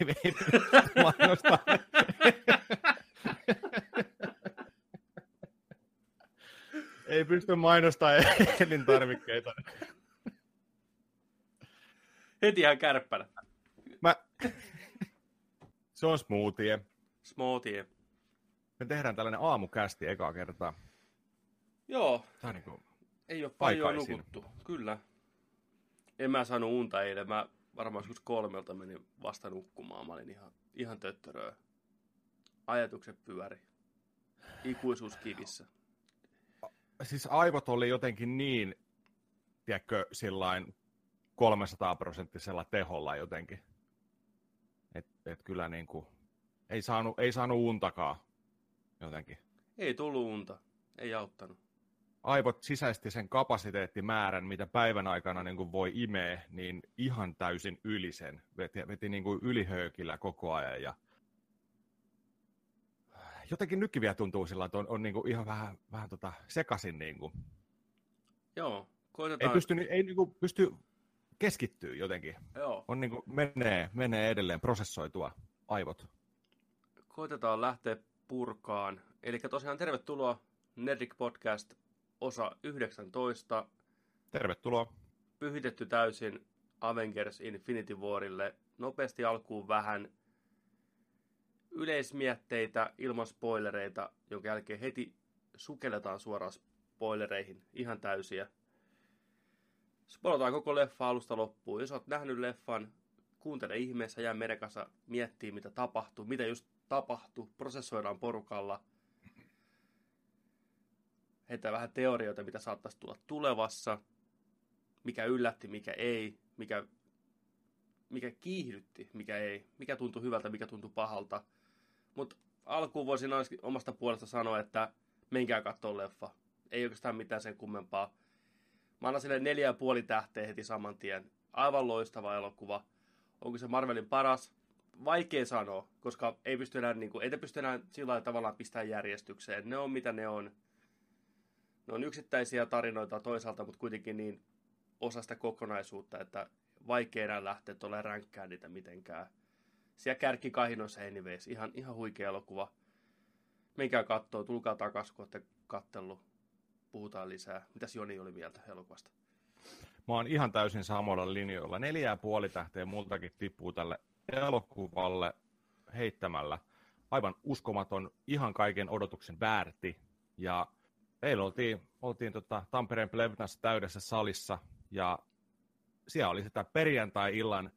Ei, ei mainostaa. ei pysty mainostamaan elintarvikkeita. Heti ihan kärppänä. Mä... Se on smoothie. Smoothie. Me tehdään tällainen aamukästi ekaa kertaa. Joo. Tää on niinku Ei ole paljon nukuttu. Kyllä. En mä saanut unta eilen. Mä varmaan joskus kolmelta menin vasta nukkumaan. Mä olin ihan, ihan töttöröä. Ajatukset pyöri. Ikuisuus kivissä. siis aivot oli jotenkin niin, tiedätkö, sillain 300 prosenttisella teholla jotenkin. Et, et kyllä niin kuin, ei saanut, ei saanut untakaan jotenkin. Ei tullut unta. Ei auttanut. Aivot sisäisti sen kapasiteettimäärän, mitä päivän aikana niin kuin voi imeä, niin ihan täysin yli sen. Veti, veti niin kuin ylihöykillä koko ajan. Ja... Jotenkin nytkin vielä tuntuu sillä, että on, on niin kuin ihan vähän, vähän tota sekasin. Niin kuin. Joo. Ei Koitetaan. pysty, ei niin kuin pysty keskittyä jotenkin. Joo. On niin kuin menee, menee edelleen prosessoitua aivot. Koitetaan lähteä purkaan. Eli tosiaan tervetuloa Nerdik Podcast osa 19. Tervetuloa. Pyhitetty täysin Avengers Infinity Warille. Nopeasti alkuun vähän yleismietteitä ilman spoilereita, jonka jälkeen heti sukelletaan suoraan spoilereihin ihan täysiä. Spoilataan koko leffa alusta loppuun. Jos olet nähnyt leffan, kuuntele ihmeessä, jää meidän kanssa miettii, mitä tapahtuu, mitä just tapahtui, prosessoidaan porukalla. Heitä vähän teorioita, mitä saattaisi tulla tulevassa, mikä yllätti, mikä ei, mikä, mikä kiihdytti, mikä ei, mikä tuntui hyvältä, mikä tuntui pahalta. Mutta alkuun voisin omasta puolesta sanoa, että menkää katsoa leffa. Ei oikeastaan mitään sen kummempaa. Mä annan sille neljä ja puoli tähteä heti saman tien. Aivan loistava elokuva. Onko se Marvelin paras? Vaikea sanoa, koska ei pysty enää, niin kuin, ei pysty enää sillä tavallaan pistää järjestykseen. Ne on mitä ne on. Ne on yksittäisiä tarinoita toisaalta, mutta kuitenkin niin osa sitä kokonaisuutta, että vaikea enää lähteä tuolla ränkkää niitä mitenkään. Siellä kärkikahinoissa anyways. Ihan, ihan huikea elokuva. Menkää kattoo, tulkaa takas, kun olette kattellut. Puhutaan lisää. Mitäs Joni oli mieltä elokuvasta? Mä oon ihan täysin samoilla linjoilla. Neljä ja puoli tähteä multakin tippuu tälle elokuvalle heittämällä. Aivan uskomaton, ihan kaiken odotuksen väärti. Ja eilen oltiin, oltiin tota Tampereen Plevnassa täydessä salissa ja siellä oli sitä perjantai-illan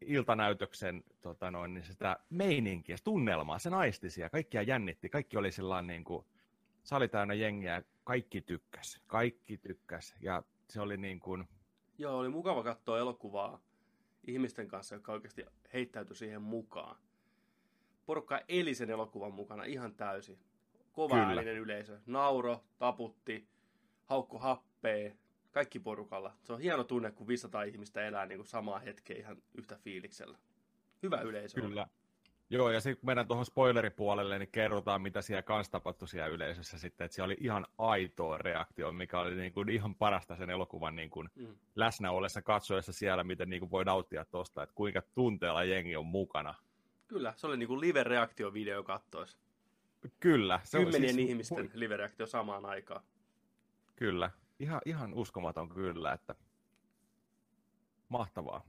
iltanäytöksen tota noin, niin sitä meininkiä, tunnelmaa, se naistisia, kaikkia jännitti, kaikki oli sellainen niin kuin, sali täynnä jengiä, kaikki tykkäs, kaikki tykkäs ja se oli niin kuin, Joo, oli mukava katsoa elokuvaa ihmisten kanssa, jotka oikeasti heittäytyi siihen mukaan. Porukka eli sen elokuvan mukana ihan täysin. Kova Kyllä. ääninen yleisö. Nauro, taputti, haukku happee, kaikki porukalla. Se on hieno tunne, kun 500 ihmistä elää niin kuin samaa hetkeä ihan yhtä fiiliksellä. Hyvä yleisö. oli. Kyllä. Joo, ja sitten kun mennään tuohon spoileripuolelle, niin kerrotaan, mitä siellä kanssa tapahtui siellä yleisössä sitten, että siellä oli ihan aitoa reaktio, mikä oli niin kuin ihan parasta sen elokuvan niin kuin Mm. läsnä ollessa katsojassa siellä, miten niin kuin voi nauttia tuosta, että kuinka tunteella jengi on mukana. Kyllä, se oli niin kuin live-reaktiovideo kattois. Kyllä. Se on Kymmenien siis- ihmisten live-reaktio samaan aikaan. Kyllä. Ihan, ihan uskomaton kyllä, että mahtavaa.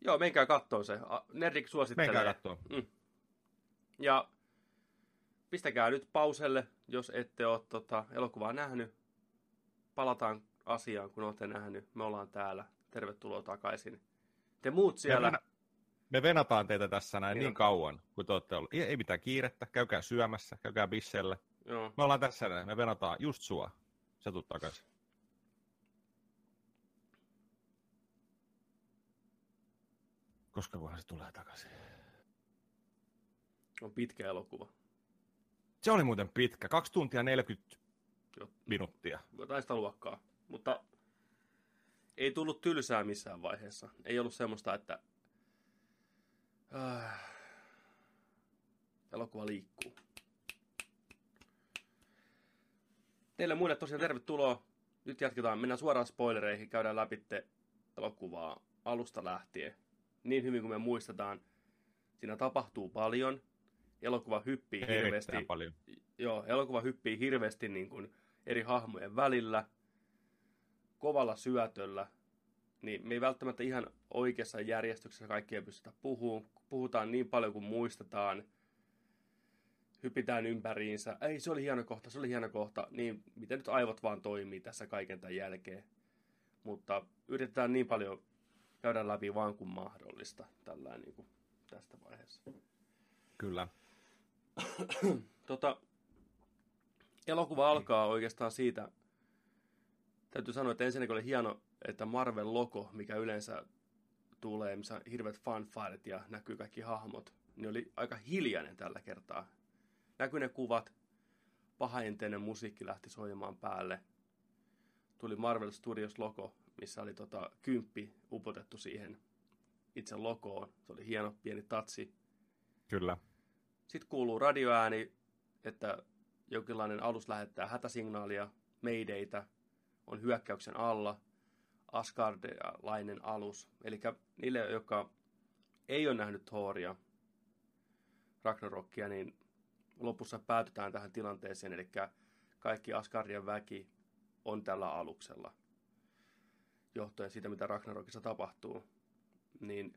Joo, menkää kattoo se. Nerdik suosittelee. Menkää katsoa. Mm. Ja pistäkää nyt pauselle, jos ette ole tota, elokuvaa nähnyt. Palataan asiaan, kun olette nähnyt. Me ollaan täällä. Tervetuloa takaisin. Te muut siellä. Venä, me venataan teitä tässä näin Niin niin, on. kauan, kun te olette ollut. Ei, ei mitään kiirettä, käykää syömässä, käykää bissellä. Joo. Me ollaan tässä näin, me venataan just sua. Sä tulet takaisin. Koska kunhan se tulee takaisin. On pitkä elokuva. Se oli muuten pitkä, 2 tuntia 40 Joo. minuuttia. Jotain sitä luokkaa. Mutta ei tullut tylsää missään vaiheessa. Ei ollut semmoista, että äh, elokuva liikkuu. Teille muille tosiaan tervetuloa. nyt jatketaan, mennään suoraan spoilereihin, käydään läpi elokuvaa alusta lähtien. Niin hyvin kuin me muistetaan, siinä tapahtuu paljon. Elokuva hyppii Erittäin hirveästi. paljon. Joo, elokuva hyppii hirveästi niin kuin eri hahmojen välillä, kovalla syötöllä, niin me ei välttämättä ihan oikeassa järjestyksessä kaikkia pystytä puhumaan. Puhutaan niin paljon kuin muistetaan, hypitään ympäriinsä. Ei, se oli hieno kohta, se oli hieno kohta. Niin, miten nyt aivot vaan toimii tässä kaiken tämän jälkeen. Mutta yritetään niin paljon käydä läpi vaan kuin mahdollista tällä niin kuin tästä vaiheessa. Kyllä. Tota, elokuva alkaa oikeastaan siitä, täytyy sanoa, että ensinnäkin oli hieno, että Marvel-logo, mikä yleensä tulee, missä on hirveät fanfaret ja näkyy kaikki hahmot, niin oli aika hiljainen tällä kertaa. Näkyy ne kuvat, pahaenteinen musiikki lähti soimaan päälle. Tuli Marvel Studios logo, missä oli tota, kymppi upotettu siihen itse logoon. Se oli hieno pieni tatsi. Kyllä. Sitten kuuluu radioääni, että jonkinlainen alus lähettää hätäsignaalia, maydeitä, on hyökkäyksen alla, Asgardilainen alus. Eli niille, jotka ei ole nähnyt Thoria, Ragnarokia, niin lopussa päätytään tähän tilanteeseen, eli kaikki Asgardian väki on tällä aluksella. Johtuen siitä, mitä Ragnarokissa tapahtuu. Niin,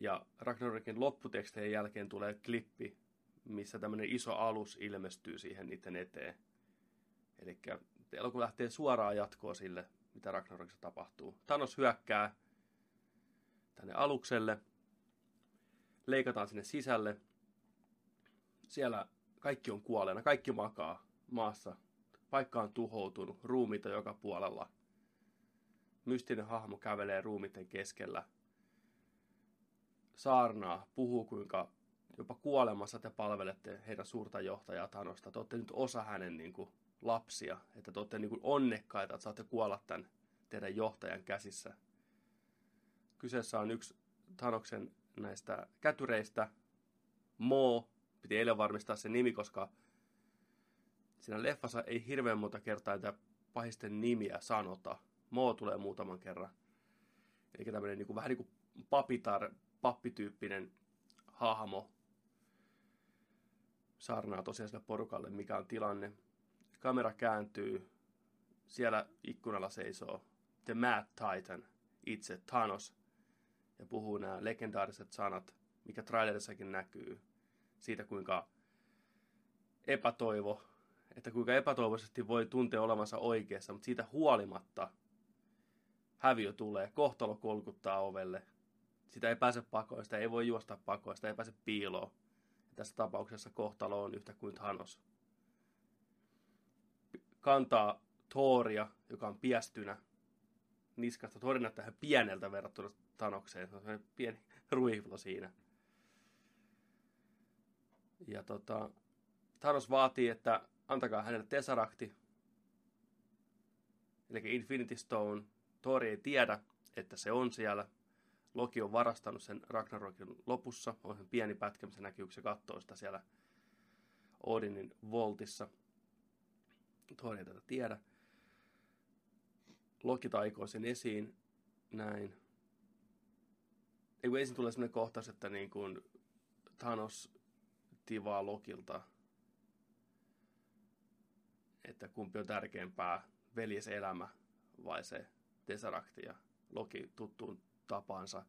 ja Ragnarokin lopputekstien jälkeen tulee klippi, missä tämmöinen iso alus ilmestyy siihen niiden eteen. Eli elokuva lähtee suoraan jatkoa sille, mitä Ragnarokissa tapahtuu. Thanos hyökkää tänne alukselle, leikataan sinne sisälle. Siellä kaikki on kuolleena, kaikki makaa maassa. Paikka on tuhoutunut, ruumiit on joka puolella. Mystinen hahmo kävelee ruumitten keskellä. Saarnaa, puhuu kuinka jopa kuolemassa te palvelette heidän suurta johtajaa Thanosta. Te olette nyt osa hänen niin kuin, lapsia, että te olette niin kuin, onnekkaita, että saatte kuolla tämän teidän johtajan käsissä. Kyseessä on yksi Thanoksen näistä kätyreistä, Mo, piti eilen varmistaa sen nimi, koska siinä leffassa ei hirveän monta kertaa näitä pahisten nimiä sanota. Mo tulee muutaman kerran. Eli tämmöinen niin kuin, vähän niin kuin papitar, pappityyppinen hahmo, saarnaa tosiaan sille porukalle, mikä on tilanne. Kamera kääntyy, siellä ikkunalla seisoo The Mad Titan, itse Thanos, ja puhuu nämä legendaariset sanat, mikä trailerissakin näkyy, siitä kuinka epätoivo, että kuinka epätoivoisesti voi tuntea olevansa oikeassa, mutta siitä huolimatta häviö tulee, kohtalo kolkuttaa ovelle, sitä ei pääse pakoon, sitä ei voi juosta pakoon, sitä ei pääse piiloon tässä tapauksessa kohtalo on yhtä kuin Thanos. Kantaa Thoria, joka on piestynä niskasta. Thor näyttää ihan pieneltä verrattuna Thanokseen. Se on pieni ruihlo siinä. Ja tota, Thanos vaatii, että antakaa hänelle Tesseracti, eli Infinity Stone. Thor ei tiedä, että se on siellä. Loki on varastanut sen Ragnarokin lopussa. On sen pieni pätkä, missä näkyy, kun se katsoo sitä siellä Odinin voltissa. Thor ei tätä tiedä. Loki taikoo sen esiin. Näin. Ei ensin tulee sellainen kohtaus, että niin kuin Thanos tivaa Lokilta, että kumpi on tärkeämpää, veljeselämä vai se Tesseract ja Loki tuttuun tapansa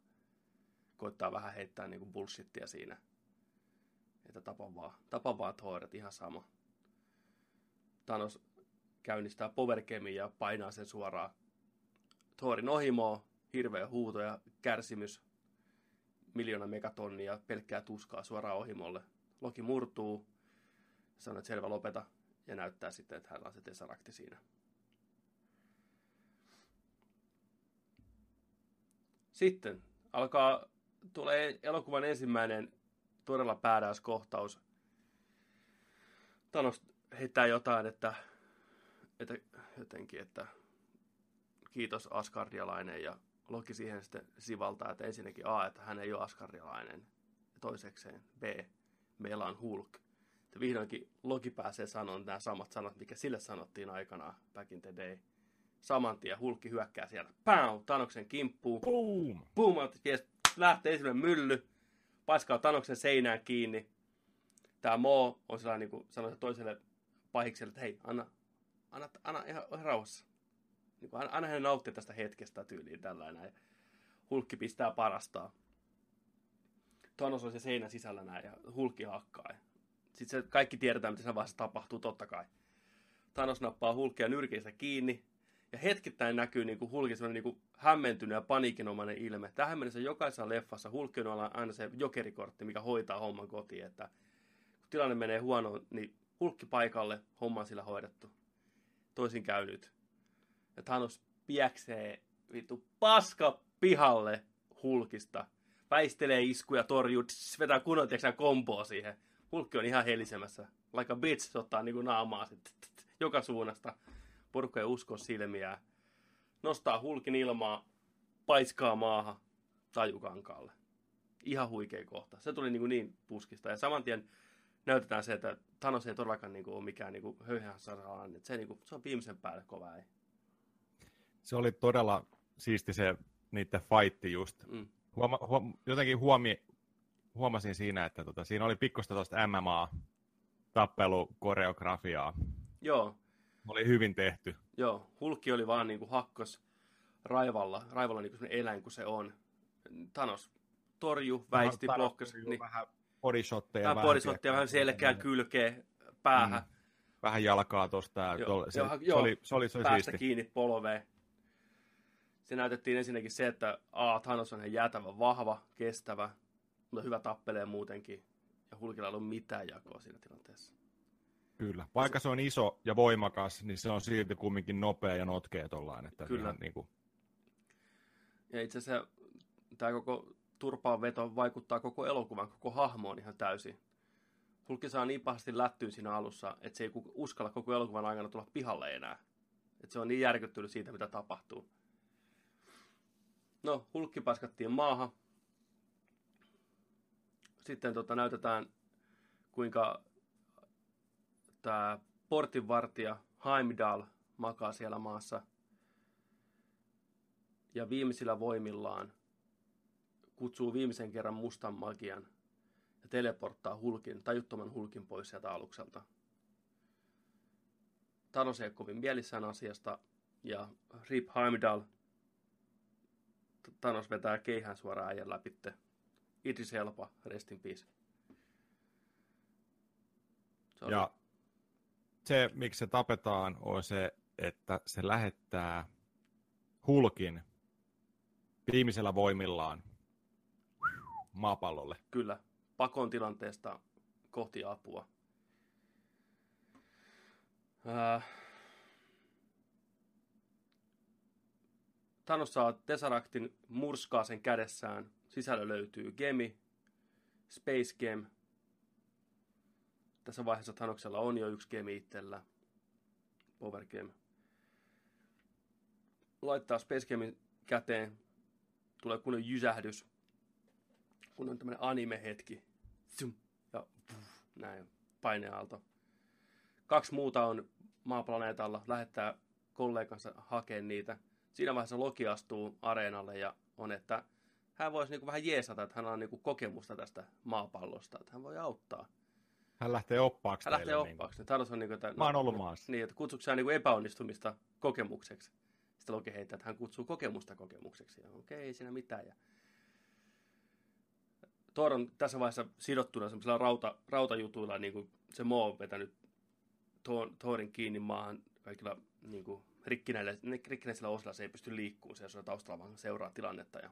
koittaa vähän heittää niin kuin bullshittia siinä. Että tapa vaan, tapa vaan Thor, ihan sama. Thanos käynnistää powerkemin ja painaa sen suoraan Thorin ohimoa, hirveä huuto ja kärsimys, miljoona megatonnia pelkkää tuskaa suoraan ohimolle. Loki murtuu, sanoo, että selvä lopeta, ja näyttää sitten, että hänellä on se tesarakti siinä. Sitten alkaa, tulee elokuvan ensimmäinen todella päädäys kohtaus. Thanos heittää jotain, että, että jotenkin, että kiitos Asgardialainen ja Loki siihen sitten sivaltaa, että ensinnäkin A, että hän ei ole Asgardialainen ja toisekseen B, meillä on Hulk. Että vihdoinkin Loki pääsee sanomaan nämä samat sanat, mikä sille sanottiin aikanaan back in the day. Saman tien Hulkki hyökkää sieltä. Pau! Tanoksen kimppuun. Boom! Boom! Ties, lähtee ensimmäinen mylly. Paiskaa Tanoksen seinään kiinni. Tää Mo on sellainen, niin kuin sanoi toiselle pahikselle, että hei, anna, anna, anna ihan, rauhassa. Niin kuin, anna, hänen nauttia tästä hetkestä tyyliin tällainen. Ja Hulkki pistää parastaa. Thanos on se seinän sisällä näin ja Hulkki hakkaa. Ja sitten se kaikki tiedetään, mitä siinä vaiheessa tapahtuu, totta kai. Thanos nappaa Hulkia nyrkeistä kiinni, ja hetkittäin näkyy niin kuin Hulkin sellainen niin kuin hämmentynyt ja paniikinomainen ilme. Tähän mennessä jokaisessa leffassa Hulkki on aina se jokerikortti, mikä hoitaa homman kotiin, että kun tilanne menee huonoon, niin Hulkki paikalle, homma on sillä hoidettu. Toisin käy nyt. Ja Thanos piäksee vittu paska pihalle Hulkista. Väistelee iskuja, torjuu, tss, vetää kunnon tiiäksä, komboa siihen. Hulkki on ihan helisemässä. Like a bitch, ottaa niinku naamaa sit, joka suunnasta. Porukka ei usko silmiä. Nostaa Hulkin ilmaa, paiskaa maahan tajukankaalle. Ihan huikea kohta. Se tuli niin, niin puskista. Ja saman tien näytetään se, että Thanos ei todellakaan niin kuin, ole mikään niin höyhäsaralainen. Se, niin kuin, se on viimeisen päälle kova ei. Se oli todella siisti se niiden fightti just. Mm. Huoma, huom, jotenkin huomi, huomasin siinä, että tota, siinä oli pikkusta tuosta MMA-tappelukoreografiaa. Joo. Oli hyvin tehty. Joo, Hulkki oli vaan niin kuin hakkos raivalla, raivalla niin kuin eläin kuin se on. Thanos torju, väisti, no, blokkasi. Niin, vähän bodishotteja. Vähän bodishotteja, vähän selkeä kylkeä päähän. Mm. Vähän jalkaa tuosta. Joo, se, joo, se, oli, se oli, se oli päästä siisti. kiinni polveen. Se näytettiin ensinnäkin se, että A, Thanos on ihan jäätävän vahva, kestävä, mutta hyvä tappelee muutenkin. Ja Hulkilla ei ollut mitään jakoa siinä tilanteessa. Kyllä. Vaikka se on iso ja voimakas, niin se on silti kumminkin nopea ja notkea tollain. Että Kyllä. Ihan, niin kuin... Ja itse asiassa tämä koko turpaan veto vaikuttaa koko elokuvan, koko hahmoon ihan täysin. Hulkki saa niin pahasti lättyyn siinä alussa, että se ei uskalla koko elokuvan aikana tulla pihalle enää. Että se on niin järkyttynyt siitä, mitä tapahtuu. No, Hulkki paskattiin maahan. Sitten tota, näytetään, kuinka tämä portinvartija Heimdall makaa siellä maassa. Ja viimeisillä voimillaan kutsuu viimeisen kerran mustan magian ja teleporttaa hulkin, tajuttoman hulkin pois sieltä alukselta. Thanos ei kovin mielissään asiasta ja Rip Heimdall Thanos vetää keihään suoraan äijän läpitte. Idris Elba, rest in peace. Oli... Ja se, miksi se tapetaan, on se, että se lähettää hulkin viimeisellä voimillaan maapallolle. Kyllä, pakon tilanteesta kohti apua. Äh, Thanos saa Tesseractin murskaa sen kädessään. Sisällä löytyy Gemi, Space Gem. Tässä vaiheessa Thanoksella on jo yksi Gemi itsellä. Power Gem. Laittaa Space Gemin käteen. Tulee kunnon jysähdys. Kun on tämmönen anime-hetki. Ja näin, paineaalto. Kaksi muuta on maaplaneetalla. Lähettää kollegansa hakemaan niitä siinä vaiheessa Loki astuu areenalle ja on, että hän voisi niin kuin vähän jeesata, että hän on niin kuin kokemusta tästä maapallosta, että hän voi auttaa. Hän lähtee oppaaksi Hän lähtee oppaaksi. Niin on niin kuin, että, Mä oon ollut maassa. Niin, että kutsuuko niin kuin epäonnistumista kokemukseksi. Sitten Loki heittää, että hän kutsuu kokemusta kokemukseksi. Ja okei, ei siinä mitään. Ja... Thor on tässä vaiheessa sidottuna semmoisilla rauta, rautajutuilla, niin kuin se Mo on vetänyt Thorin kiinni maahan kaikilla niin kuin rikkinäisellä osilla se ei pysty liikkumaan, se on taustalla vaan seuraa tilannetta. Ja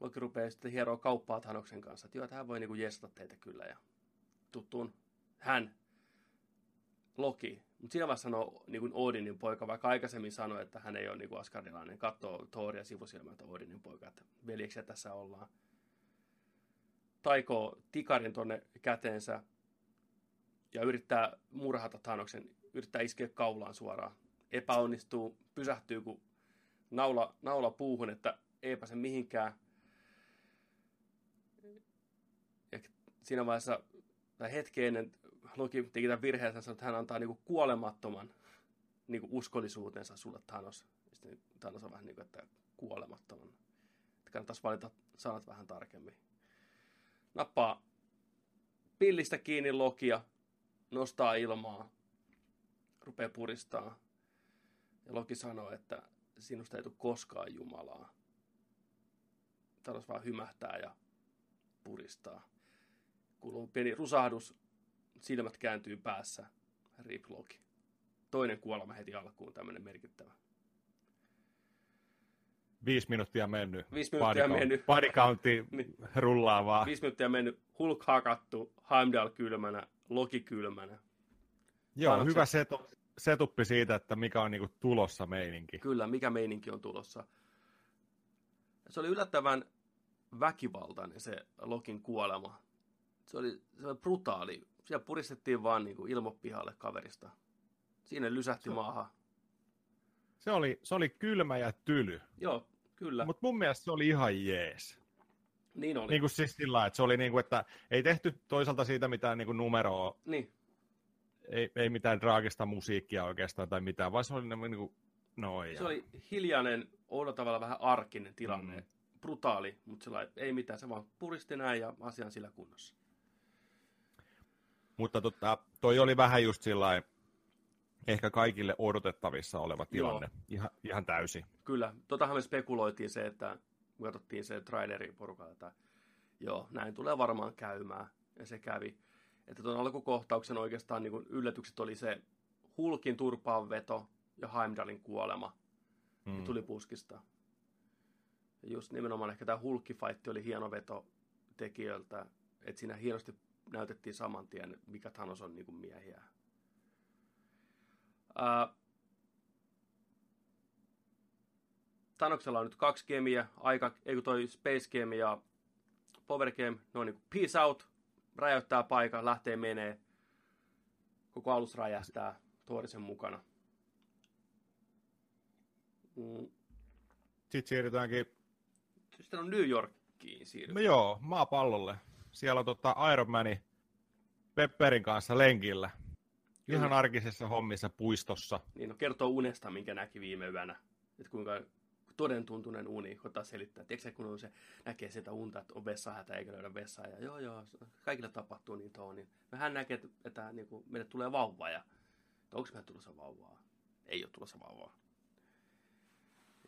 Loki rupeaa sitten hieroa kauppaa Thanoksen kanssa, että joo, että hän voi niinku jeesata teitä kyllä. Ja tuttuun hän, Loki, mutta siinä vaiheessa sanoo niin kuin Odinin poika, vaikka aikaisemmin sanoi, että hän ei ole niin kuin. Katsoo Thoria sivusilmältä Odinin poika, että veljeksiä tässä ollaan. Taikoo tikarin tonne käteensä ja yrittää murhata Thanoksen yrittää iskeä kaulaan suoraan. Epäonnistuu, pysähtyy kun naula, naula puuhun, että ei pääse mihinkään. Ja siinä vaiheessa, tai hetki ennen, Loki teki tämän virheen, että hän antaa niinku kuolemattoman niin kuin uskollisuutensa sulle Thanos. Sitten Thanos on vähän niin kuin, että kuolemattoman. Että kannattaisi valita sanat vähän tarkemmin. Nappaa pillistä kiinni Lokia, nostaa ilmaa, rupeaa puristaa. Ja Loki sanoo, että sinusta ei tule koskaan Jumalaa. Thanos vaan hymähtää ja puristaa. Kuuluu pieni rusahdus, silmät kääntyy päässä. Rip Loki. Toinen kuolema heti alkuun, tämmöinen merkittävä. Viisi minuuttia mennyt. Viisi minuuttia Body mennyt. Body countti Niin. rullaa vaan. Viisi minuuttia mennyt, Hulk hakattu, Heimdall kylmänä, Loki kylmänä. Joo, Panoksen- hyvä setu, setuppi siitä, että mikä on niinku tulossa meininki. Kyllä, mikä meininki on tulossa. Se oli yllättävän väkivaltainen se Lokin kuolema. Se oli, se oli brutaali. Siellä puristettiin vaan niin kuin ilmopihalle kaverista. Siinä lysähti Se- maahan. Se oli, se oli kylmä ja tyly, Joo, kyllä. Mut, mutta mun mielestä se oli ihan jees. niin oli. Niin kuin siis sillä että se oli niin kuin, että ei tehty toisaalta siitä mitään niin kuin numeroa, Niin, ei, ei mitään draagista musiikkia oikeastaan tai mitään, vaan se oli niin kuin, noin. se oli hiljainen, oudolla tavalla vähän arkinen tilanne. Mm. Brutaali, mutta sillä ei mitään. Se vaan puristi näin ja asia on sillä kunnossa. Mutta tota, toi oli vähän just sillä ehkä kaikille odotettavissa oleva tilanne. Ihan, ihan täysi. Kyllä, totahan me spekuloitiin se, että katsottiin se traileri porukalla, että joo, näin tulee varmaan käymään. Ja se kävi. Että tuon alkukohtauksen oikeastaan niin yllätykset oli se Hulkin turpaanveto ja Heimdallin kuolema. Mm. Mm. Tuli puskista. Ja just nimenomaan ehkä tämä Hulkki-fight oli hieno veto tekijöiltä. Että siinä hienosti näytettiin saman tien, mikä Thanos on niin kuin miehiä. Ää, Thanoksella on nyt kaksi kemiä, aika, ei toi Space Game ja Power Game, ne on niin kuin peace out, räjäyttää paikan, lähtee menee, koko alus räjähtää Thorisen mukana. Mm. Sitten siirrytäänkin, Sitten on New Yorkiin no siirrytty. joo, maapallolle. Siellä on tota Iron Mani Pepperin kanssa lenkillä. Ihan arkisessa hommissa puistossa. Niin, no kertoo unesta, minkä näki viime yönä. Että kuinka todentuntunen uni, koittaa selittää. Tiedätkö kun on se, näkee sitä unta, että on vessahätä eikä löydä vessaa. Ja joo, joo, kaikille tapahtuu niin tuo. Niin. No hän näkee, että, että niin kuin, meille tulee vauva. Ja onko meille tulossa vauvaa? Ei ole tulossa vauvaa.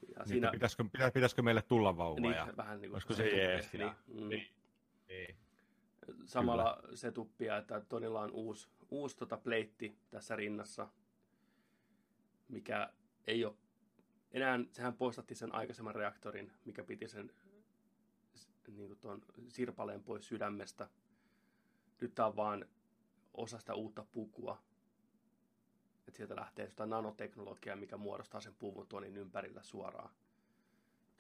Ja Niin, siinä, pitäisikö, pitä, pitäisikö meille tulla vauva? niin, ja... vähän niin kuin olisiko se jees Niin, mm. niin. Niin. Samalla se tuppia, että Tonilla on uusi, uusi tota pleitti tässä rinnassa, mikä ei ole enää, sehän poistettiin sen aikaisemman reaktorin, mikä piti sen niin kuin tuon sirpaleen pois sydämestä. Nyt tämä on vaan osa sitä uutta pukua. Että sieltä lähtee sitä nanoteknologiaa, mikä muodostaa sen puvun tuonin ympärillä suoraan.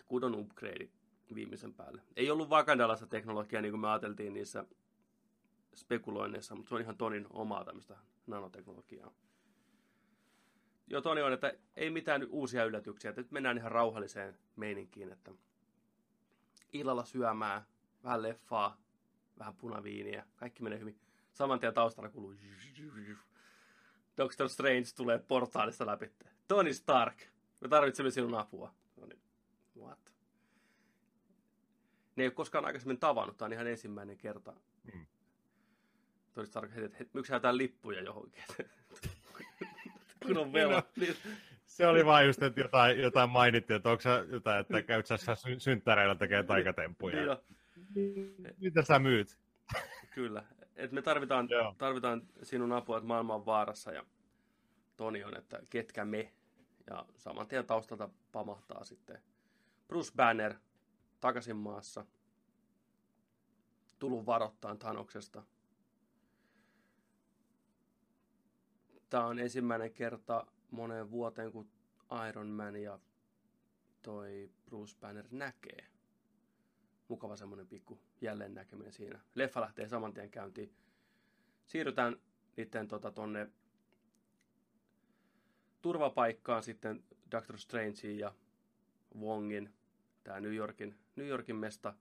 Kudon upgrade viimeisen päälle. Ei ollut vakandalaista teknologiaa, niin kuin me ajateltiin niissä spekuloinneissa, mutta se on ihan Tonin omaa tämmöistä nanoteknologiaa. Joo, Toni on, että ei mitään uusia yllätyksiä, että nyt mennään ihan rauhalliseen meininkiin, että illalla syömään, vähän leffaa, vähän punaviiniä, kaikki menee hyvin. Saman tien taustalla kuuluu Doctor Strange tulee portaalista läpi. Tony Stark, me tarvitsemme sinun apua. No niin, what? Ne ei ole koskaan aikaisemmin tavannut, tämä on ihan ensimmäinen kerta. Stark heti, että miksi jotain lippuja johonkin. Kun on velo. Niin, Se oli vain just, että jotain, jotain mainittiin, että onko sä jotain, että käyt sä sy- synttäreillä tekee taikatemppuja. niin, no, Mitä sä myyt? kyllä. Et me tarvitaan, Joo. tarvitaan sinun apua, että maailma on vaarassa ja Toni on, että ketkä me. Ja saman tien taustalta pamahtaa sitten Bruce Banner takaisin maassa. Tullut varoittaa Thanoksesta. Tämä on ensimmäinen kerta moneen vuoteen, kun Iron Man ja toi Bruce Banner näkee. Mukava semmoinen pikku jälleen näkeminen siinä. Leffa lähtee saman tien käyntiin. Siirrytään niiden tota, tonne turvapaikkaan sitten Doctor Strangein ja Wongin, tämä New Yorkin, New Yorkin mesta.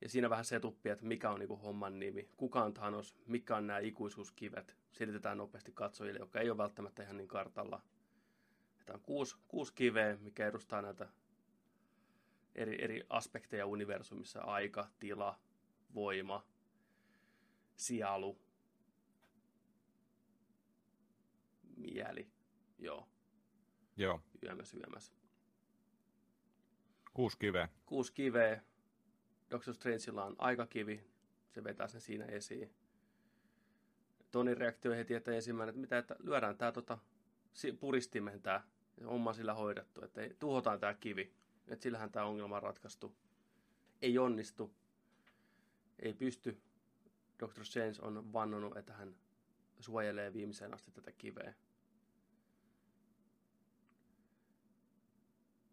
Ja siinä vähän setuppi, että mikä on niinku homman nimi, kuka on Thanos, mikä on nämä ikuisuuskivet. Selitetään nopeasti katsojille, jotka ei ole välttämättä ihan niin kartalla. Tämä on kuusi, kuusi kiveä, mikä edustaa näitä eri, eri aspekteja universumissa. Aika, tila, voima, sielu, mieli. Joo, Joo, yömäs, yömäs. kuusi kiveä. Kuusi kiveä. Doctor Strangeilla on aikakivi. Se vetää sen siinä esiin. Tonin reaktio heti, että ensimmäinen, että mitä, että lyödään tämä tota, puristimeen tämä homma sillä hoidettu, että tuhotaan tämä kivi. Että sillähän tämä ongelma on ratkaistu. Ei onnistu. Ei pysty. Dr. Strange on vannonut, että hän suojelee viimeiseen asti tätä kiveä.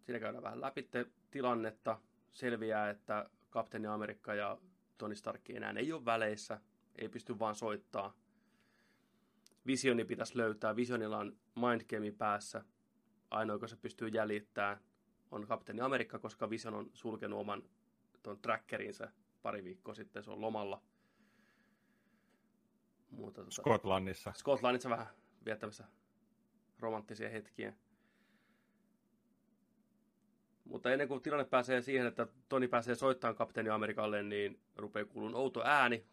Siinä käydään vähän läpi tilannetta. Selviää, että kapteeni Amerikka ja Tony Stark enää ei ole väleissä. Ei pysty vaan soittaa. Visioni pitäisi löytää. Visionilla on mindgame päässä. Ainoa, joka se pystyy jäljittämään, on kapteeni Amerikka, koska Vision on sulkenut oman tuon trackerinsä pari viikkoa sitten. Se on lomalla. Mutta, tota, Skotlannissa. Skotlannissa vähän viettämässä romanttisia hetkiä. Mutta ennen kuin tilanne pääsee siihen, että Toni pääsee soittamaan kapteeni Amerikalle, niin rupeaa kuulun outo ääni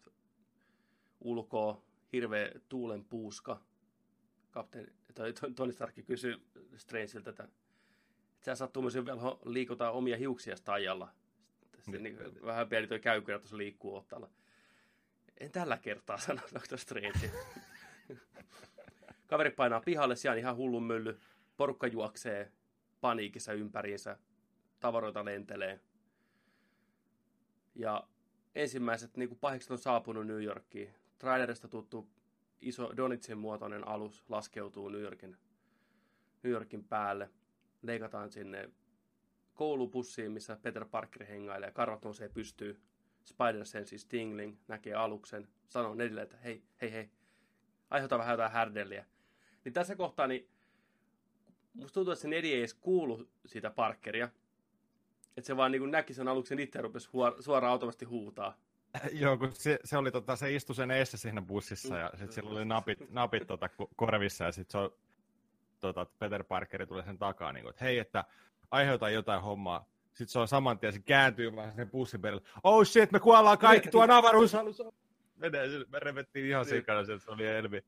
ulkoa, hirveä tuulen puuska. Kapteeni, tai Tony Stark kysyy Strangeilta, että sä sattuu myös velho liikutaan omia hiuksia ajalla. Sitten niin, vähän pieni toi käykyrä tuossa liikkuu ottalla. En tällä kertaa sano Dr. Strange. Kaveri painaa pihalle, siellä on ihan hullun mylly. Porukka juoksee paniikissa ympäriinsä. Tavaroita lentelee. Ja ensimmäiset niin pahikset on saapunut New Yorkiin. Trailerista tuttu iso Donitsin muotoinen alus laskeutuu New Yorkin, New Yorkin päälle. Leikataan sinne koulubussiin, missä Peter Parker hengailee. Karvat nousee pystyy. Spider-Sense Stingling näkee aluksen. Sanoo Nedille, että hei, hei, hei. Aiheuta vähän jotain härdelliä. Niin tässä kohtaa, niin musta tuntuu, että se Nedi ei edes kuulu sitä Parkeria. Että se vaan niin näki sen aluksen itse rupesi huor- suoraan automasti huutaa. Joo, kun se, se, oli tota, se istui sen eessä siinä bussissa ja sitten sillä oli napit, napit tota, ko- korvissa ja sitten se on, tota, Peter Parkeri tulee sen takaa, niin kuin, että hei, että aiheuta jotain hommaa. Sitten se on saman tien, se kääntyy vähän sen bussin perille. Oh shit, me kuollaan kaikki tuon avaruusalussa. Menee, me revettiin ihan sikana, se oli Elvi.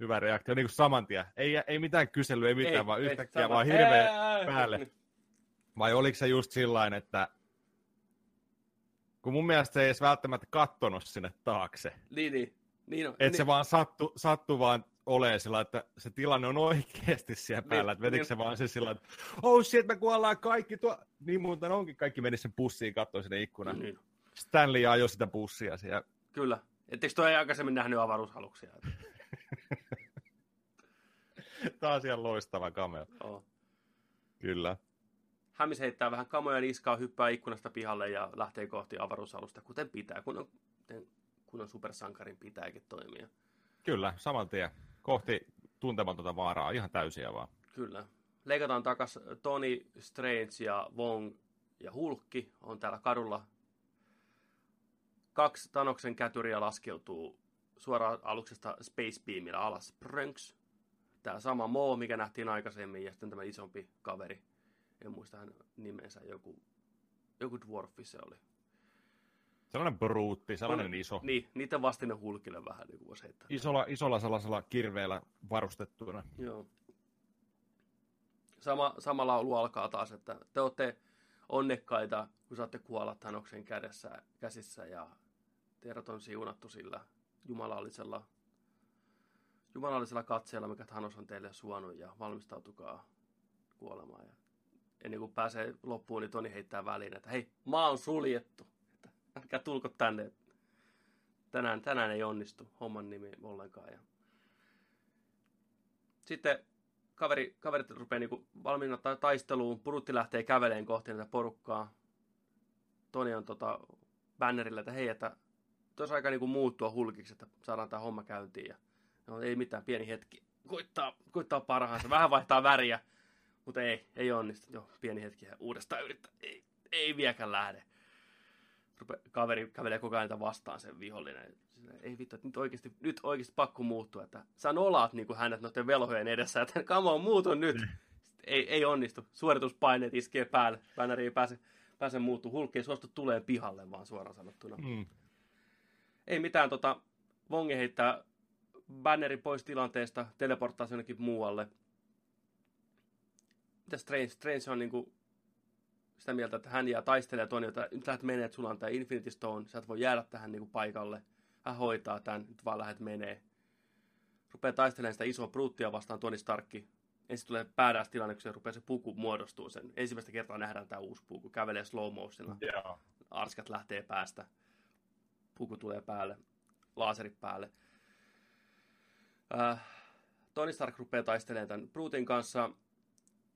Hyvä reaktio, niin kuin saman tien. Ei, ei mitään kyselyä, ei mitään, ei, vaan yhtäkkiä ei, vaan hirveä päälle. Vai oliko se just sillain, että kun mun mielestä se ei edes välttämättä kattonut sinne taakse. Niin, niin. niin on, että niin. se vaan sattu, sattu vaan olee sillä, että se tilanne on oikeasti siellä Niin, päällä. Että vetikö niin. se vaan se sillä, että oh shit, me kuollaan kaikki tuo. Niin muuten onkin, kaikki meni sen bussiin katsoa sinne ikkunan. Niin. Stanley ajoi sitä bussia siellä. Kyllä. Etteikö toi ei aikaisemmin nähnyt avaruusaluksia? Taas ihan loistava cameo. Oo. Kyllä. Hämis heittää vähän kamoja niskaa, hyppää ikkunasta pihalle ja lähtee kohti avaruusalusta, kuten pitää, kun on, kun on supersankarin pitääkin toimia. Kyllä, saman tien. Kohti tuntematonta vaaraa, ihan täysiä vaan. Kyllä. Leikataan takas Tony, Strange ja Wong ja Hulkki on täällä kadulla. Kaksi Tanoksen kätyriä laskeutuu suoraan aluksesta Space Beamilla alas. Prönks. Tämä sama Mo, mikä nähtiin aikaisemmin, ja sitten tämä isompi kaveri. En muista hänen nimensä, joku, joku dwarfi se oli. Sellainen bruutti, sellainen iso. Niin, niiden vastine Hulkille vähän niin kuin voisi heittää. Isolla, isolla sellaisella kirveellä varustettuna. Joo. Sama, sama laulu alkaa taas, että te olette onnekkaita, kun saatte kuolla Thanoksen kädessä, käsissä ja teidät on siunattu sillä jumalallisella, jumalallisella katseella, mikä Thanos on teille suonut ja valmistautukaa kuolemaan. Ja ennen kuin pääsee loppuun, niin Toni heittää väliin, että hei, maa on suljettu. Että älkää tulko tänne. Tänään, tänään ei onnistu homman nimi ollenkaan. Ja sitten kaveri, kaverit rupeaa niinku valmiina ta- taisteluun. Purutti lähtee käveleen kohti näitä porukkaa. Toni on tota bannerilla, että hei, että tuossa aika niinku muuttua hulkiksi, että saadaan tämä homma käyntiin. Ja, no, ei mitään, pieni hetki. Koittaa, koittaa parhaansa. Vähän vaihtaa väriä, mutta ei, ei onnistu. Joo, pieni hetki ja uudestaan yrittää. Ei, ei vieläkään lähde. Rupe, kaveri kävelee koko ajan vastaan sen vihollinen. Ei vittu, että nyt oikeasti, nyt oikeasti pakko muuttua. Että sä nolaat niin kuin hänet noiden velhojen edessä, että come on, muutu nyt. Sitten, ei, ei onnistu. Suorituspaineet iskee päälle. Banneri ei pääse, pääse muuttuu. Hulk ei suostu tuleen pihalle, vaan suoraan sanottuna. Mm. Ei mitään, tota, Vonge heittää banneri pois tilanteesta, teleporttaa jonnekin muualle. Mitä Strange? Strange on niinku sitä mieltä, että hän jää taistelemaan tuonne, että nyt lähdet menee, että sulla on tämä Infinity Stone, sä et voi jäädä tähän niinku paikalle. Hän hoitaa tämän, nyt vaan lähdet menee. Rupeaa taistelemaan sitä isoa bruttia vastaan Tony Starkki. Ensin tulee päädäs tilanne, kun se rupeaa se puku muodostuu sen. Ensimmäistä kertaa nähdään tämä uusi puku. Kävelee slow motionilla. Joo. Arskat lähtee päästä. Puku tulee päälle. Laaserit päälle. Äh, Tony Stark rupeaa taistelemaan tämän Brutin kanssa.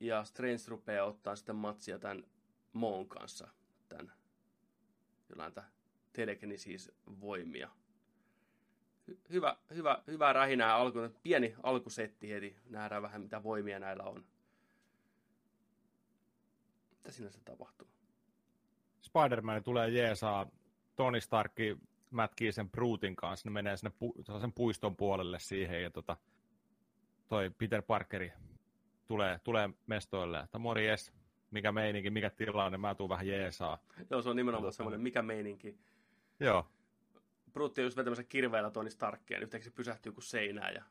Ja Strange rupeaa ottaa sitten matsia tämän Moon kanssa. Tämän jollain telekinesis voimia. Hy- hyvä, hyvä, hyvä rähinää pieni alkusetti heti. Nähdään vähän mitä voimia näillä on. Mitä siinä se tapahtuu? Spider-Man tulee jeesaa, Tony Stark mätkii sen Brutin kanssa, ne menee sinne pu- sen puiston puolelle siihen, ja tota, toi Peter Parkeri tulee, tulee mestoille, että morjes, mikä meininki, mikä tilanne, mä tuun vähän jeesaa. Joo, se on nimenomaan Tota- semmoinen, mikä meininki. Joo, Brutti on just vetämässä kirveellä Tony Starkia, niin yhtäkkiä se pysähtyy kuin seinään ja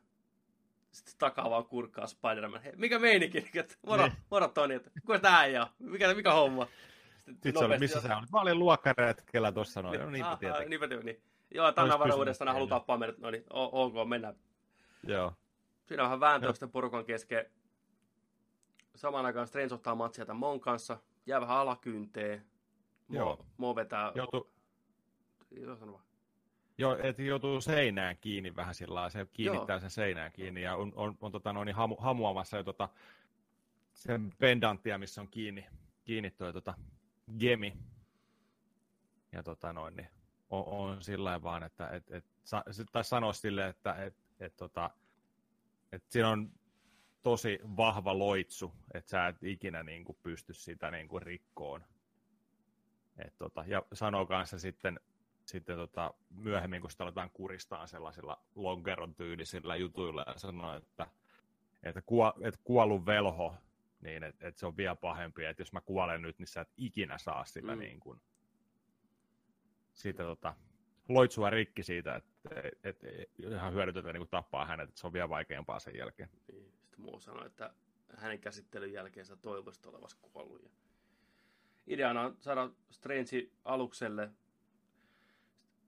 sitten takaa vaan kurkkaa Spider-Man. Hei, mikä meininki? Moro, Niin. moro Tony, että kuka tää ei ole? Mikä, mikä homma? Sitten Sitten se oli, missä sä olit? Mä olin luokkaretkellä tuossa noin, no niinpä ah, ah, tietenkin. niinpä tietenkin. Niin. Joo, tänään haluaa siinä. tappaa meidät. No niin, ok, mennään. Joo, Siinä on vähän vääntöä sitten porukan kesken. Samaan aikaan Strange ottaa matsia tämän Mon kanssa. Jää vähän alakynteen. Mo, Joo. Mo vetää... Joutu, Joo, et joutuu seinään kiinni vähän sillä lailla, se kiinnittää sen seinään kiinni ja on, on, on tota noin, hamu, hamuamassa jo tota, sen pendanttia, missä on kiinni, kiinni toi tota, gemi. Ja tota noin, niin on, on sillä lailla vaan, että et, et, sa, taisi sanoa sille, että et, et, tota, et siinä on tosi vahva loitsu, että sä et ikinä niin kuin, pysty sitä niin kuin, rikkoon. Et, tota, ja sanoo kanssa sitten, sitten tota, myöhemmin, kun sitä aletaan kuristaa sellaisilla lonkeron tyylisillä jutuilla ja sanoo, että, että, kuo, että kuollut velho, niin että et se on vielä pahempi, että jos mä kuolen nyt, niin sä et ikinä saa sitä Mm. mm. niin kuin, siitä tota, loitsua rikki siitä, että et, et, ihan hyödytöntä niin kuin tappaa hänet, että se on vielä vaikeampaa sen jälkeen. Niin. Sitten muu sanoi, että hänen käsittelyn jälkeen sä toivoisit olevasi kuollut. Ja ideana on saada Strange alukselle.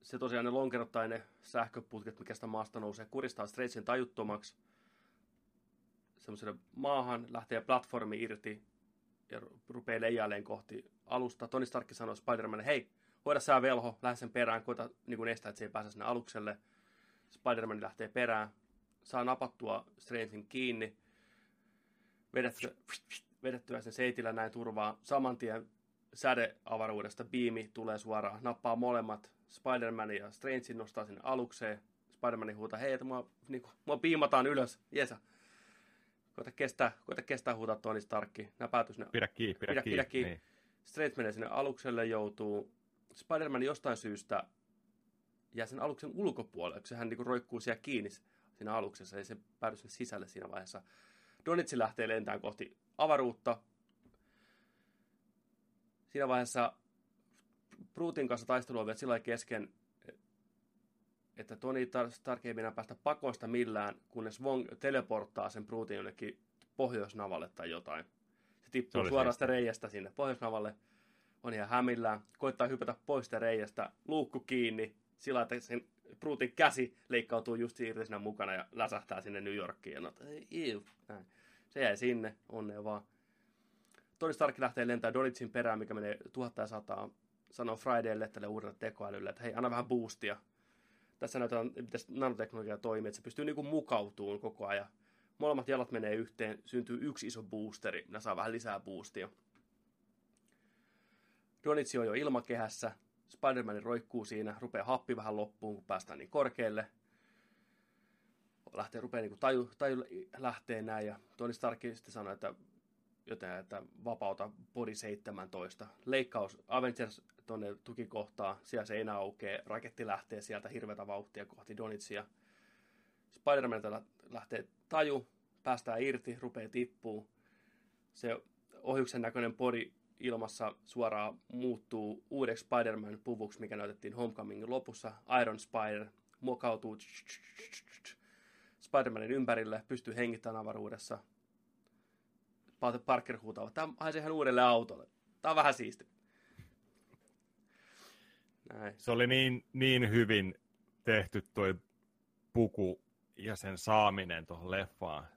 Se tosiaan ne lonkerot tai ne sähköputket, mikä sitä maasta nousee, kuristaa Strangein tajuttomaksi. Semmoiselle maahan lähtee platformi irti ja ru- rupeaa leijailemaan kohti alusta. Tony Stark sanoi Spider-Manille, hei, hoida sä velho, lähde sen perään, koita niin kuin estää, että se ei pääse sinne alukselle. Spider-Man lähtee perään, saa napattua Strangein kiinni, vedettyä, vedettyä sen seitillä näin turvaa. Saman tien sädeavaruudesta biimi tulee suoraan, nappaa molemmat Spider-Man ja Strange nostaa sinne alukseen. Spider-Man huutaa, hei, että mua, niin kuin, mua piimataan ylös, jesa. Koita kestää, koita kestää huutaa Tony Starkki. Nämä päätyi sinne Pidä kiinni, pidä, Pidä- kiinni. pidä kiinni. Niin. Strange menee sinne alukselle, joutuu. Spider-Man jostain syystä jää sen aluksen ulkopuolelle, kun sehän niinku roikkuu siellä kiinni siinä aluksessa, ei se päädy sinne sisälle siinä vaiheessa. Donitsi lähtee lentämään kohti avaruutta. Siinä vaiheessa Brutin kanssa taistelu on vielä sillä kesken, että Tar- Stark ei mennä päästä pakosta millään, kunnes Wong teleporttaa sen Brutin jonnekin pohjoisnavalle tai jotain. Se Se tippuu oli suoraan sitä reiästä sinne pohjoisnavalle. On ihan hämillään. Koittaa hypätä pois sitä reiästä. Luukku kiinni. Sillä että sen Brutin käsi leikkautuu just irti siinä mukana ja läsähtää sinne New Yorkiin. Ja no, ei, näin. Se jäi sinne. Onnea vaan. Tony Stark lähtee lentämään Donitsin perään, mikä menee tuhatta ja sataa. Sanoo Fridaylle tälle uudelle tekoälylle, että hei, anna vähän boostia. Tässä näytetään, miten nanoteknologia toimii, että se pystyy niinku mukautumaan koko ajan. Molemmat jalat menee yhteen, syntyy yksi iso boosteri, ne saa vähän lisää boostia. Donitsi on jo ilmakehässä, Spider-Man roikkuu siinä, rupeaa happi vähän loppuun, kun päästään niin korkealle. Lähtee, rupeaa niin taju, taju lähtee näin, ja Tony Stark sitten sanoi, että joten, että vapauta Body 17. Leikkaus Avengers tuonne tukikohtaan, siellä seinä aukeaa, raketti lähtee sieltä hirveätä vauhtia kohti Donitsia. Spider-Man lähtee taju, päästään irti, rupeaa tippuu. se ohjuksen näköinen pori ilmassa suoraan muuttuu uudeksi Spider-Man-puvuksi, mikä näytettiin Homecomingin lopussa. Iron Spider muokautuu Spider-Manin ympärille, pystyy hengittämään avaruudessa. Parker huutaa, tämä haisee ihan uudelle autolle. Tämä on vähän siisti. Näin. Se oli niin, niin hyvin tehty toi puku ja sen saaminen tuohon leffaan.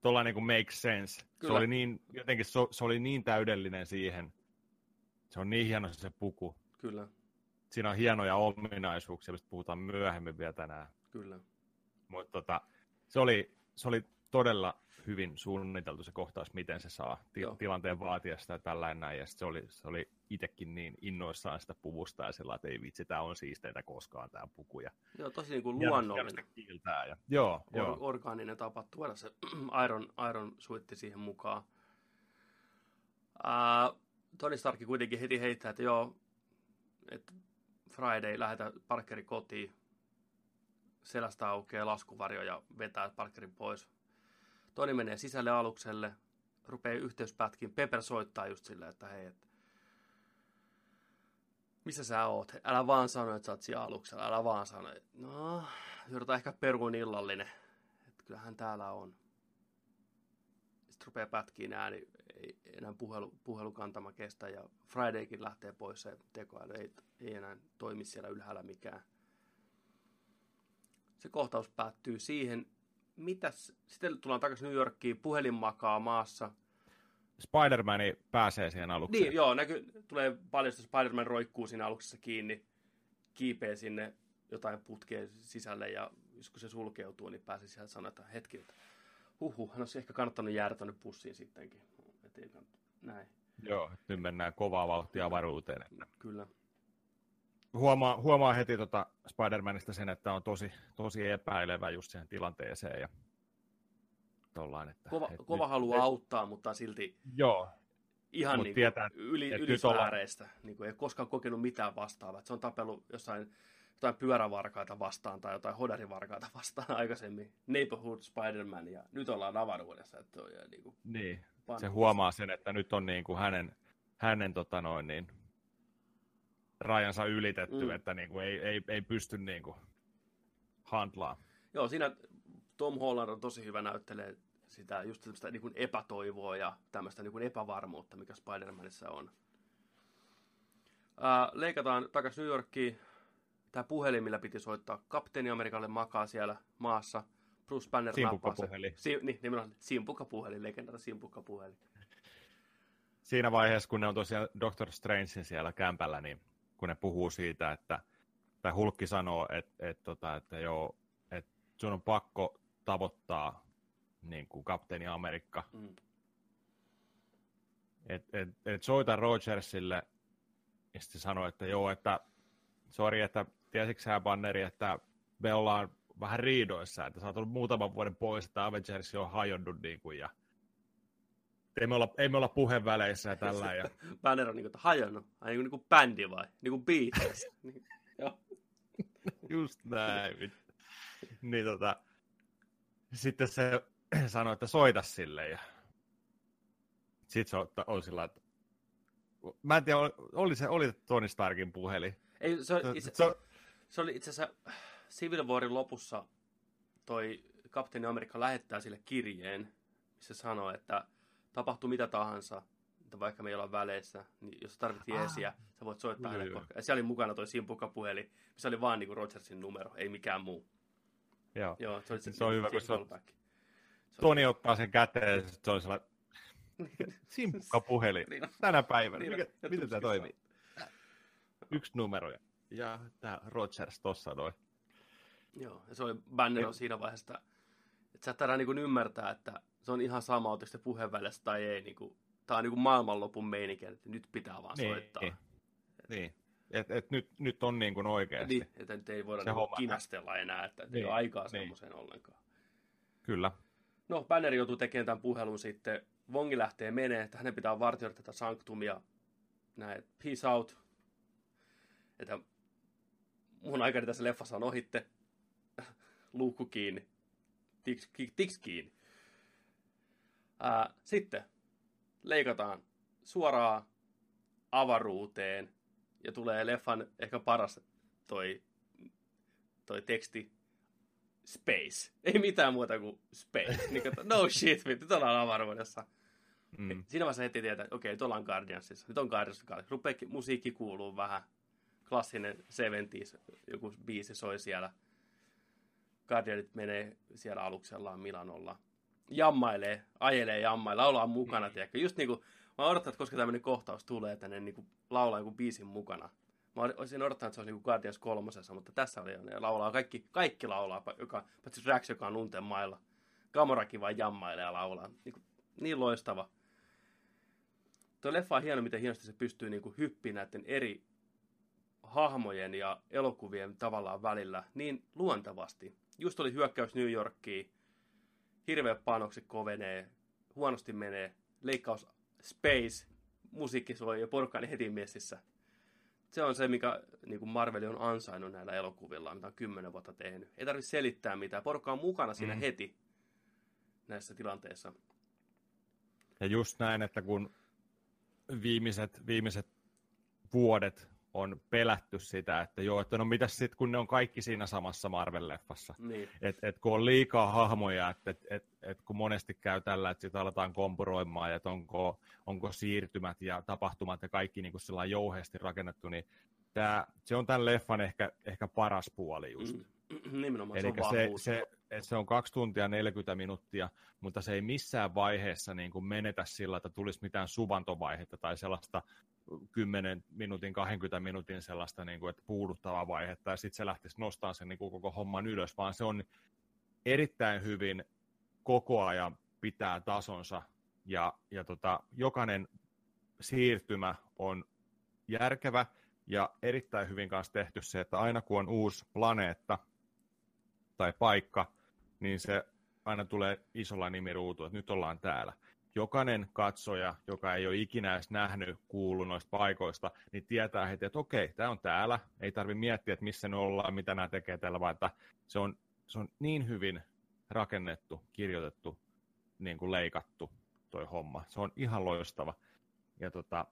Tuolla niin kuin make sense. Kyllä. Se oli niin, jotenkin se, se oli niin täydellinen siihen. Se on niin hieno se puku. Kyllä. Siinä on hienoja ominaisuuksia, mistä puhutaan myöhemmin vielä tänään. Kyllä. Mutta tota, se, oli, se oli todella hyvin suunniteltu se kohtaus, miten se saa ti- tilanteen vaatia sitä tällainen näin. Ja se oli, se oli itsekin niin innoissaan sitä puvusta ja sillä että ei vitsi, tämä on siisteitä koskaan tämä puku. Ja, joo, tosi niin kuin luonnollinen. Ja, joo, Or- joo. Orgaaninen tapa tuoda se Iron, Iron suitti siihen mukaan. Uh, Tony Stark kuitenkin heti heittää, että joo, että Friday lähetä Parkeri kotiin, selästä aukeaa laskuvarjo ja vetää Parkerin pois Toni menee sisälle alukselle, rupeaa yhteyspätkin. Pepper soittaa just silleen, että hei, että missä sä oot? Älä vaan sano, että sä oot siellä aluksella. Älä vaan sano. No, joudutaan ehkä peruun illallinen. Että kyllähän täällä on. Sitten rupeaa pätkiin ääni. Ei enää puhelu, puhelukantama kestä. Ja Fridaykin lähtee pois. Se tekoäly ei, ei enää toimi siellä ylhäällä mikään. Se kohtaus päättyy siihen, mitäs, sitten tullaan takaisin New Yorkiin, puhelin makaa maassa. Spider-Man pääsee siihen alukseen. Niin, joo, näkyy, tulee paljon, että Spider-Man roikkuu siinä aluksessa kiinni, kiipee sinne jotain putkeen sisälle ja jos kun se sulkeutuu, niin pääsee sieltä sanoa, että hetki, että huhu, hän olisi ehkä kannattanut jäädä tuonne pussiin sittenkin. Et ei, näin. Joo, nyt mennään kovaa vauhtia avaruuteen. Kyllä huomaa, huomaa heti tota Spider-Manista sen, että on tosi, tosi epäilevä just siihen tilanteeseen. Ja tollain, että, kova et kova nyt, haluaa et, auttaa, mutta silti joo, ihan niin tietää, yli, ylisfääreistä. Olla... Niin kuin ei koskaan kokenut mitään vastaavaa. se on tapellut jossain jotain pyörävarkaita vastaan tai jotain hodarivarkaita vastaan aikaisemmin. Neighborhood Spider-Man ja nyt ollaan avaruudessa. Että on, ja niin, kuin niin. se huomaa sen, että nyt on niin kuin hänen, hänen tota noin, niin, rajansa ylitetty, mm. että niin kuin ei, ei, ei pysty niin kuin handlaa. Joo, siinä Tom Holland on tosi hyvä näyttelee sitä just tämmöistä niin kuin epätoivoa ja tämmöistä niin kuin epävarmuutta, mikä Spider-Manissa on. Ää, leikataan takaisin New Yorkiin. Tämä puhelin, millä piti soittaa Kapteeni Amerikalle makaa siellä maassa. Bruce Banner Simpukkapuhelin. Si- niin, nimenomaan simpukkapuhelin, legendaarinen simpukkapuhelin. Siinä vaiheessa, kun ne on tosiaan Doctor Strangein siellä kämpällä, niin kun ne puhuu siitä, että, tai Hulkki sanoo, että, että, tota, että joo, että sun on pakko tavoittaa niin kuin kapteeni Amerikka. Mm. Et, et, et soita Rogersille, ja sitten sanoi, että joo, että sori, että tiesitkö sä Banneri, että me ollaan vähän riidoissa, että sä oot ollut muutaman vuoden pois, että Avengers on hajonnut niin kuin, ja ei me olla, ei me olla puheväleissä ja tällä. Ja... Banner on niin kuin, hajonnut. Ai niin kuin, niin kuin bändi vai? Niin kuin Beatles. niin, joo. Just näin. niin tota, sitten se sanoi, että soita sille ja sitten se on sillä että mä en tiedä, oli se oli Tony Starkin puhelin. Ei, se, itse, se, se oli itse asiassa Civil Warin lopussa toi kapteeni Amerikka lähettää sille kirjeen, missä sanoo, että tapahtuu mitä tahansa, että vaikka me ei olla väleissä, niin jos jeesiä, ah. sä voit soittaa hänelle. Koska... Ja siellä oli mukana toi simpukkapuheli, missä oli vaan niinku Rogersin numero, ei mikään muu. Joo, Joo se, oli se, se on hyvä, kun se on... Toni ottaa sen käteen, ja se on sellainen simpukkapuheli niin tänä päivänä. Niin Mikä, miten tämä toimii? Yksi numero ja tämä Rogers tossa noin. Joo, ja se oli Banner on siinä vaiheessa, että sä et niin ymmärtää, että se on ihan sama, onko se puheenvälissä tai ei. Niin kuin, tämä on niin kuin maailmanlopun meininki, että nyt pitää vaan niin, soittaa. Niin, niin. Et, et nyt, nyt on niin kuin oikeasti. Niin, että nyt ei voida se niin kinastella enää, että niin, ei ole aikaa niin. semmoiseen ollenkaan. Kyllä. No, Banner joutuu tekemään tämän puhelun sitten. Vongi lähtee menee, että hänen pitää vartioida tätä sanktumia. Näin, peace out. Että mun aikani tässä leffassa on ohitte. Luukku kiinni. Tiks, tiks kiinni. Ää, sitten leikataan suoraan avaruuteen ja tulee leffan ehkä paras toi, toi teksti space. Ei mitään muuta kuin space. niin kuin, no shit, nyt ollaan avaruudessa. Mm. Siinä vaiheessa heti tietää, että okei, okay, nyt ollaan Guardiansissa. Nyt on Guardians. Rupeaa musiikki kuuluu vähän. Klassinen 70s, joku biisi soi siellä. Guardianit menee siellä aluksellaan Milanolla. Jammailee, ajelee jammaille, laulaa mukana, mm. tiedätkö. Just niinku, mä odotan, että koska tämmöinen kohtaus tulee, että ne niinku laulaa joku biisin mukana. Mä olisin odottanut, että se olisi niin Guardians kolmosessa, mutta tässä oli ne laulaa, kaikki, kaikki laulaa, joka, paitsi Drax, joka on unten mailla. Gamorakin vain jammailee ja laulaa. Niin, kuin, niin loistava. Tuo leffa on hieno, miten hienosti se pystyy niin kuin hyppiin näiden eri hahmojen ja elokuvien tavallaan välillä niin luontevasti. Just oli hyökkäys New Yorkiin, hirveä panoksi kovenee, huonosti menee, leikkaus Space, musiikki soi ja porukka heti messissä se on se, mikä niin kuin Marvel on ansainnut näillä elokuvilla, mitä on kymmenen vuotta tehnyt. Ei tarvitse selittää mitään. Porukka on mukana siinä mm. heti näissä tilanteissa. Ja just näin, että kun viimeiset, viimeiset vuodet on pelätty sitä, että joo, että no mitäs sitten, kun ne on kaikki siinä samassa Marvel-leffassa. Niin. Että et kun on liikaa hahmoja, että et, et, et kun monesti käy tällä, että sitten aletaan kompuroimaan, että onko, onko siirtymät ja tapahtumat ja kaikki niin kuin jouheesti rakennettu, niin tää, se on tämän leffan ehkä, ehkä paras puoli just. Mm, nimenomaan, Eli se, on se, se, se on kaksi tuntia 40 minuuttia, mutta se ei missään vaiheessa niin kuin menetä sillä, että tulisi mitään suvantovaihetta tai sellaista 10 minuutin, 20 minuutin sellaista niin kuin, että puuduttavaa vaihetta, ja sitten se lähtisi nostamaan sen niin kuin koko homman ylös, vaan se on erittäin hyvin koko ajan pitää tasonsa, ja, ja tota, jokainen siirtymä on järkevä, ja erittäin hyvin kanssa tehty se, että aina kun on uusi planeetta tai paikka, niin se aina tulee isolla nimiruutu, että nyt ollaan täällä jokainen katsoja, joka ei ole ikinä edes nähnyt, kuullut noista paikoista, niin tietää heti, että okei, tämä on täällä, ei tarvitse miettiä, että missä ne ollaan, mitä nämä tekee täällä, vaan että se on, se on niin hyvin rakennettu, kirjoitettu, niin kuin leikattu toi homma. Se on ihan loistava. Ja, tota,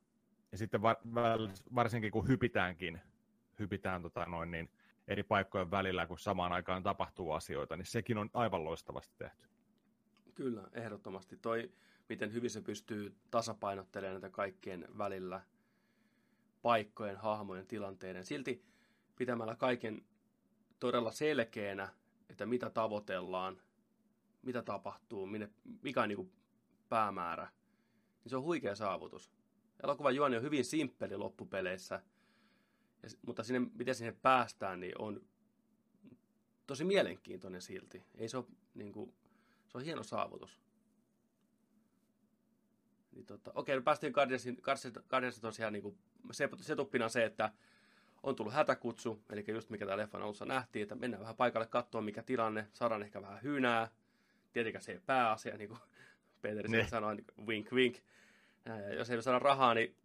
ja sitten var, varsinkin kun hypitäänkin, hypitään tota noin, niin eri paikkojen välillä, kun samaan aikaan tapahtuu asioita, niin sekin on aivan loistavasti tehty. Kyllä, ehdottomasti. Toi, miten hyvin se pystyy tasapainottelemaan näitä kaikkien välillä paikkojen, hahmojen, tilanteiden. Silti pitämällä kaiken todella selkeänä, että mitä tavoitellaan, mitä tapahtuu, minne, mikä on niin päämäärä, niin se on huikea saavutus. Elokuvan juoni on hyvin simppeli loppupeleissä, mutta sinne, miten sinne päästään, niin on tosi mielenkiintoinen silti. Ei se, ole, niin kuin, se on hieno saavutus. Niin tota, okei, me päästiin Guardiansin, Guardiansin tosiaan niin kuin, se, setuppina se, että on tullut hätäkutsu, eli just mikä tämä leffan alussa nähtiin, että mennään vähän paikalle katsoa mikä tilanne, saadaan ehkä vähän hynää, tietenkään se ei pääasia, niin kuin Peter ne. sanoi, niin wink wink. Ja jos ei saada rahaa, niin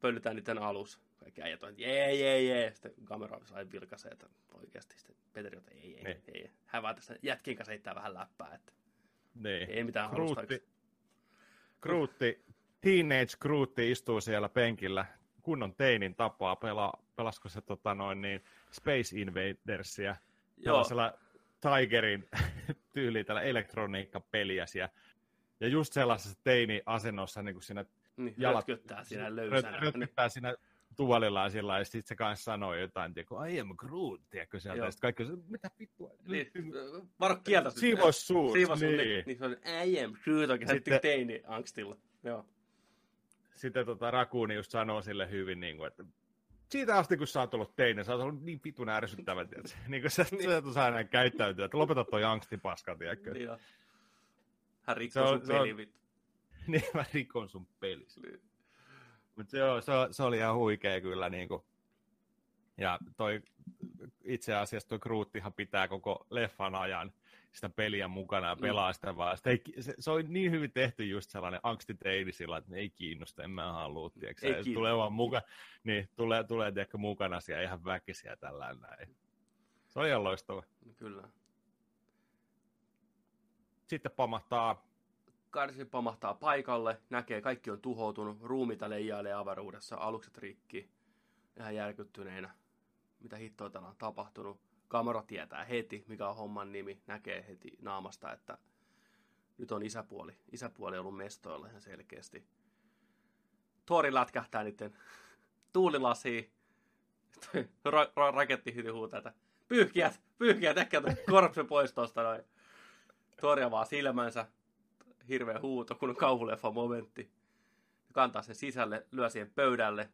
pöllytään niiden alus. Kaikki äijät on, jee, jee, jee. Sitten kamera sai vilkaisee, että oikeasti. Sitten Peteri on, ei, ei, ei, ei. Hän vaan tässä jätkin kanssa heittää vähän läppää, että ne. ei mitään Kruutti, Kruutti, teenage Kruutti istuu siellä penkillä, kunnon teinin tapaa, pela, pelasko se tota noin niin, Space Invadersia, tällaisella Tigerin tyyli tällä elektroniikkapeliä ja, ja just sellaisessa teini-asennossa niin kuin siinä niin, jalat... Rötköttää siinä löysänä. Rötköttää siinä tuolillaan sillä ja sitten se kanssa sanoi jotain, tiedätkö, I am Groot, tiedätkö sieltä, Joo. ja sitten kaikki mitä vittua. Niin, varo kieltä. Siivos suut. Siivos niin. niin. niin se on, I am Groot, oikein sitten teini angstilla. Joo. Sitten tota, Rakuuni just sanoo sille hyvin, niin kuin, että siitä asti, kun sä oot ollut teinen, sä oot ollut niin pitun ärsyttävä, tiedätkö? niin kuin sä, niin. sä et osaa enää käyttäytyä, että lopeta toi angstipaska, tiedätkö? Niin Hän rikkoo sun peli, vittu. Niin, mä rikon sun peli. Niin. Mutta joo, se, se, oli ihan huikea kyllä. Niin kuin. Ja toi, itse asiassa tuo Kruuttihan pitää koko leffan ajan sitä peliä mukana ja pelaa mm. sitä vaan. Sitä ei, se, se, on niin hyvin tehty just sellainen angstiteini sillä, että ne ei kiinnosta, en mä halua, tiedätkö? Ei kiinnosta. tulee vaan muka, niin tulee, tulee tiedätkö, mukana siellä ihan väkisiä tällä näin. Se on ihan loistava. Kyllä. Sitten pamahtaa Guardians pamahtaa paikalle, näkee kaikki on tuhoutunut, ruumita leijailee avaruudessa, alukset rikki, ihan järkyttyneenä. Mitä hittoa täällä on tapahtunut? Kamera tietää heti, mikä on homman nimi, näkee heti naamasta, että nyt on isäpuoli. Isäpuoli on ollut mestoilla ihan selkeästi. Tori lätkähtää niiden tuulilasiin. Ra- ra- raketti hyti huutaa, että pyyhkiät, pyyhkiät, ehkä korpse pois tosta noin. Tori avaa silmänsä, hirveä huuto, kun on kauhuleffa momentti. Kantaa sen sisälle, lyö siihen pöydälle.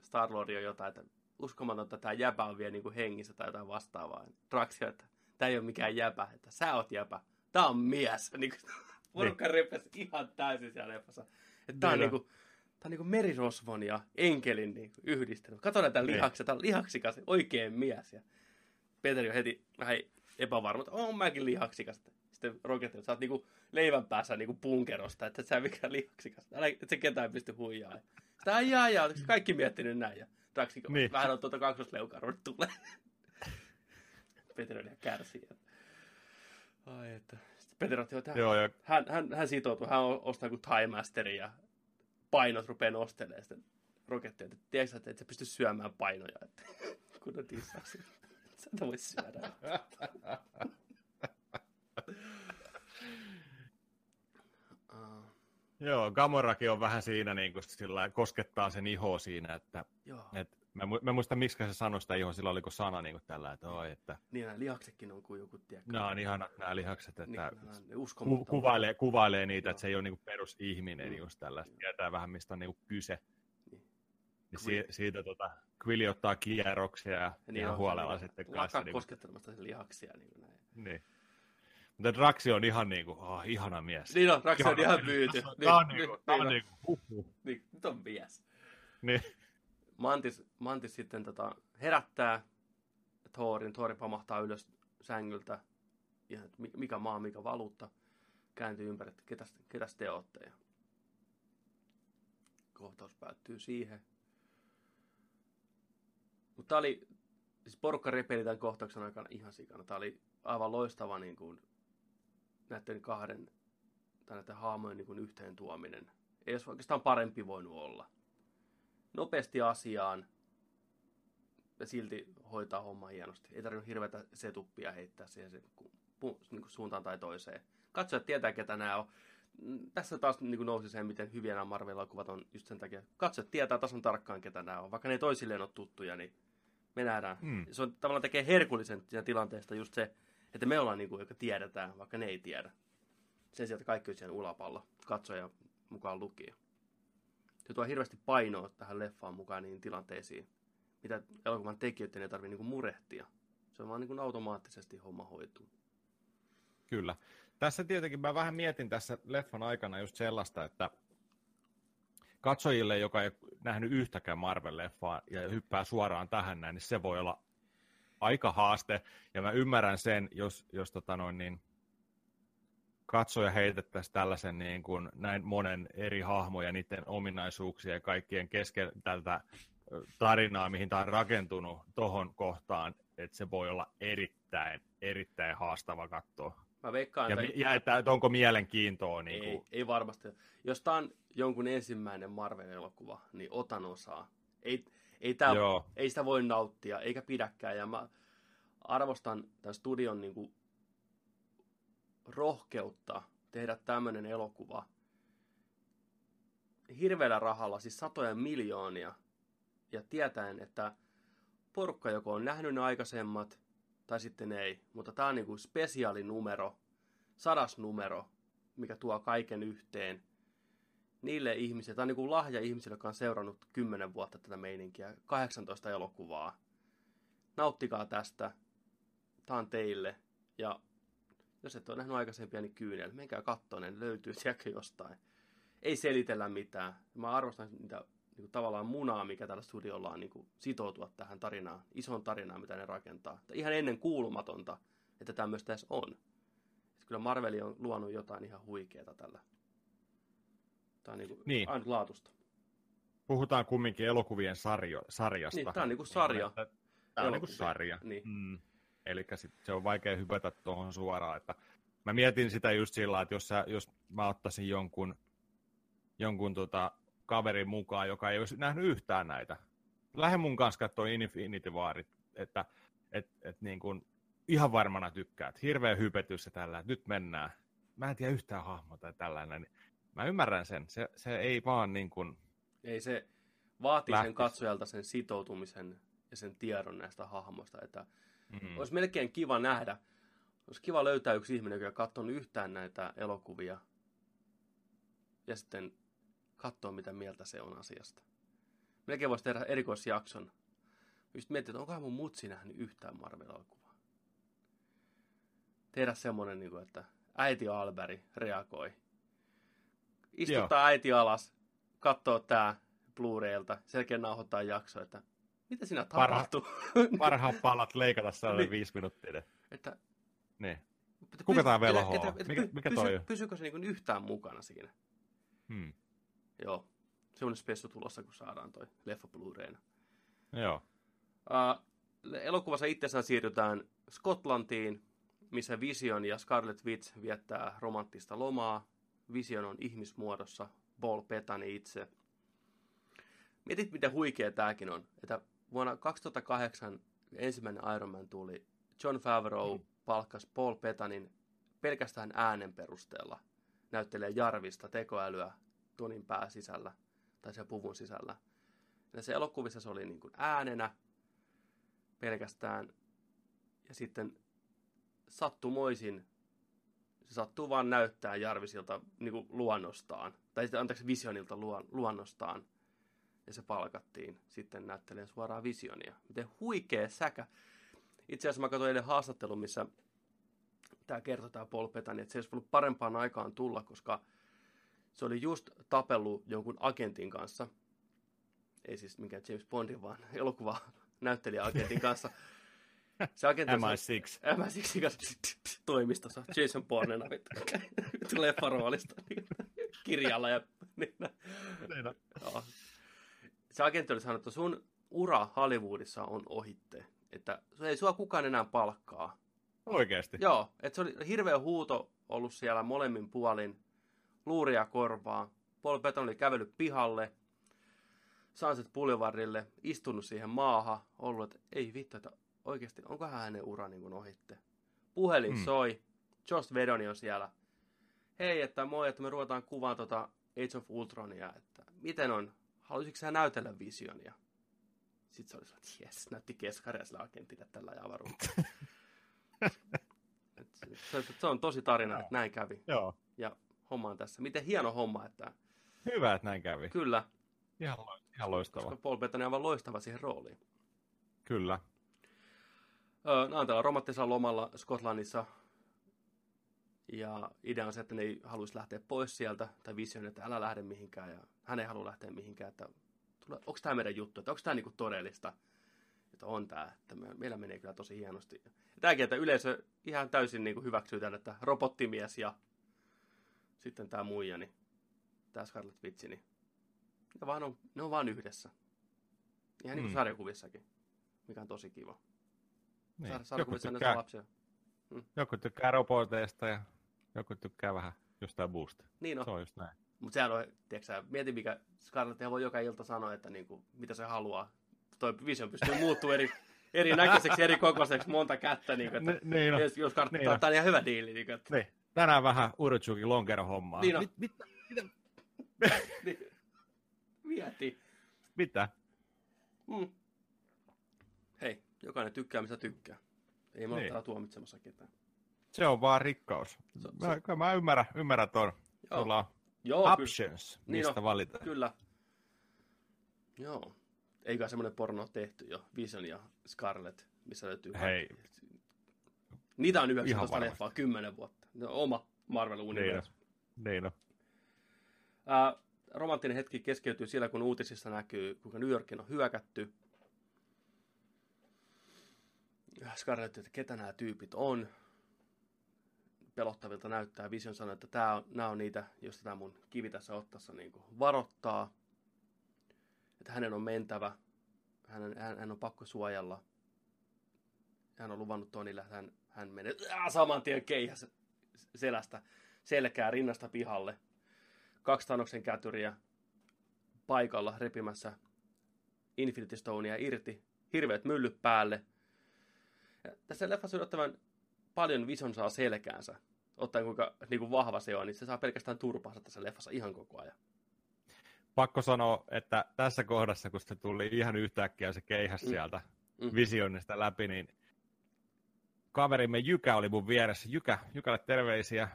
Starlord on jotain, että uskomatonta, että tämä jäpä on vielä niin kuin hengissä tai jotain vastaavaa. Draxio, että tämä ei ole mikään jäpä, että sä oot jäpä. Tämä on mies. Niin kuin, porukka repesi ihan täysin siellä leffassa. Että tämä on niin kuin, Tämä on niin kuin merirosvon ja enkelin niin kuin yhdistelmä. Kato näitä lihaksia, tämä on lihaksikas, oikein mies. Ja Peteri on heti vähän epävarma, että on mäkin lihaksikas. Sitten Rocket, että sä oot niinku leivän päässä niinku punkerosta, että et sä mikään lihaksikas. Älä, et se ketään pysty huijaa. Sitä jaa, jaa, kaikki miettinyt näin. Ja Draxiko niin. vähän on tuota kaksosleukaa tulee. On ihan kärsii. Ai että. Sitten otti, että Joo, ja... hän, hän, hän sitoutuu, hän ostaa kuin Time Masterin ja painot rupeaa nostelemaan sitten rokettia. Että tiedätkö, että et sä pysty syömään painoja, että kun on tissaksi. Sä et voi syödä. Joo, Gamorakin on vähän siinä, niin kuin sillä koskettaa sen iho siinä, että, Joo. että mä, mä muistan, miksi se sanoi sitä ihoa, sillä oliko sana niin kuin tällä, että oi, että... Niin, nämä lihaksetkin on kuin joku, tiedäkö? Nämä on ihanat nämä lihakset, että niin, ku, kuvailee, kuvailee niitä, Joo. että se ei ole niin kuin perusihminen mm. just tällaista, tietää vähän, mistä on niin kuin kyse. Niin. Niin si- siitä tota, Quilli ottaa kierroksia ja, ja niin huolella sitten kanssa. Lakkaa niin koskettelemasta sen lihaksia niin kuin näin. Niin. Mutta Draxi on ihan niinku, oh, ihana mies. Niin on, Draxi on ihan myyty. Tämä on niinku, tää on niinku, huh, huh. Niin, nyt on mies. Niin. Mantis, Mantis sitten tota, herättää Thorin. Thori pamahtaa ylös sängyltä. Ja mikä maa, mikä valuutta. Kääntyy ympäri, että ketäs, ketäs te ootte. Ja kohtaus päättyy siihen. Mutta oli, siis porukka repeli tämän kohtauksen aikana ihan sikana. Tää oli aivan loistava niin kuin, näiden kahden tai näiden haamojen niin yhteen tuominen. Ei olisi oikeastaan parempi voinut olla. Nopeasti asiaan ja silti hoitaa homma hienosti. Ei tarvitse hirveätä setuppia heittää siihen se, niin kuin suuntaan tai toiseen. Katsojat tietää, ketä nämä on. Tässä taas niin kuin nousi se, miten hyviä nämä Marvel-elokuvat on just sen takia. Katsojat tietää tasan tarkkaan, ketä nämä on. Vaikka ne ei toisilleen ole tuttuja, niin me nähdään. Mm. Se on tavallaan tekee herkullisen tilanteesta just se, että me ollaan niin kuin, joka tiedetään, vaikka ne ei tiedä. Sen sijaan, että kaikki on siellä ulapalla, katsoja mukaan lukien. Se tuo hirveästi painoa tähän leffaan mukaan niihin tilanteisiin, mitä elokuvan tekijöiden ei tarvitse niin murehtia. Se on vaan niin kuin automaattisesti homma hoituu. Kyllä. Tässä tietenkin mä vähän mietin tässä leffan aikana just sellaista, että katsojille, joka ei nähnyt yhtäkään Marvel-leffaa ja hyppää suoraan tähän näin, niin se voi olla aika haaste, ja mä ymmärrän sen, jos, jos tota noin, niin, katsoja heitettäisiin tällaisen niin kuin, näin monen eri hahmoja, niiden ominaisuuksia ja kaikkien kesken tältä tarinaa, mihin tämä on rakentunut tuohon kohtaan, että se voi olla erittäin, erittäin haastava katsoa. Mä veikkaan, ja, että... ja että, että onko mielenkiintoa. Niin ei, kuin... ei varmasti. Jos tämä on jonkun ensimmäinen Marvel-elokuva, niin otan osaa. Ei, ei, tää, ei sitä voi nauttia, eikä pidäkään. Ja mä arvostan tämän studion niin kuin rohkeutta tehdä tämmöinen elokuva. Hirveällä rahalla, siis satoja miljoonia, ja tietäen, että porukka joko on nähnyt ne aikaisemmat, tai sitten ei, mutta tämä on niin kuin spesiaalinumero, sadas numero, mikä tuo kaiken yhteen – niille ihmisille, tai niin kuin lahja ihmisille, jotka on seurannut 10 vuotta tätä meininkiä, 18 elokuvaa. Nauttikaa tästä. Tämä on teille. Ja jos et ole nähnyt aikaisempia, niin kyynel. Menkää katsoa, ne löytyy sieltä jostain. Ei selitellä mitään. Mä arvostan niitä niin kuin tavallaan munaa, mikä tällä studiolla on niin kuin sitoutua tähän tarinaan, isoon tarinaan, mitä ne rakentaa. Ihan ennen kuulumatonta, että tämmöistä edes on. Että kyllä Marveli on luonut jotain ihan huikeaa tällä Tämä on niin kuin niin. ainutlaatusta. Puhutaan kumminkin elokuvien sarjo, sarjasta. Niin, tämä on niin kuin sarja. Niin, tämä on niin kuin sarja. Niin. Mm. Eli se on vaikea hypätä tuohon suoraan, että Mä mietin sitä just sillä, että jos, sä, jos mä ottaisin jonkun, jonkun tota, kaverin mukaan, joka ei olisi nähnyt yhtään näitä. Lähde mun kanssa katsoa Infinity Warit, että et, et niin kuin, ihan varmana tykkäät. Hirveä hypetys ja tällä, että nyt mennään. Mä en tiedä yhtään hahmoa tai tällainen. Mä ymmärrän sen. Se, se ei vaan niin kuin... Ei se vaatii Lähtis. sen katsojalta sen sitoutumisen ja sen tiedon näistä hahmoista, että Mm. olisi melkein kiva nähdä, olisi kiva löytää yksi ihminen, joka ei katsonut yhtään näitä elokuvia ja sitten katsoa, mitä mieltä se on asiasta. Melkein voisi tehdä erikoisjakson. Just miettiä, että onkohan mun mutsi nähnyt yhtään Marvel-elokuvaa. Tehdä semmoinen, niin että äiti Alberi reagoi. Istuttaa Joo. äiti alas, katsoo tää Blu-raylta, sen jälkeen nauhoittaa jakso, että mitä Parha- tapahtuu? Parhaat palat leikata sellainen Niin. viisi minuuttia. että, Niin. että Kuka tää että- velho on? Mikä- py- mikä pysy- toi on? Pysyykö se niin yhtään mukana siinä? Hmm. Joo. Semmoinen spessu tulossa, kun saadaan toi leffa Blu-rayna. Joo. Uh, elokuvassa itsessään siirrytään Skotlantiin, missä Vision ja Scarlet Witch viettää romanttista lomaa. Vision on ihmismuodossa, Paul Bettany itse. Mietit, miten huikea tämäkin on, että vuonna 2008 ensimmäinen Iron Man tuli. John Favreau mm. palkkasi Paul Bettanin pelkästään äänen perusteella. Näyttelee Jarvista tekoälyä Tonin pää sisällä, tai sen puvun sisällä. Ja se elokuvissa se oli niin kuin äänenä pelkästään. Ja sitten sattumoisin se sattuu vaan näyttää Jarvisilta niin kuin luonnostaan. Tai sitten anteeksi Visionilta luon, luonnostaan. Ja se palkattiin sitten näyttelemään suoraan Visionia. Miten huikea säkä. Itse asiassa mä katsoin eilen haastattelun, missä tämä kertoo tämä Paul Bettany, että se olisi voinut parempaan aikaan tulla, koska se oli just tapellut jonkun agentin kanssa. Ei siis minkään James Bondin, vaan elokuva näyttelijäagentin kanssa. Se se- MI6. MI6 kanssa toimistossa Jason Bournena leffaroolista niin, kirjalla. Ja, niin, joo. Se agentti oli sanonut, että sun ura Hollywoodissa on ohitte. Että se ei sua kukaan enää palkkaa. Oikeesti. Joo, että se oli hirveä huuto ollut siellä molemmin puolin. Luuria korvaa. Paul Bettany oli kävellyt pihalle. Sunset Boulevardille, istunut siihen maahan, ollut, että ei vittu, että oikeasti, onko hänen ura niin kuin ohitte. Puhelin hmm. soi, Josh Vedoni on siellä. Hei, että moi, että me ruvetaan kuvaan tota Age of Ultronia, että miten on, haluaisitko hän näytellä visionia? Sitten se oli sellainen, että jes, näytti keskaria sillä agentille tällä avaruudella. Et se, se, se, on tosi tarina, että näin kävi. Joo. Ja homma on tässä. Miten hieno homma, että Hyvä, että näin kävi. kyllä, Ihan, ihan loistava. koska Paul Bettany on aivan loistava siihen rooliin. Kyllä. Öö, ne on täällä romanttisella lomalla Skotlannissa. Ja idea on se, että ne ei haluaisi lähteä pois sieltä, tai vision, että älä lähde mihinkään, ja hän ei halua lähteä mihinkään, että onko tämä meidän juttu, että onko tämä niinku todellista, että on tämä, että me, meillä menee kyllä tosi hienosti. Tämäkin, että yleisö ihan täysin niinku hyväksyy tämän, että robottimies ja sitten tämä muija, niin tämä Scarlet Witch, niin ne, vaan on, ne on vaan yhdessä. Ihan niin kuin Mm. sarjakuvissakin, mikä on tosi kiva. Niin. Sar- Joku, on tykkää, lapsia. joku tykkää roboteista ja joku tykkää vähän jostain boosta. Niin Se on, on just näin. mutta sehän on, tiedätkö mieti mikä Scarlett voi joka ilta sanoa, että niinku, mitä se haluaa. Toi Vision pystyy muuttumaan eri, eri näköiseksi, eri kokoiseksi, monta kättä. Niinku, että, Ni- niin on. jos, jos karttaa, Niin on. tämä on ihan hyvä diili. Niinku, että, Niin. Tänään vähän Uruchuki lonkero hommaa. Niin on. Mit, mit, niin, mieti. mitä? Mm. Jokainen tykkää, mistä tykkää. Ei me Niin. täällä tuomitsemassa ketään. Se on vaan rikkaus. Se- Mä, kyllä mä ymmärrän, ymmärrän ton. Joo, Sulla on Joo options, Niin mistä on. valita. kyllä. Joo. Eikä semmoinen porno tehty jo, Vision ja Scarlett, missä löytyy Hei. Niitä on Ihan 19 varmasti. leffaa, 10 vuotta. Ne on oma marvel Niin universe Niin on. Ää, romanttinen hetki keskeytyy siellä, kun uutisissa näkyy, kuinka New Yorkin on hyökätty. Scarlett, että ketä nämä tyypit on. Pelottavilta näyttää. Vision sanoi, että tää on, nämä on niitä, joista tämä mun kivi tässä ottassa niin varoittaa. Että hänen on mentävä. Hänen, hän, hän on pakko suojella. Hän on luvannut Tonille, että hän, hän menee ää, saman tien keihässä selästä selkää rinnasta pihalle. Kaksi Thanoksen kätyriä paikalla repimässä Infinity Stonea irti. Hirveät myllyt päälle. Ja tässä leffassa yllättävän paljon Vision saa selkäänsä. Ottaen kuinka niin kuin vahva se on, niin se saa pelkästään turpaansa tässä leffassa ihan koko ajan. Pakko sanoa, että tässä kohdassa, kun se tuli ihan yhtäkkiä se keihäs mm. sieltä mm. visionista läpi, niin kaverimme Jykä oli mun vieressä. Jykä, Jykälle terveisiä.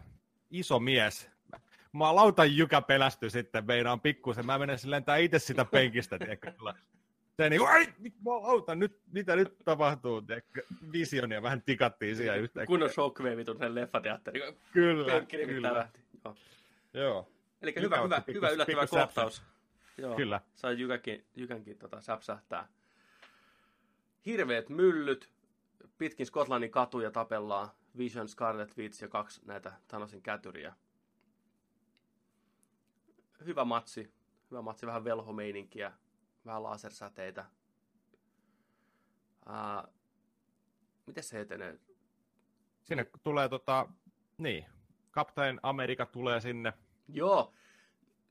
Iso mies. Mä lautan Jykä pelästy sitten, meinaan pikkusen. Mä menen lentää itse sitä penkistä, tiedätkö? Se niin, ai, auta, nyt, mitä nyt tapahtuu? Tiedätkö? Visionia vähän tikattiin siellä yhtäkkiä. Kunnon shockwave sen leffateatteri. Kyllä, kyllä. Joo. Joo. Eli hyvä, hyvä, pikkus, hyvä yllättävä kohtaus. Joo, Kyllä. Sai Jykänkin, Jykänkin tota, säpsähtää. Hirveät myllyt, pitkin Skotlannin katuja tapellaan Vision, Scarlet Witch ja kaksi näitä Thanosin kätyriä. Hyvä matsi. Hyvä matsi, vähän velhomeininkiä, vähän lasersäteitä. Ää, miten se etenee? Sinne tulee tota, niin, Captain America tulee sinne. Joo,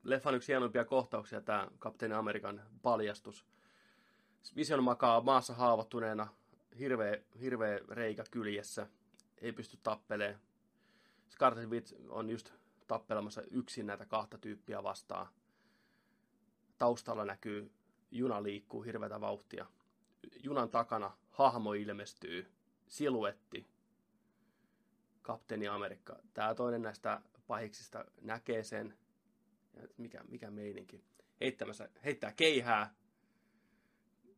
leffan yksi hienoimpia kohtauksia, tämä Captain Amerikan paljastus. Vision makaa maassa haavoittuneena, hirveä, hirveä reikä kyljessä, ei pysty tappeleen. Scarlet Witch on just tappelemassa yksin näitä kahta tyyppiä vastaan. Taustalla näkyy juna liikkuu hirveätä vauhtia. Junan takana hahmo ilmestyy, siluetti, kapteeni Amerikka. Tämä toinen näistä pahiksista näkee sen, mikä, mikä meininki. Heittämässä, heittää keihää.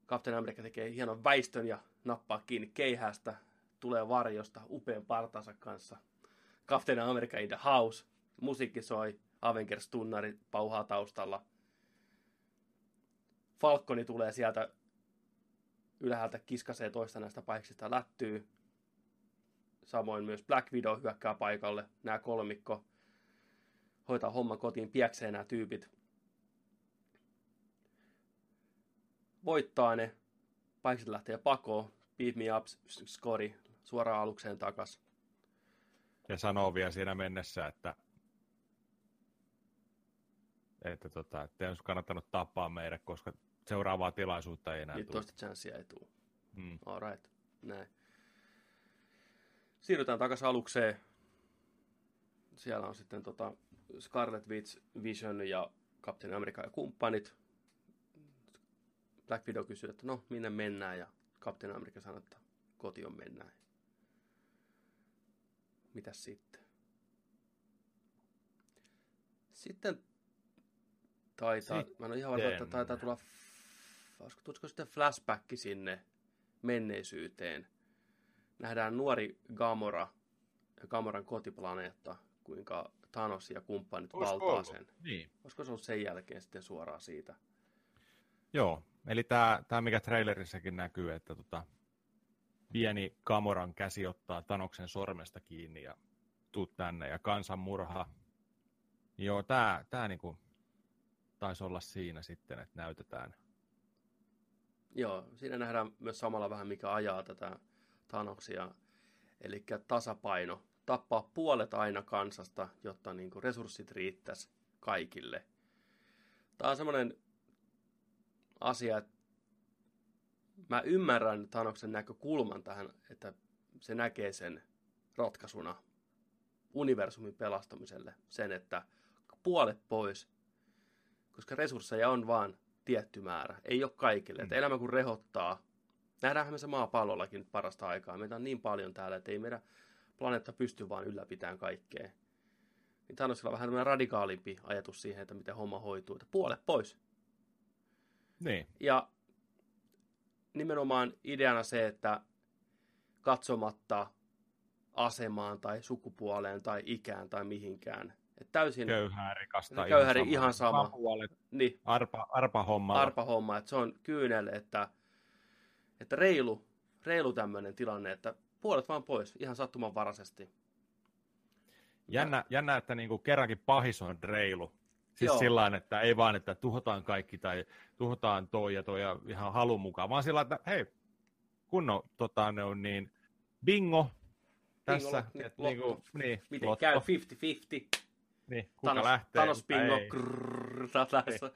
Kapteeni Amerikka tekee hienon väistön ja nappaa kiinni keihästä. Tulee varjosta upean partansa kanssa. Kapteeni Amerikka in the house. Musiikki soi. Avengers-tunnari pauhaa taustalla. Falconi tulee sieltä ylhäältä kiskasee toista näistä pahiksista lättyy. Samoin myös Black Widow hyökkää paikalle. Nämä kolmikko hoitaa homman kotiin, pieksee nämä tyypit. Voittaa ne. Paikset lähtee pakoon. Beat me up, skori, suoraan alukseen takas. Ja sanoo vielä siinä mennessä, että että, tota, että olisi kannattanut tappaa meidät, koska seuraavaa tilaisuutta ei enää tule. Toista chanssia ei tule. Hmm. All right. Näin. Siirrytään takaisin alukseen. Siellä on sitten tota Scarlet Witch, Vision ja Captain America ja kumppanit. Black Widow kysyy, että no, minne mennään, ja Captain America sanoo, että on mennään. Mitäs sitten? Sitten taitaa, sitten. mä en ole ihan varma, että taitaa tulla, olisiko sitten flashback sinne menneisyyteen. Nähdään nuori Gamora ja Gamoran kotiplaneetta, kuinka Thanos ja kumppanit Olisiko valtaa sen. Niin. Olisiko se ollut sen jälkeen sitten suoraan siitä? Joo, eli tämä, tämä mikä trailerissakin näkyy, että tota, pieni Kamoran käsi ottaa Tanoksen sormesta kiinni ja tuu tänne ja kansanmurha. Joo, tämä, tämä niinku, taisi olla siinä sitten, että näytetään. Joo, siinä nähdään myös samalla vähän mikä ajaa tätä Thanoksia, eli tasapaino. Tappaa puolet aina kansasta, jotta niin kuin resurssit riittäisi kaikille. Tämä on semmoinen asia, että mä ymmärrän Tanoksen näkökulman tähän, että se näkee sen ratkaisuna universumin pelastamiselle, sen, että puolet pois, koska resursseja on vaan tietty määrä, ei ole kaikille. Mm. Että elämä kun rehottaa, nähdäänhän me se maapallollakin parasta aikaa, meitä on niin paljon täällä, että ei meidän planeetta pystyy vaan ylläpitämään kaikkea. Niin Thanosilla on vähän radikaalimpi ajatus siihen, että miten homma hoituu, että puolet pois. Niin. Ja nimenomaan ideana se, että katsomatta asemaan tai sukupuoleen tai ikään tai mihinkään. Että täysin köyhää rikasta. Köyhää ihan, ihan sama. Niin. Arpa, arpa homma. Arpa homma, että se on kyynel, että, että reilu, reilu tämmöinen tilanne, että puolet vaan pois, ihan sattumanvaraisesti. Jännä, jännä että niinku kerrankin pahis on reilu. Siis sillä että ei vaan, että tuhotaan kaikki tai tuhotaan toi ja toi ja ihan halun mukaan, vaan sillä että hei, kun on, tota, ne on niin bingo, tässä, Bingo, että lotto. niinku, niin, Miten lotto, käy 50-50? Niin, kuka Thanos, lähtee, Thanos ei. Krrrr, tällaista.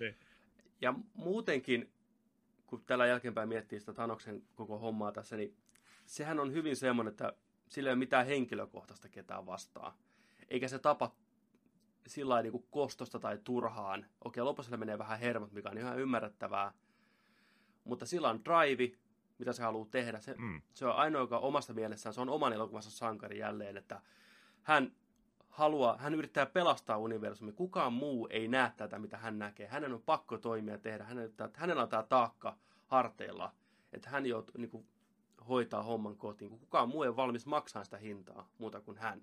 Niin. Ja muutenkin, kun tällä jälkeenpäin miettii sitä Thanoksen koko hommaa tässä, niin sehän on hyvin semmoinen, että sillä ei ole mitään henkilökohtaista ketään vastaan. Eikä se tapa sillä lailla niin kostosta tai turhaan. Okei, lopussa menee vähän hermot, mikä on ihan ymmärrettävää. Mutta sillä on drive, mitä se haluaa tehdä. Se, Mm. se on ainoa, joka omasta mielessään, se on oman elokuvansa sankari jälleen, että hän haluaa, hän yrittää pelastaa universumi. Kukaan muu ei näe tätä, mitä hän näkee. Hänen on pakko toimia ja tehdä. Hänen, hänellä on tämä taakka harteilla, että hän joutuu niin kuin, hoitaa homman kotiin, kukaan muu ei ole valmis maksamaan sitä hintaa muuta kuin hän.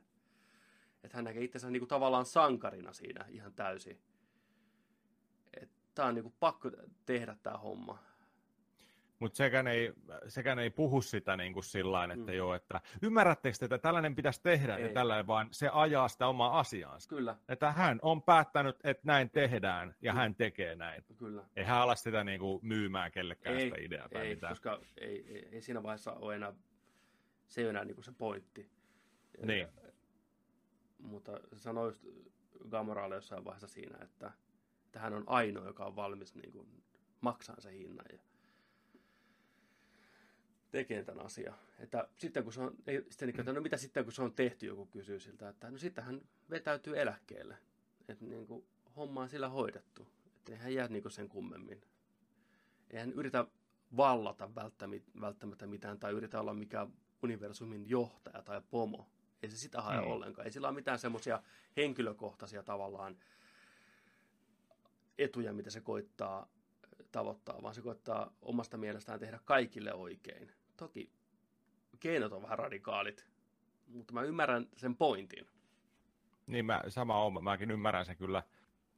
Että hän näkee itsensä niin kuin, tavallaan sankarina siinä ihan täysin. Tämä on niin kuin, pakko tehdä tämä homma. Mutta sekään ei, sekään ei puhu sitä niin kuin sillain, että Mm. joo, että ymmärrättekö te, että tällainen pitäisi tehdä ja Ei. tällainen, vaan se ajaa sitä omaa asiaansa. Kyllä, Että hän on päättänyt, että näin tehdään ja Mm. hän tekee näin. kyllä. Ei hän ala sitä niin kuin myymään kellekään Ei, sitä ideaa tai ei, mitään. koska ei, ei, ei siinä vaiheessa ole enää, se ei ole enää niin kuin se pointti. Niin. Ja, mutta sanoi just Gamoralle jossain vaiheessa siinä, että, että hän on ainoa, joka on valmis niin kuin, maksaa se hinnan ja tekee tämän asian. Että sitten kun se on, ei, sitten niin, että no mitä sitten kun se on tehty, joku kysyy siltä, että no sitten hän vetäytyy eläkkeelle. Että niin kuin, homma on sillä hoidettu. Että ei hän jää niin kuin sen kummemmin. Ei hän yritä vallata välttämättä, välttämättä mitään tai yritä olla mikään universumin johtaja tai pomo. Ei se sitä hae Mm. ollenkaan. Ei sillä ole mitään semmoisia henkilökohtaisia tavallaan etuja, mitä se koittaa tavoittaa, vaan se koittaa omasta mielestään tehdä kaikille oikein. Toki keinot on vähän radikaalit, mutta mä ymmärrän sen pointin. Niin mä, sama on, mäkin ymmärrän sen kyllä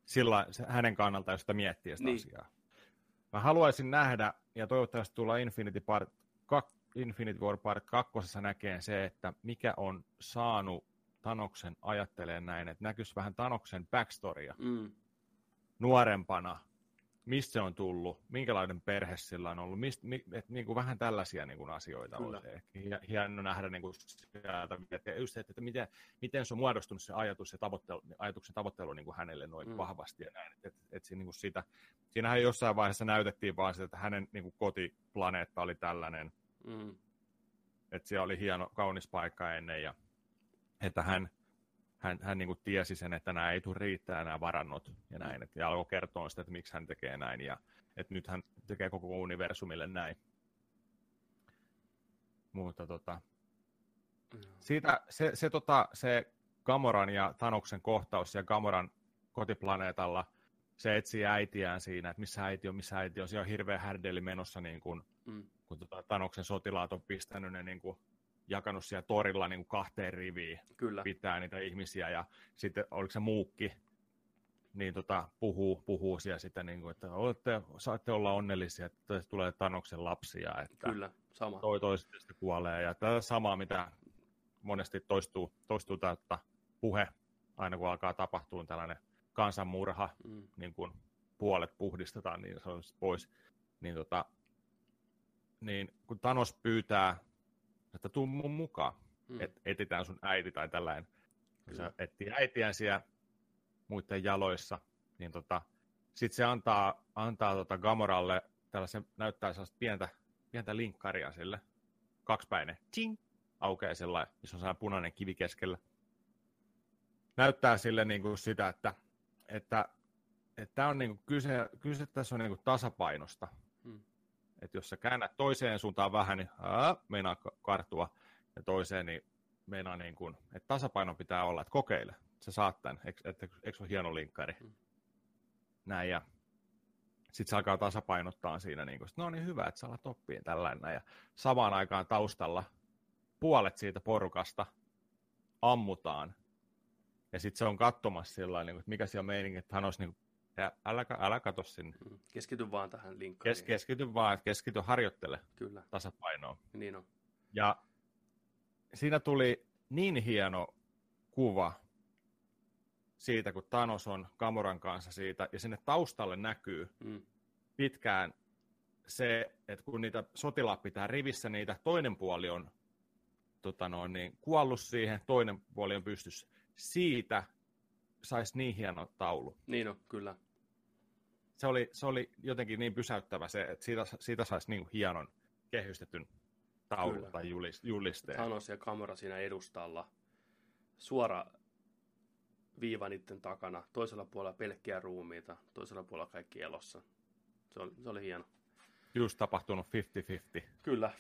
sillä, hänen kannaltaan, jos sitä miettii sitä Niin. asiaa. Mä haluaisin nähdä, ja toivottavasti tulla Infinity, Part, kak, Infinity War Part 2 näkee se, että mikä on saanut Tanoksen ajattelee näin, että näkyisi vähän Tanoksen backstorya Mm, nuorempana, mistä se on tullut, minkälainen perhe sillä on ollut, mist, mi, et, niin kuin vähän tällaisia niin kuin asioita Kyllä. hie- hieno nähdä niin kuin sieltä, että, just, että, että miten, miten se on muodostunut se ajatus ja tavoittelu, ajatuksen tavoittelu niin kuin hänelle noin Mm. vahvasti ja näin. Et, et, et, siinä, niin kuin sitä, siinähän jossain vaiheessa näytettiin vaan sitä, että hänen niin kuin kotiplaneetta oli tällainen, mm, että siellä oli hieno, kaunis paikka ennen ja että hän, hän, hän niin kuin tiesi sen, että nämä ei tule riittää nämä varannot ja näin. Et, ja alkoi kertoa sitä, että miksi hän tekee näin ja että nyt hän tekee koko universumille näin. Mutta tota, siitä, se, se, tota, se Gamoran ja Tanoksen kohtaus ja Gamoran kotiplaneetalla, se etsii äitiään siinä, että missä äiti on, missä äiti on. Siellä on hirveä härdeli menossa, niin kuin, mm, kun tota, Tanoksen sotilaat on pistänyt ne niin kuin, jakanut siellä torilla niin kuin kahteen riviin, kyllä. pitää niitä ihmisiä ja sitten oliko se muukki, niin tota, puhuu, puhuu siellä sitten, niin kuin, että olette, saatte olla onnellisia, että tulee Tanoksen lapsia, että Kyllä, sama. toi toisesta kuolee. Ja tätä samaa, mitä monesti toistuu, toistuu tätä puhe, aina kun alkaa tapahtua tällainen kansanmurha, Mm, niin kuin puolet puhdistetaan niin sanotusti pois, niin, tota, niin kun Thanos pyytää, että tuu mun mukaan, mm, et, etitään sun äiti tai tällainen, kun se Kyllä. etsii äitiään siellä muiden jaloissa, niin tota, sitten se antaa, antaa tota Gamoralle tällaisen, näyttää sellaista pientä, pientä linkkaria sille, kaksipäinen, ching, aukeaa sellainen, missä on sellainen punainen kivi keskellä. Näyttää sille niin kuin sitä, että, että, että on niin kuin kyse, kyse tässä on niin kuin tasapainosta. Että jos sä käännät toiseen suuntaan vähän, niin ää, meinaa ka- kartua, ja toiseen, niin meinaa niin kuin, että tasapaino pitää olla, että kokeile, sä saat tämän, eikö, eikö se ole hieno linkkari? Mm. Näin, ja sitten se alkaa tasapainottaa siinä, niin kuin, no niin hyvä, että sä alat oppia tällainen, ja samaan aikaan taustalla puolet siitä porukasta ammutaan, ja sitten se on katsomassa sillä niin että mikä siellä on meininki, että hän olisi niin ja älä, älä katso sinne. mm. Keskity vaan tähän linkkariin. Kes, keskity vaan, keskity harjoittele Kyllä, tasapainoa. niin on. Ja siinä tuli niin hieno kuva siitä, kun Thanos on Gamoran kanssa siitä, ja sinne taustalle näkyy Mm, pitkään se, että kun niitä sotilaat pitää rivissä, niitä toinen puoli on tota noin, niin, kuollut siihen, toinen puoli on pystyssä. Siitä saisi niin hieno taulu. Niin on, kyllä. Se oli, se oli jotenkin niin pysäyttävä se, että siitä, siitä saisi niin hienon kehystetyn taulun Kyllä. tai julisteen. Thanos ja kamera siinä edustalla. Suora viiva niiden takana. Toisella puolella pelkkiä ruumiita, toisella puolella kaikki elossa. Se oli, se oli hieno. Just tapahtunut 50-50. Kyllä,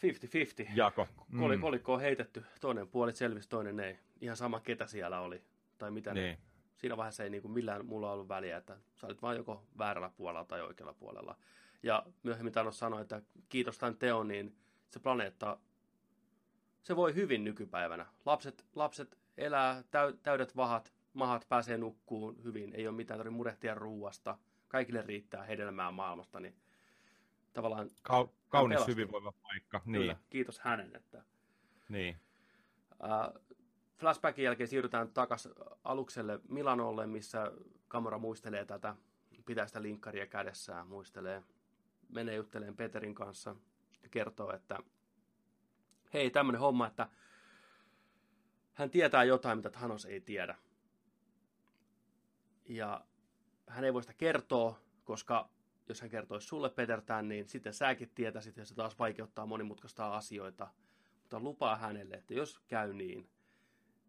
50-50. Jako. Mm. Kolikko on heitetty, toinen puoli selvisi, toinen ei. Ihan sama ketä siellä oli. Tai mitä niin. ne. Siinä vaiheessa ei niin kuin millään mulla ollut väliä, että sä olit vaan joko väärällä puolella tai oikealla puolella. Ja myöhemmin Thanos sanoi, että kiitos tämän teon, niin se planeetta, se voi hyvin nykypäivänä. Lapset, lapset elää täydet vahat, mahat pääsee nukkuun hyvin, ei ole mitään tarvitse murehtia ruuasta, kaikille riittää hedelmää maailmasta, niin tavallaan... Ka- kaunis hyvinvoiva paikka. Niin. Kyllä, kiitos hänen. Että, niin. Äh, flashbackin jälkeen siirrytään takaisin alukselle Milanolle, missä kamera muistelee tätä, pitää sitä linkkaria kädessään, muistelee, menee jutteleen Peterin kanssa ja kertoo, että hei, tämmöinen homma, että hän tietää jotain, mitä Thanos ei tiedä. Ja hän ei voi sitä kertoa, koska jos hän kertoisi sulle Petertään, niin sitten säkin tietäisit, ja se taas vaikeuttaa monimutkaista asioita. Mutta lupaa hänelle, että jos käy niin,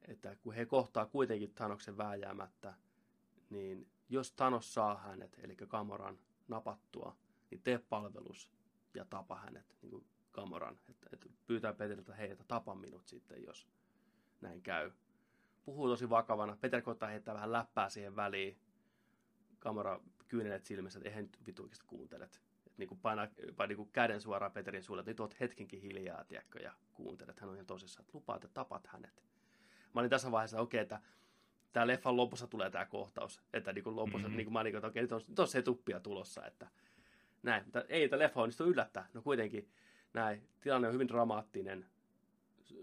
että kun he kohtaa kuitenkin Thanoksen vääjäämättä, niin jos Thanos saa hänet, eli Kamoran napattua, niin tee palvelus ja tapa hänet, niin kuin Kamoran. Että, että pyytää Peteriltä, hei, että tapa minut sitten, jos näin käy. Puhuu tosi vakavana. Peter koittaa heittää vähän läppää siihen väliin. Kamera kyynelet silmissä, että eihän nyt vituikista kuuntelet. Että niin kuin paina, paina niin kuin käden suoraan Peterin suulle, että nyt oot hetkenkin hiljaa, tiedätkö, ja kuuntelet. Hän on ihan tosissaan, että lupaat, että tapat hänet. Mä olin tässä vaiheessa, okei, okay, että tämä leffan lopussa tulee tämä kohtaus. Että niin kuin lopussa, mm-hmm. niin kuin mä olin, että okei, okay, nyt on, nyt on se tuppia tulossa, että näin. Mutta ei, tämä leffa onnistu yllättää. No kuitenkin näin. Tilanne on hyvin dramaattinen,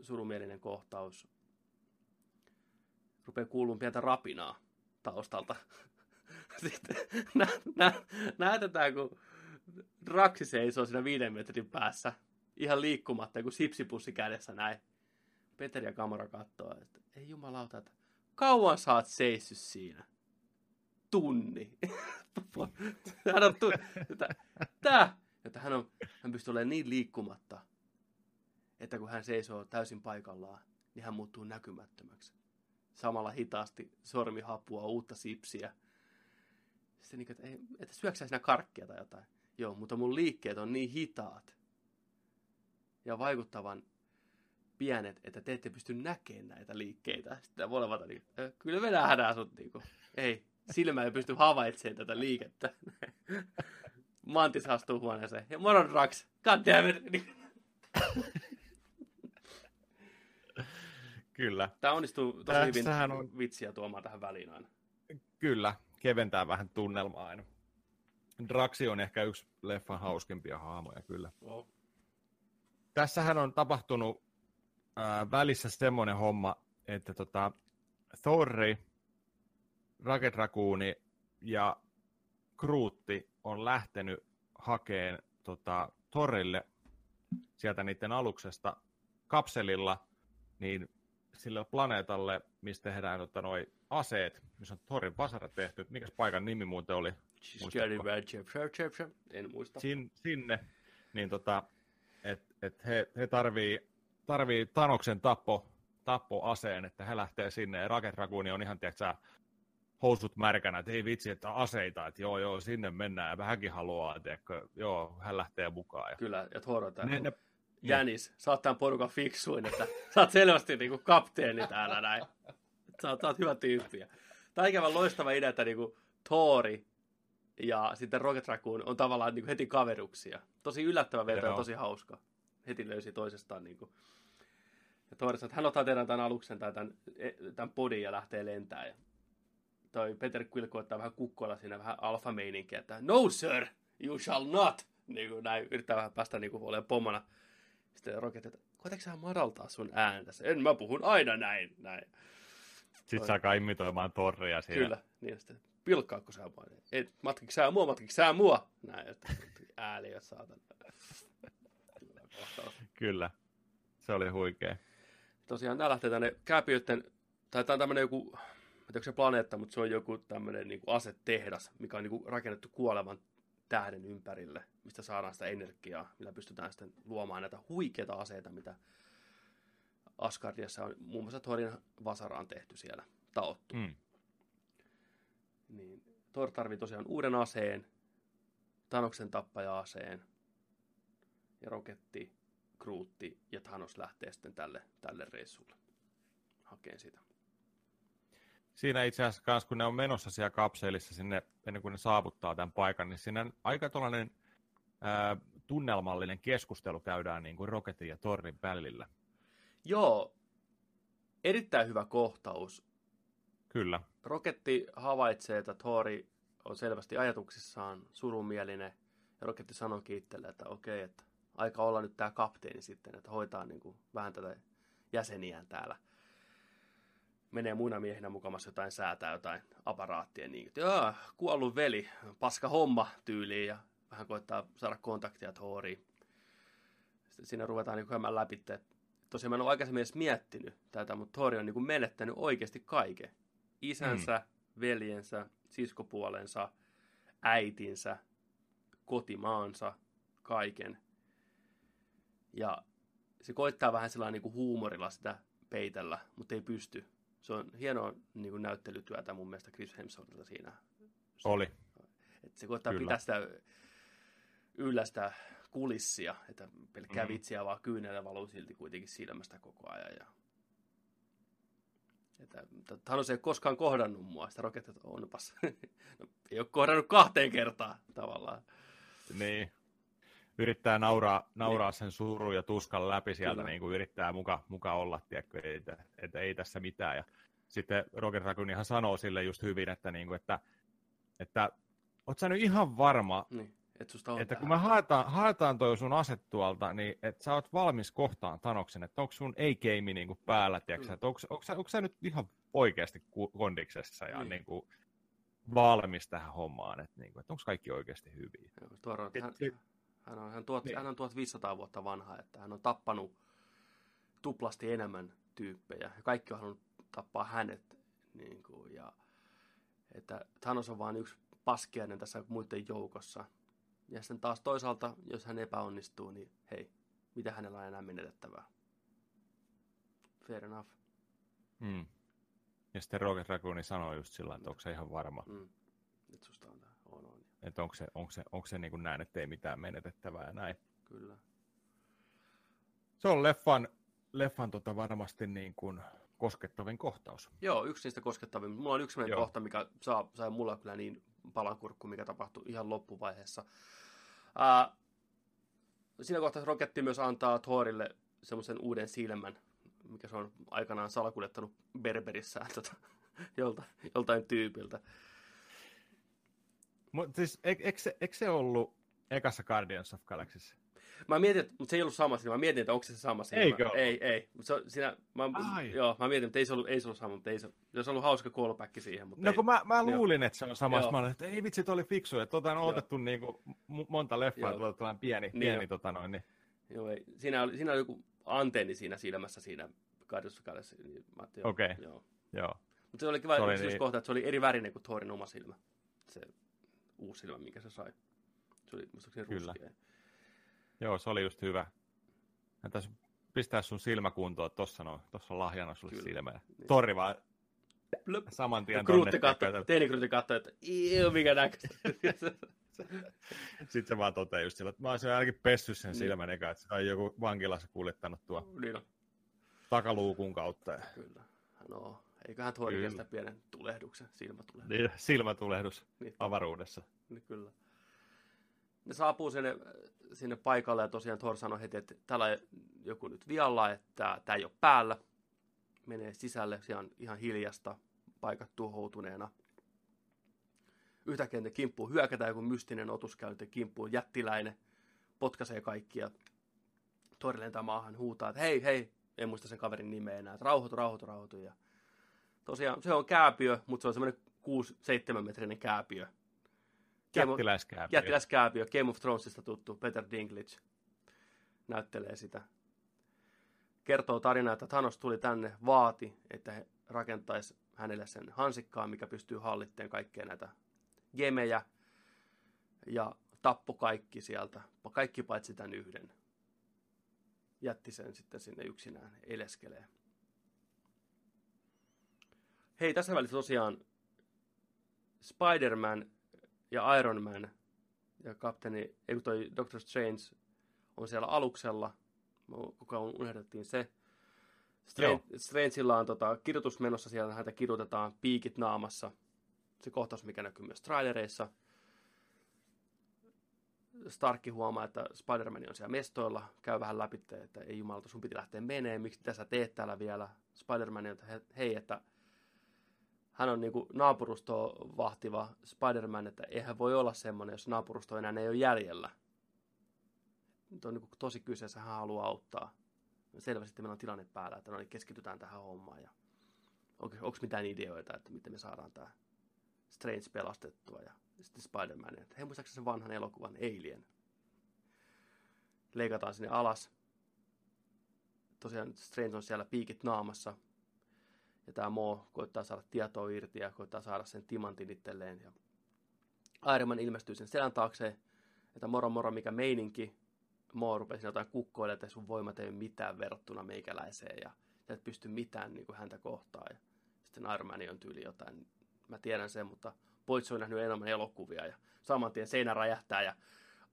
surumielinen kohtaus. Rupeaa kuulumaan pientä rapinaa taustalta. Sitten nä, nä, näytetään, kun Draxi seisoo siinä viiden metrin päässä, ihan liikkumatta, kun sipsipussi kädessä näin. Peteri ja kamera katsoo, että ei jumalauta, että kauan sä oot seissyt siinä? Tunni. hän on tu- että, tää, että hän, on, hän pystyy olemaan niin liikkumatta, että kun hän seisoo täysin paikallaan, niin hän muuttuu näkymättömäksi. Samalla hitaasti sormi hapua uutta sipsiä. Sitten niin, että, ei, että syöksää sinä karkkia tai jotain. Joo, mutta mun liikkeet on niin hitaat ja vaikuttavan pienet, että te ette pysty näkemään näitä liikkeitä. Sitten molemmat niin, kyllä me nähdään sut niin kuin. Ei, silmä ei pysty havaitsemaan tätä liikettä. Mantis astuu huoneeseen. Ja moro Drax. God damn it. Kyllä. Tämä onnistuu tosi Tässähän hyvin on... vitsiä tuomaan tähän väliin aina. Kyllä, keventää vähän tunnelmaa aina. Draxi on ehkä yksi leffan hauskimpia hahmoja, kyllä. Oh. Tässähän on tapahtunut äh, välissä semmoinen homma, että tota, Thorri, Rocket Raccooni ja Kruutti on lähtenyt hakeen tota, Torille sieltä niiden aluksesta kapselilla, niin sille planeetalle, mistä tehdään tota, noi aseet, missä on Thorin vasara tehty. Mikäs paikan nimi muuten oli? Sin, sinne, niin tota, että et he, he tarvii tarvii Tanoksen tappo, tappoaseen, että he lähtee sinne. Ja Rocket Raccoon on ihan, tiedätkö, housut märkänä, että ei vitsi, että aseita, että joo, joo, sinne mennään, ja vähänkin haluaa, tiedätkö, joo, hän lähtee mukaan. Ja... Kyllä, ja Thor ne, ne, Jänis, sä oot tämän porukan fiksuin, että sä oot selvästi niin kuin kapteeni täällä näin. Sä oot, sä oot hyvä tyyppi. Tämä on ikävä loistava idea, että niin kuin Thori ja sitten Rocket Raccoon on tavallaan niin kuin heti kaveruksia. Tosi yllättävä veto ja tosi hauska. Heti löysi toisestaan niin kuin ja Thor että hän ottaa teidän tämän aluksen tai tämän, e, tämän podin ja lähtee lentämään. Ja toi Peter Quill koittaa vähän kukkoilla siinä vähän alfa meininkiä, että no sir, you shall not. Niin kuin näin, yrittää vähän päästä niin kuin olemaan pomona. Sitten Rocket, että koetatko sä madaltaa sun ääntä? En mä puhun aina näin. näin. Sitten saa kai imitoimaan torria siinä. Kyllä, niin sitten pilkkaako sä mua? Et, matkiko sä mua, matkiko sä mua? Näin, että ääli, jos saatan. Kyllä, se oli huikea. Tosiaan nämä lähtee tänne kääpiöiden, tai tämä on tämmöinen joku, en se planeetta, mutta se on joku tämmöinen niin asetehdas, mikä on niin kuin rakennettu kuolevan tähden ympärille, mistä saadaan sitä energiaa, millä pystytään sitten luomaan näitä huikeita aseita, mitä Asgardiassa on muun muassa Thorin vasaraan tehty siellä, taottu. Mm. Niin Thor tarvii tosiaan uuden aseen, Thanoksen tappaja-aseen, ja Roketti, Kruutti ja Thanos lähtee sitten tälle, tälle reissulle hakeen sitä. Siinä itse asiassa kans, kun ne on menossa siellä kapselissa sinne, ennen kuin ne saavuttaa tämän paikan, niin siinä aika tuollainen ää, tunnelmallinen keskustelu käydään niin kuin Roketin ja Torrin välillä. Joo, erittäin hyvä kohtaus. Kyllä. Roketti havaitsee, että Thori on selvästi ajatuksissaan surumielinen, ja Roketti sanoo kiittelee, että okei, että aika olla nyt tämä kapteeni sitten, että hoitaa niin kuin vähän tätä jäseniään täällä. Menee muina miehinä mukamassa jotain säätää, jotain aparaattia, niin että joo, kuollut veli, paska homma tyyliin, ja vähän koittaa saada kontaktia Thoriin. Sitten siinä ruvetaan niin käymään läpi, että tosiaan mä en ole aikaisemmin edes miettinyt tätä, mutta Thori on niin kuin menettänyt oikeasti kaiken. Isänsä, mm. veljensä, siskopuolensa, äitinsä, kotimaansa, kaiken. Ja se koittaa vähän sellainen niin kuin huumorilla sitä peitellä, mutta ei pysty. Se on hienoa niin kuin näyttelytyötä mun mielestä Chris Hemsworthilta siinä. Oli. Että se koittaa Kyllä. pitää sitä yllä sitä kulissia, että pelkkää Mhm. mm. vitsiä vaan kyynellä valuu silti kuitenkin silmästä koko ajan. Ja... Että, Thanos ei ole koskaan kohdannut mua, sitä Rocket että onpas. no, ei ole kohdannut kahteen kertaan tavallaan. Niin. Yrittää nauraa, nauraa sen surun ja tuskan läpi sieltä, Kyllä. niin kuin yrittää muka, muka olla, tiedätkö, että, että ei tässä mitään. Ja sitten Roger Raccoonihan sanoo sille just hyvin, että, niin kuin, että, että oot sä nyt ihan varma, Niin, että susta on että kun tähän. me haetaan, haetaan toi sun ase tuolta, niin että sä oot valmis kohtaan Tanoksen, että onko sun ei-keimi niin kuin päällä, tiedätkö, Kyllä. että onko, onko, sä, onko sä nyt ihan oikeasti kondiksessa ja Niin. niin. kuin valmis tähän hommaan, että, niin kuin, että onko kaikki oikeasti hyviä. Joo, Et- hän, on, hän, tuot, Niin. hän on 1500 vuotta vanha, että hän on tappanut tuplasti enemmän tyyppejä. Ja kaikki on halunnut tappaa hänet. Niin kuin, ja, että Thanos on vain yksi paskiainen tässä muiden joukossa. Ja sitten taas toisaalta, jos hän epäonnistuu, niin hei, mitä hänellä on enää menetettävää? Fair enough. Mm. Ja sitten Roger Raccoon sanoo just sillä, että onko se ihan varma, Mm. Nyt susta on. Että onko se, onko se, onko se niin kuin näin, että ei mitään menetettävää ja näin. Kyllä. Se on leffan, leffan tota varmasti niin kuin koskettavin kohtaus. Joo, yksi niistä koskettavia. Mulla on yksi sellainen Joo. kohta, mikä saa, sai mulla kyllä niin palankurkku, mikä tapahtui ihan loppuvaiheessa. Ää, siinä kohtaa Roketti myös antaa Thorille semmoisen uuden silmän, mikä se on aikanaan salakuljettanut Berberissään tota, jolta, joltain tyypiltä. Mutta siis, eikö, se, eikö se ollut ekassa Guardians of Galaxyssä? Mä mietin, että, mutta se ei ollut sama silmä. Mä mietin, että onko se se sama silmä. Eikö ollut? Ei, ei. Mutta se, siinä, mä, Ai. joo, mä mietin, että ei se ollut, ei se ollut sama, mutta ei se, se olisi ollut hauska callback siihen. Mutta No ei. kun mä, mä Joo. luulin, että se on. Joo. Mä olin, että ei vitsi, toi oli fiksu. Että tota on Joo. otettu niin kuin, monta leffaa, Joo. tällainen pieni, Niin pieni jo. tota noin, niin. Joo, ei. Siinä, oli, siinä oli joku antenni siinä silmässä siinä Guardians of the Galaxy. Niin mä ajattelin, joo, Okei. Joo. Joo. Mutta se oli kiva Se oli niin- kohta, että se oli eri värinen kuin Thorin oma silmä. Se uusi silmä, minkä se sai. Se oli muistaakseni Kyllä. ruskea. Joo, se oli just hyvä. Hän tässä pistää sun silmä kuntoon, että tossa, no, tossa on lahjana sulle Kyllä. silmää. Niin. Torri vaan Blöp. saman Ja tien tonne. katsoi, teini Kruutti katsoi, että iu, mikä näköistä. Sitten se vaan toteaa just sillä, että mä olisin ainakin pessyt sen Niin. silmän eka, että se on joku vankilassa kuljettanut tuo niin takaluukun kautta. Ja, kyllä. No, eiköhän Kyllä. kestä pienen tulehduksen, silmätulehduksen. niin, silmätulehdus Niin. avaruudessa. Niin kyllä. Ne saapuu sinne, sinne paikalle ja tosiaan Thor sanoi heti, että täällä on joku nyt vialla, että tämä ei ole päällä. Menee sisälle, siellä on ihan hiljasta, paikat tuhoutuneena. Yhtäkkiä ne kimppuun hyökätään, joku mystinen otus käy kimppuun, jättiläinen, potkaisee kaikkia. Thor lentää maahan, huutaa, että hei, hei, en muista sen kaverin nimeä enää, rauhoitu, rauhoitu, rauhoitu. Ja tosiaan se on kääpiö, mutta se on semmoinen 6-7 metrinen kääpiö. Jättiläiskääpiö. Jättiläiskääpiö, Game of Thronesista tuttu, Peter Dinklage näyttelee sitä. kertoo tarinaa, että Thanos tuli tänne, vaati, että he rakentaisi hänelle sen hansikkaan, mikä pystyy hallittamaan kaikkea näitä gemejä, ja tappo kaikki sieltä, kaikki paitsi tämän yhden. Jätti sen sitten sinne yksinään eleskelee. Hei, tässä välissä tosiaan Spider-Man ja Iron Man ja kapteeni, ei toi Doctor Strange on siellä aluksella. Kuka unohdettiin se. Strange, Strangella on tota, kirjoitus menossa, siellä häntä kirjoitetaan piikit naamassa. Se kohtaus, mikä näkyy myös trailereissa. Starkki huomaa, että Spider-Man on siellä mestoilla, käy vähän läpi, että ei jumalata, sun piti lähteä menee, miksi tässä teet täällä vielä? Spider-Man, että hei, että hän on niinku naapurustoa vahtiva Spider-Man, että eihän voi olla semmoinen, jos naapurusto enää ei ole jäljellä. Nyt on niinku tosi kyseessä, hän haluaa auttaa. Selvästi meillä on tilanne päällä, että no niin keskitytään tähän hommaan. Ja onko, onko mitään ideoita, että miten me saadaan tämä Strange pelastettua ja sitten Spider-Man. Että hei, muistaakseni sen vanhan elokuvan Alien. Leikataan sinne alas. Tosiaan Strange on siellä piikit naamassa, ja tämä Mo koittaa saada tietoa irti ja koittaa saada sen timantin itselleen. Ja Iron ilmestyy sen selän taakse, että moro moro mikä meininki. Mo rupesi jotain kukkoille, että sun voimat ei ole mitään verrattuna meikäläiseen ja sä et pysty mitään niin kuin häntä kohtaan. Ja sitten Iron Man on tyyli jotain, mä tiedän sen, mutta Poitsi on nähnyt enemmän elokuvia ja saman tien seinä räjähtää ja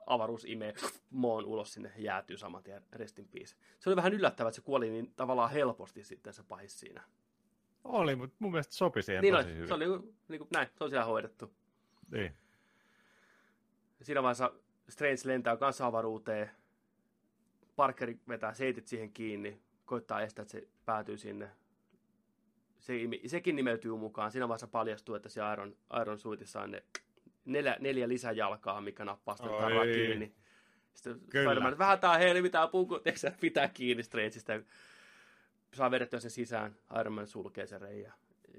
avaruus imee moon ulos sinne jäätyy saman tien restin piisi. Se oli vähän yllättävää, että se kuoli niin tavallaan helposti sitten se pahis siinä. Oli, mutta mun mielestä sopi siihen niin tosi oli, hyvin. Se oli niin kuin, näin, se on siellä hoidettu. Niin. Siinä vaiheessa Strange lentää kanssa avaruuteen. Parker vetää seitit siihen kiinni, koittaa estää, että se päätyy sinne. Se, sekin nimeytyy mukaan. Siinä vaiheessa paljastuu, että se Iron, Iron Suitissa on ne neljä, neljä lisäjalkaa, mikä nappaa sitä tarraa kiinni. Sitten Spider-Man, vähän tää helmitää puku, pitää kiinni Strangeista saa vedettyä sen sisään, Iron Man sulkee sen reijä.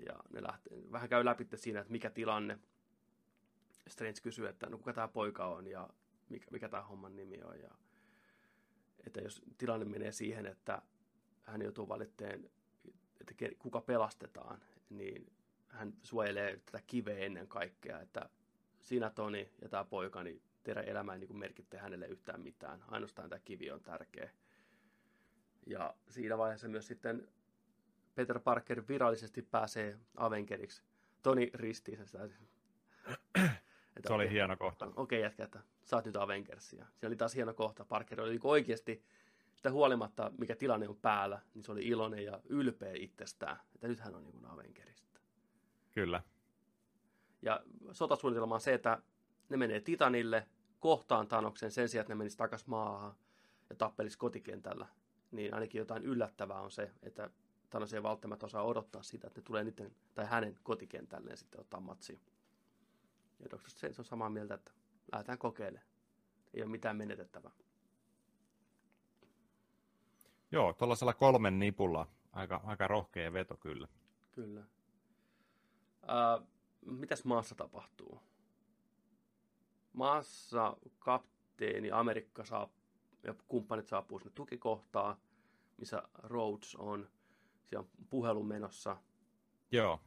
Ja ne lähtee, vähän käy läpi siinä, että mikä tilanne. Strange kysyy, että no kuka tämä poika on ja mikä, mikä tämä homman nimi on. Ja, että jos tilanne menee siihen, että hän joutuu valitteen, että kuka pelastetaan, niin hän suojelee tätä kiveä ennen kaikkea, että sinä Toni ja tämä poika, niin teidän elämä ei niin merkitte hänelle yhtään mitään. Ainoastaan tämä kivi on tärkeä. Ja siinä vaiheessa myös sitten Peter Parker virallisesti pääsee Avengeriksi. Toni ristii sitä. Että se oli okay, hieno kohta. Okei okay, jätkä, että sä oot nyt Avengersia. Se oli taas hieno kohta. Parker oli niinku oikeasti, sitä huolimatta mikä tilanne on päällä, niin se oli iloinen ja ylpeä itsestään. Että nyt hän on niin Avengerista. Kyllä. Ja sotasuunnitelma on se, että ne menee Titanille, kohtaan Tanoksen sen sijaan, että ne menisivät takaisin maahan ja tappelisi kotikentällä niin ainakin jotain yllättävää on se, että Thanos ei välttämättä osaa odottaa sitä, että ne tulee niiden, tai hänen kotikentälleen sitten ottaa matsia. Ja Dr. Strange on samaa mieltä, että lähdetään kokeilemaan. Ei ole mitään menetettävää. Joo, tuollaisella kolmen nipulla aika, aika rohkea veto kyllä. Kyllä. Uh, mitäs maassa tapahtuu? Maassa kapteeni Amerikka saa ja kumppanit saapuu sinne tukikohtaa, missä Rhodes on. Siellä on puhelu menossa. Joo.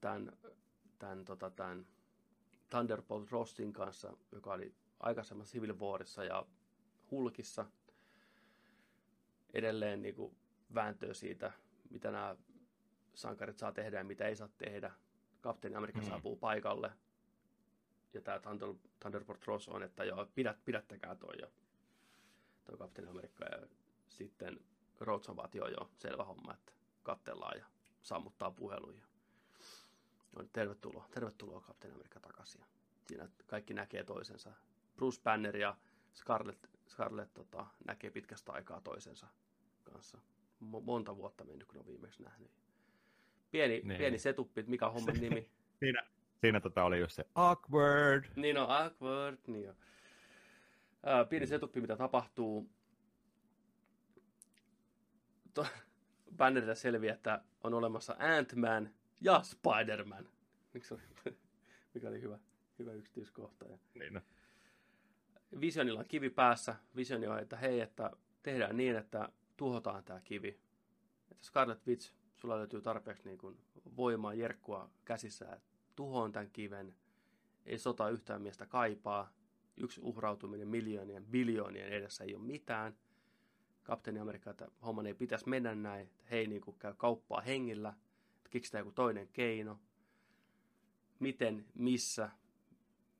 Tämän, tämän, tota, tämän Thunderbolt Rossin kanssa, joka oli aikaisemmassa Civil Warissa ja Hulkissa. Edelleen niin kuin, vääntöä siitä, mitä nämä sankarit saa tehdä ja mitä ei saa tehdä. Kapteeni Amerikka mm. saapuu paikalle ja tämä Thunder, Thunderbolt Ross on, että joo, pidät, pidättäkää toi ja toi Kapteeni Amerikka ja sitten Rhodes on vaan, joo joo, selvä homma, että kattellaan ja sammuttaa puheluja. No, tervetuloa, tervetuloa Kapteeni Amerikka takaisin. Siinä kaikki näkee toisensa. Bruce Banner ja Scarlett, Scarlett tota, näkee pitkästä aikaa toisensa kanssa. Monta vuotta mennyt, kun on viimeksi nähnyt. Pieni, niin. pieni setuppi, mikä on homman nimi. Siinä, Siinä tota oli just se awkward. Niin on, awkward, niin on. Ää, pieni setuppi, mitä tapahtuu. To- Bannerilla selviää, että on olemassa Ant-Man ja Spider-Man. Miksi oli, mikä oli hyvä, hyvä yksityiskohta. Ja niin no. Visionilla on kivi päässä. Visioni on, että hei, että tehdään niin, että tuhotaan tämä kivi. Että Scarlet Witch, sulla löytyy tarpeeksi niin kuin voimaa, jerkkua käsissä, että tuhoon tämän kiven. Ei sota yhtään miestä kaipaa. Yksi uhrautuminen miljoonien, biljoonien edessä ei ole mitään. Kapteeni Amerikka, että homman ei pitäisi mennä näin. Että he ei niin kuin käy kauppaa hengillä. Että keksitään joku toinen keino. Miten, missä,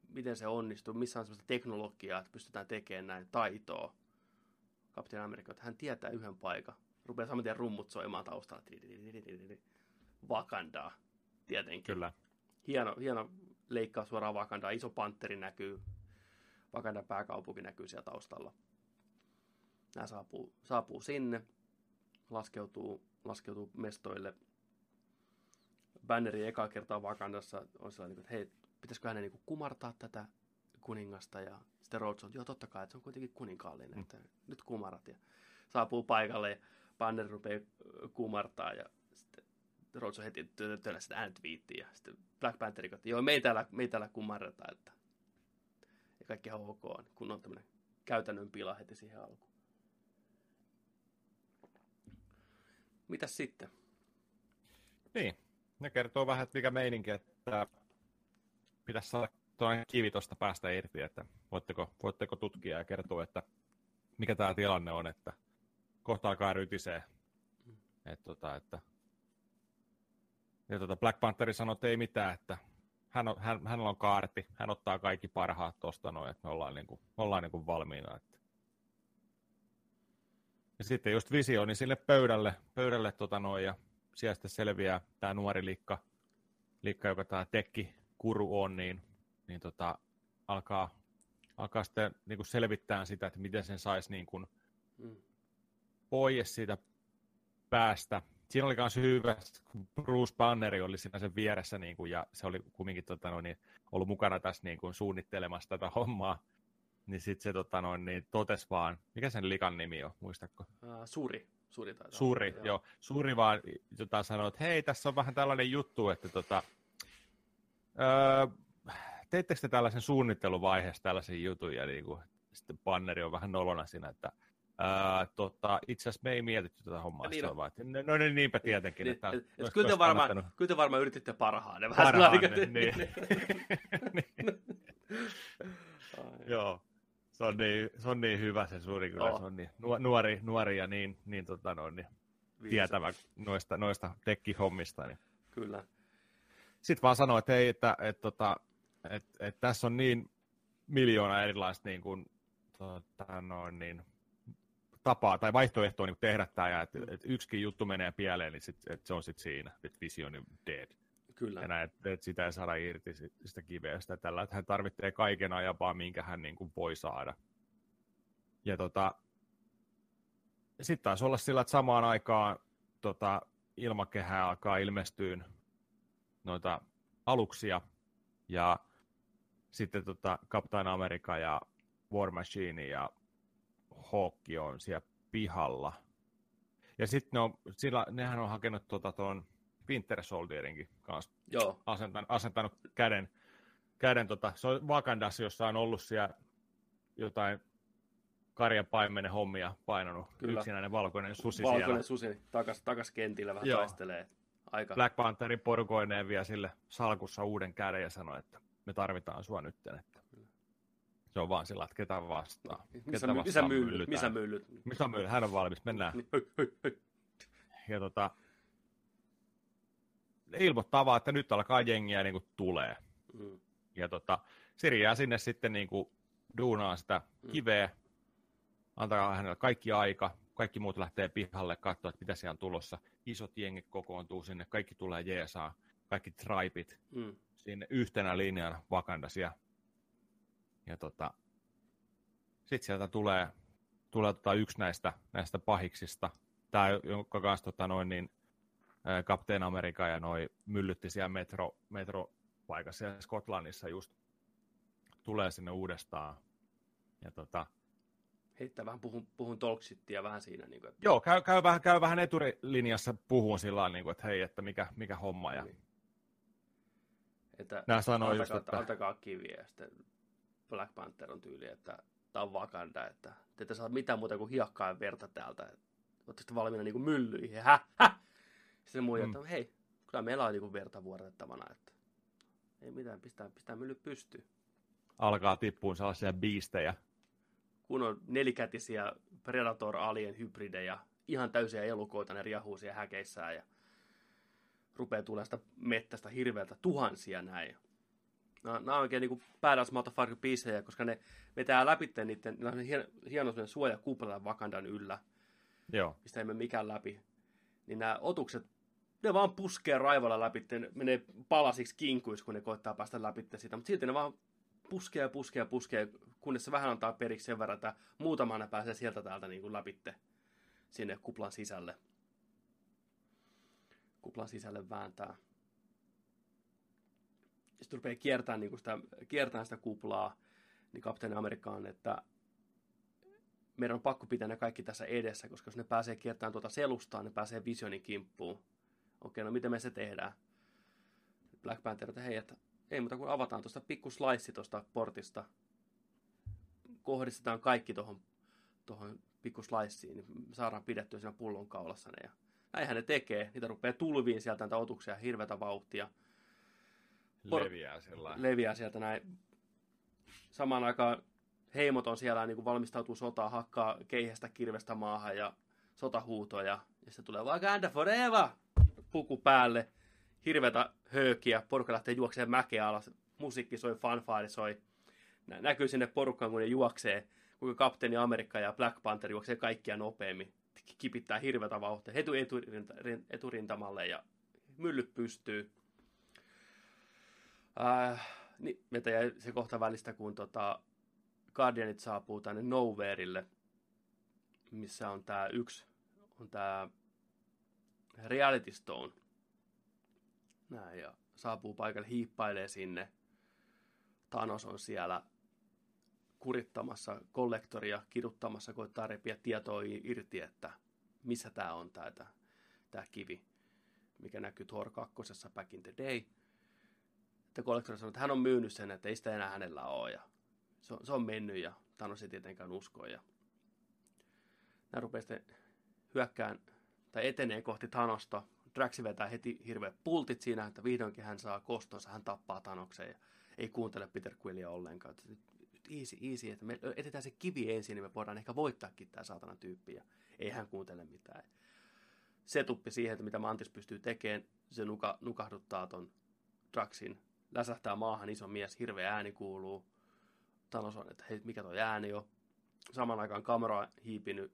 miten se onnistuu, missä on sellaista teknologiaa, että pystytään tekemään näin taitoa. Kapteeni Amerikka, että hän tietää yhden paikan. Rupeaa saman tien rummut soimaan taustalla. Vakandaa, tietenkin. Kyllä. Hieno, hieno leikkaa suoraan Vakandaa. Iso panteri näkyy. Vakandan pääkaupunki näkyy siellä taustalla. Nämä saapuu, saapuu sinne, laskeutuu, laskeutuu mestoille. Banneri eka kertaa Vakandassa on sellainen, että hei, pitäisikö hänen niin kumartaa tätä kuningasta ja sitten Rhodes on, joo totta kai, että se on kuitenkin kuninkaallinen, mm. että nyt kumarat ja saapuu paikalle ja Banner rupeaa kumartaa ja Rhodes on heti työllä sitä ja sitten Black Panther että joo, me ei täällä, me ei täällä kumarreta, että ja kaikki ihan ok, kun on tämmöinen käytännön pila heti siihen alkuun. Mitäs sitten? Niin, ne kertoo vähän, että mikä meininki, että pitäisi saada tuollainen kivi tuosta päästä irti, että voitteko, voitteko tutkia ja kertoa, että mikä tämä tilanne on, että kohta alkaa rytisee. Mm. Et, tota, että, ja tota Black Pantheri sanoi, että ei mitään, että hän on, hän, hänellä on kaarti, hän ottaa kaikki parhaat tuosta noin, että me ollaan, niin kuin, ollaan niin kuin valmiina. Että. Ja sitten just visio, niin sille pöydälle, pöydälle tota noin, ja siellä sitten selviää tämä nuori likka, likka joka tämä tekki kuru on, niin niin tota, alkaa, alkaa sitten niin kuin selvittää sitä, että miten sen saisi niin kuin mm. pois siitä päästä. Siinä oli myös hyvä, kun Bruce Banneri oli siinä sen vieressä, niin kuin, ja se oli kumminkin tota, noin, niin, ollut mukana tässä niin kuin, suunnittelemassa tätä hommaa. Niin sitten se tota, noin, niin, totesi vaan, mikä sen likan nimi on, muistatko? Uh, Suri. Suri, taitaa. Suri, joo. joo. Suri vaan jota sanoi, että hei, tässä on vähän tällainen juttu, että tota, öö, teittekö te tällaisen suunnitteluvaiheessa tällaisen jutun, ja niin kuin, sitten banneri on vähän nolona siinä, että Ää, tota, itse asiassa me ei mietitty tätä hommaa. Niin, no. Vaan, no, no niin, niinpä tietenkin. Niin, että, et, et, kyllä, te varmaan, kyllä te varmaan yrititte parhaanne. Parhaanne, niin. niin. Joo, se on, niin, se on niin hyvä se suuri kyllä, oh. se on niin nuori, nuori ja niin, niin, tota, no, niin tietävä noista, noista tekkihommista. Niin. Kyllä. Sitten vaan sanoin, että hei, että, että, että tota, et, et tässä on niin miljoona erilaista niin kuin, tota, noin, niin, tapaa tai vaihtoehtoa niin tehdä tämä, ja että et yksikin juttu menee pieleen, niin sit, et se on sitten siinä, että vision on dead. Kyllä. Ja näin, että et sitä ei saada irti sitä kivestä tällä, että hän tarvitsee kaiken ajapaa, minkä hän niin kuin voi saada. Ja tota, sitten taisi olla sillä, että samaan aikaan tota, ilmakehää alkaa ilmestyä noita aluksia, ja sitten tota Captain America ja War Machine ja Hawkki on siellä pihalla. Ja sitten ne on, sillä, nehän on hakenut tuota tuon Winter Soldierinkin kanssa Joo. Asentanut, asentanut käden, käden tota, se on Wakandassa, jossa on ollut siellä jotain karjan paimenen hommia painanut. Kyllä. Yksinäinen valkoinen susi valkoinen siellä. susi takas, takas kentillä vähän Joo. taistelee. Aika. Black Pantherin porukoineen vielä sille salkussa uuden käden ja sanoi, että me tarvitaan sua nyt. Että se on vaan sillä, että ketä vastaa. Missä, ketä missä myllyt? Missä myllyt? Missä myllyt? Hän on valmis, mennään. Niin, ja tota, ilmoittaa vaan, että nyt alkaa jengiä niin kuin tulee. Mm. Ja tota, Siri jää sinne sitten niin kuin duunaa sitä mm. kiveä, antaa hänelle kaikki aika, kaikki muut lähtee pihalle katsoa, että mitä siellä on tulossa. Isot jengit kokoontuu sinne, kaikki tulee jeesaa, kaikki tribit. Mm sinne yhtenä linjana Wakandasia. Ja tota, sitten sieltä tulee, tulee tota yksi näistä, näistä pahiksista, tämä, jonka kanssa tota noin, niin, Kapteen Amerikka ja noin myllytti siellä metro, metropaikassa siellä Skotlannissa just tulee sinne uudestaan. Ja tota, heittää vähän puhun, puhun talksittia vähän siinä. Niin kuin, että... Joo, käy, käy, vähän, käy vähän eturilinjassa puhun sillä niin kuin, että hei, että mikä, mikä homma. Ja, niin. Että Nämä sanoo antakaa, just, että... antakaa kiviä ja sitten Black Panther on tyyli, että tämä on Wakanda, että te ette saa mitään muuta kuin hiekkaa ja verta täältä. Oletteko valmiina niin kuin myllyihin? Hä? Hä? Sitten muija, Mm. että hei, kyllä meillä on niin kuin verta vuodatettavana, että ei mitään, pistää, pistää mylly pystyyn. Alkaa tippuun sellaisia biistejä. Kun on nelikätisiä Predator Alien hybridejä, ihan täysiä elukoita, ne riahuu siellä häkeissään ja rupeaa tulemaan sitä mettästä hirveältä tuhansia näin. Nämä, nämä on oikein niin badass motherfucker biisejä, koska ne vetää läpi niiden, niillä on hieno, hieno suojakupla Wakandan yllä, Joo. mistä ei mene mikään läpi. Niin nämä otukset, ne vaan puskee raivalla läpi, ne menee palasiksi kinkuiksi, kun ne koittaa päästä läpi sitä, mutta silti ne vaan puskee ja puskee ja puskee, kunnes se vähän antaa periksi sen verran, että muutamana pääsee sieltä täältä niin kuin läpitte sinne kuplan sisälle. Kuplan sisälle vääntää. Sitten rupeaa kiertämään, niin sitä, kiertämään sitä kuplaa, niin kapteeni Amerikkaan, että meidän on pakko pitää ne kaikki tässä edessä, koska jos ne pääsee kiertämään tuota selustaa, ne pääsee Visionin kimppuun. Okei, no miten me se tehdään? Black Panther, että hei, että ei muuta kuin avataan tuosta pikku slice tuosta portista. Kohdistetaan kaikki tuohon tohon pikku sliceen, niin saadaan pidettyä siinä pullonkaulassa ne. Ja näinhän ne tekee. Niitä rupeaa tulviin sieltä näitä otuksia hirveätä vauhtia. Por- Leviää sillä Leviää sieltä näin. Samaan aikaan heimot on siellä niin kuin valmistautuu sotaan, hakkaa keihästä kirvestä maahan ja sotahuutoja. Ja se tulee Wakanda forever! Puku päälle. Hirveätä höökiä. Porukka lähtee juokseen mäkeä alas. Musiikki soi, fanfare soi. Nä- näkyy sinne porukkaan, kun ne juoksee. Kuinka kapteeni Amerikka ja Black Panther juoksee kaikkia nopeammin. Kipittää hirveätä vauhtia. Hetu eturinta, eturintamalle ja myllyt pystyy. Äh, niin, meitä jäi se kohta välistä, kun tota, Guardianit saapuu tänne Nowhereille, missä on tää yksi, on tää Reality Stone. Näin, ja saapuu paikalle, hiippailee sinne. Thanos on siellä kurittamassa kollektoria, kiduttamassa, koittaa repiä tietoa irti, että missä tämä on tämä tää kivi, mikä näkyy Thor 2. Back in the Day. Että kollektori sanoo, että hän on myynyt sen, että ei sitä enää hänellä ole. Ja se, on, se on mennyt ja Thanos ei tietenkään usko. Ja nämä rupeaa sitten hyökkään tai etenee kohti Thanosta. Draxi vetää heti hirveät pultit siinä, että vihdoinkin hän saa kostonsa, hän tappaa Thanoksen ja ei kuuntele Peter Quillia ollenkaan. Että nyt, nyt easy, easy, että me etetään se kivi ensin, niin me voidaan ehkä voittaakin tämä saatana tyyppi. Ja ei hän kuuntele mitään. Se tuppi siihen, että mitä Mantis pystyy tekemään, se nuka, nukahduttaa ton Draxin, läsähtää maahan, iso mies, hirveä ääni kuuluu. Thanos on, että hei, mikä toi ääni on. Samaan aikaan kamera on hiipinyt,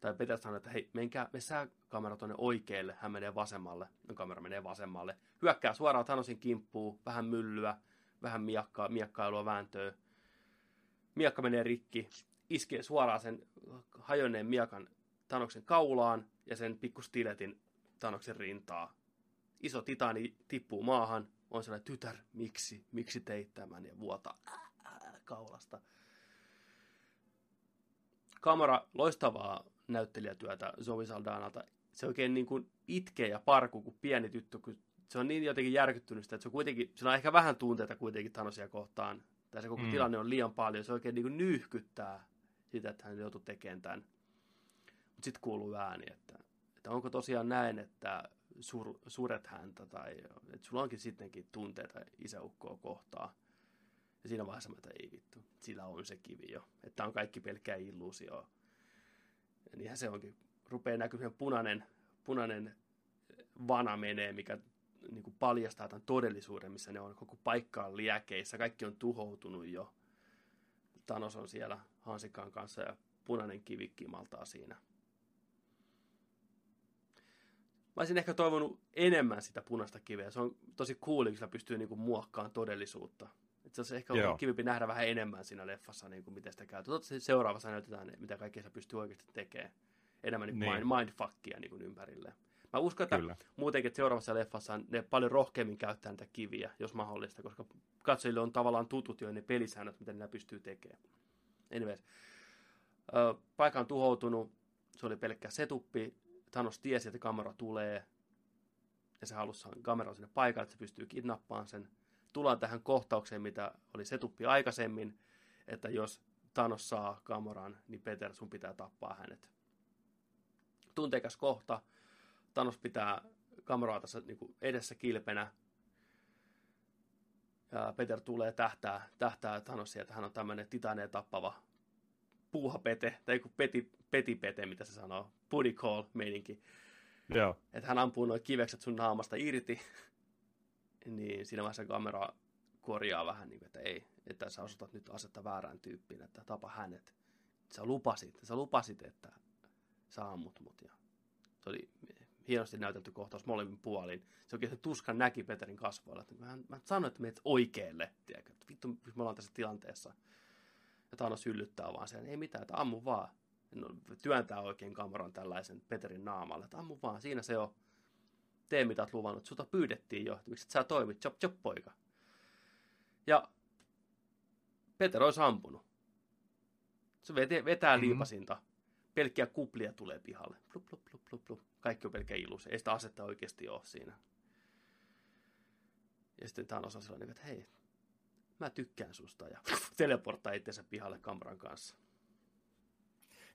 tai Peter sanoo, että hei, menkää, me sää kamera tuonne oikealle, hän menee vasemmalle, no kamera menee vasemmalle. Hyökkää suoraan Thanosin kimppuun, vähän myllyä, vähän miakkaa, miakkailua, vääntöä. Miakka menee rikki, iskee suoraan sen hajonneen miakan Thanoksen kaulaan ja sen pikku stiletin Thanoksen rintaa. Iso titani tippuu maahan, on sellainen tytär, miksi, miksi teit tämän ja vuota ää, ää, kaulasta. Kamera, loistavaa näyttelijätyötä Zoe Saldanalta. Se oikein niin kuin itkee ja parkuu kuin pieni tyttö, kun se on niin jotenkin järkyttynyt sitä, että se on kuitenkin, se on ehkä vähän tunteita kuitenkin Thanosia kohtaan. Tai se koko mm. tilanne on liian paljon, se oikein niin kuin nyyhkyttää sitä, että hän joutuu tekemään tämän. Mutta sitten kuuluu ääni, että, että onko tosiaan näin, että sur, suret häntä tai että sulla onkin sittenkin tunteita isäukkoa kohtaa. Ja siinä vaiheessa mä että ei vittu, sillä on se kivi jo. Että on kaikki pelkkää illuusio. Ja niinhän se onkin. Rupeaa näkymään punainen, punainen vana menee, mikä niin kuin paljastaa tämän todellisuuden, missä ne on koko paikka on liäkeissä. Kaikki on tuhoutunut jo. Thanos on siellä Hansikan kanssa ja punainen kivi kimaltaa siinä. Mä olisin ehkä toivonut enemmän sitä punaista kiveä. Se on tosi cool, kun sillä pystyy niinku muokkaamaan todellisuutta. Et se olisi ehkä ollut kivempi nähdä vähän enemmän siinä leffassa, niin kuin miten sitä käytetään. Toivottavasti seuraavassa näytetään, mitä kaikkea se pystyy oikeasti tekemään. Enemmän niin Niin. mind, mindfuckia niin kuin ympärille. Mä uskon, että Kyllä. muutenkin, että seuraavassa leffassa ne paljon rohkeammin käyttää niitä kiviä, jos mahdollista, koska katsojille on tavallaan tutut jo ne pelisäännöt, mitä ne pystyy tekemään. Anyways. Paikka on tuhoutunut, se oli pelkkä setuppi, Thanos tiesi, että kamera tulee, ja se halusi saada kameran sinne paikalle, että se pystyy kidnappaamaan sen. Tullaan tähän kohtaukseen, mitä oli setuppi aikaisemmin, että jos Thanos saa kameran, niin Peter, sun pitää tappaa hänet. Tunteikas kohta. Thanos pitää kameraa tässä niin edessä kilpenä. Ja Peter tulee tähtää, tähtää Thanosia, että hän on tämmöinen titaneen tappava puuhapete, tai joku peti, petipete, mitä se sanoo, booty call meininki. Joo. Että hän ampuu noin kivekset sun naamasta irti, niin siinä vaiheessa kamera korjaa vähän, niin kuin, että ei, että sä osoitat nyt asetta väärään tyyppiin, että tapa hänet. Sä lupasit, sä lupasit, että sä ammut mut. Ja se oli hienosti näytelty kohtaus molemmin puolin. Se oikein se tuskan näki Peterin kasvoilla. Että mä, mä sanoin, että menet oikealle. Tiedätkö? Vittu, me ollaan tässä tilanteessa. Ja Thanos yllyttää vaan sen, ei mitään, että ammu vaan. No, työntää oikein kameran tällaisen Peterin naamalle, että ammu vaan, siinä se on. Tee mitä oot luvannut, sulta pyydettiin jo, miksi sä toimit, chop chop poika. Ja Peter olisi ampunut. Se vetää, vetää mm-hmm. liipasinta. Pelkkiä kuplia tulee pihalle. Plup, plup, plup, plup, plup. Kaikki on pelkkä ilus. Ei sitä asetta oikeasti ole siinä. Ja sitten tämä on osa sellainen, että hei, mä tykkään susta. Ja teleporttaa itseensä pihalle kameran kanssa.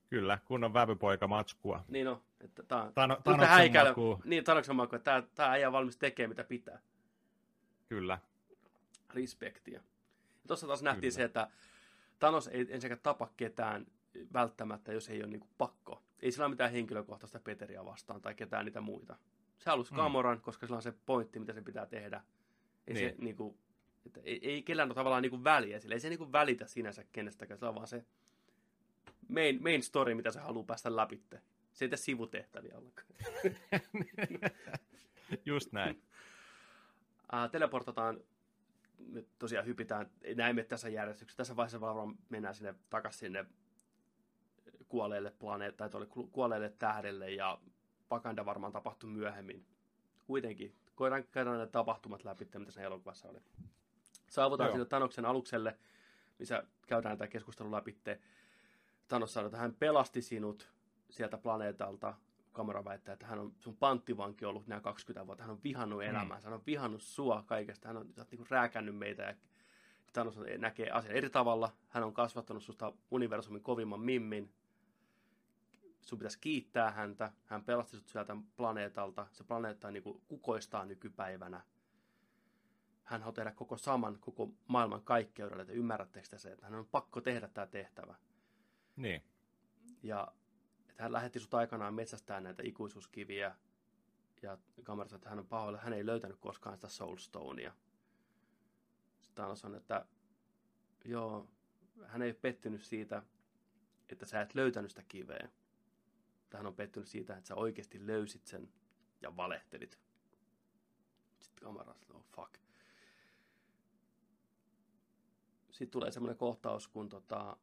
Kyllä, kunnon vävypoika matskua. Niin on. Että tää, Tano, Tanoksen häikäillä, niin, Tanoksen maku, että tämä, tämä äijä valmis tekemään mitä pitää. Kyllä. Respektiä. Ja tuossa taas nähtiin Kyllä. se, että Thanos ei ensinnäkään tapa ketään välttämättä, jos ei ole niin pakko. Ei sillä ole mitään henkilökohtaista Peteriä vastaan tai ketään niitä muita. Se halusi mm. Gamoran, koska sillä on se pointti, mitä se pitää tehdä. Ei, niin. se, niin kuin, että ei, ei kellään ole tavallaan niin kuin väliä sille. Ei se niin kuin välitä sinänsä kenestäkään. Se on vaan se main, main story, mitä se haluaa päästä läpi. Se ei tee sivutehtäviä ollenkaan. Just näin. Uh, teleportataan, nyt tosiaan hypitään, näemme tässä järjestyksessä. Tässä vaiheessa varmaan mennään sinne takaisin sinne kuolleelle planeet, tai tuolle kuolleelle tähdelle, ja Pakanda varmaan tapahtui myöhemmin. Kuitenkin, koidaan käydä ne tapahtumat läpi, mitä se elokuvassa oli. Saavutaan sinne Tanoksen alukselle, missä käydään tämä keskustelu läpi. Thanos sanoi, että hän pelasti sinut sieltä planeetalta. Kamera väittää, että hän on sun panttivanki ollut nämä 20 vuotta. Hän on vihannut mm. elämäänsä, hän on vihannut sua kaikesta. Hän on niin rääkännyt meitä ja Thanos näkee asian eri tavalla. Hän on kasvattanut susta universumin kovimman mimmin. Sun pitäisi kiittää häntä. Hän pelasti sut sieltä planeetalta. Se planeetta niin kuin kukoistaa nykypäivänä. Hän haluaa tehdä koko saman, koko maailman kaikkeudelle. Että ymmärrättekö te se, että hän on pakko tehdä tämä tehtävä. Niin. Ja että hän lähetti sut aikanaan metsästään näitä ikuisuuskiviä. Ja kamera että hän on pahoilla, hän ei löytänyt koskaan sitä Soulstonea. Sitten sanoi, että joo, hän ei ole pettynyt siitä, että sä et löytänyt sitä kiveä. Hän on pettynyt siitä, että sä oikeasti löysit sen ja valehtelit. Sitten kamera sanoi, oh fuck. Sitten tulee semmoinen kohtaus, kun tota,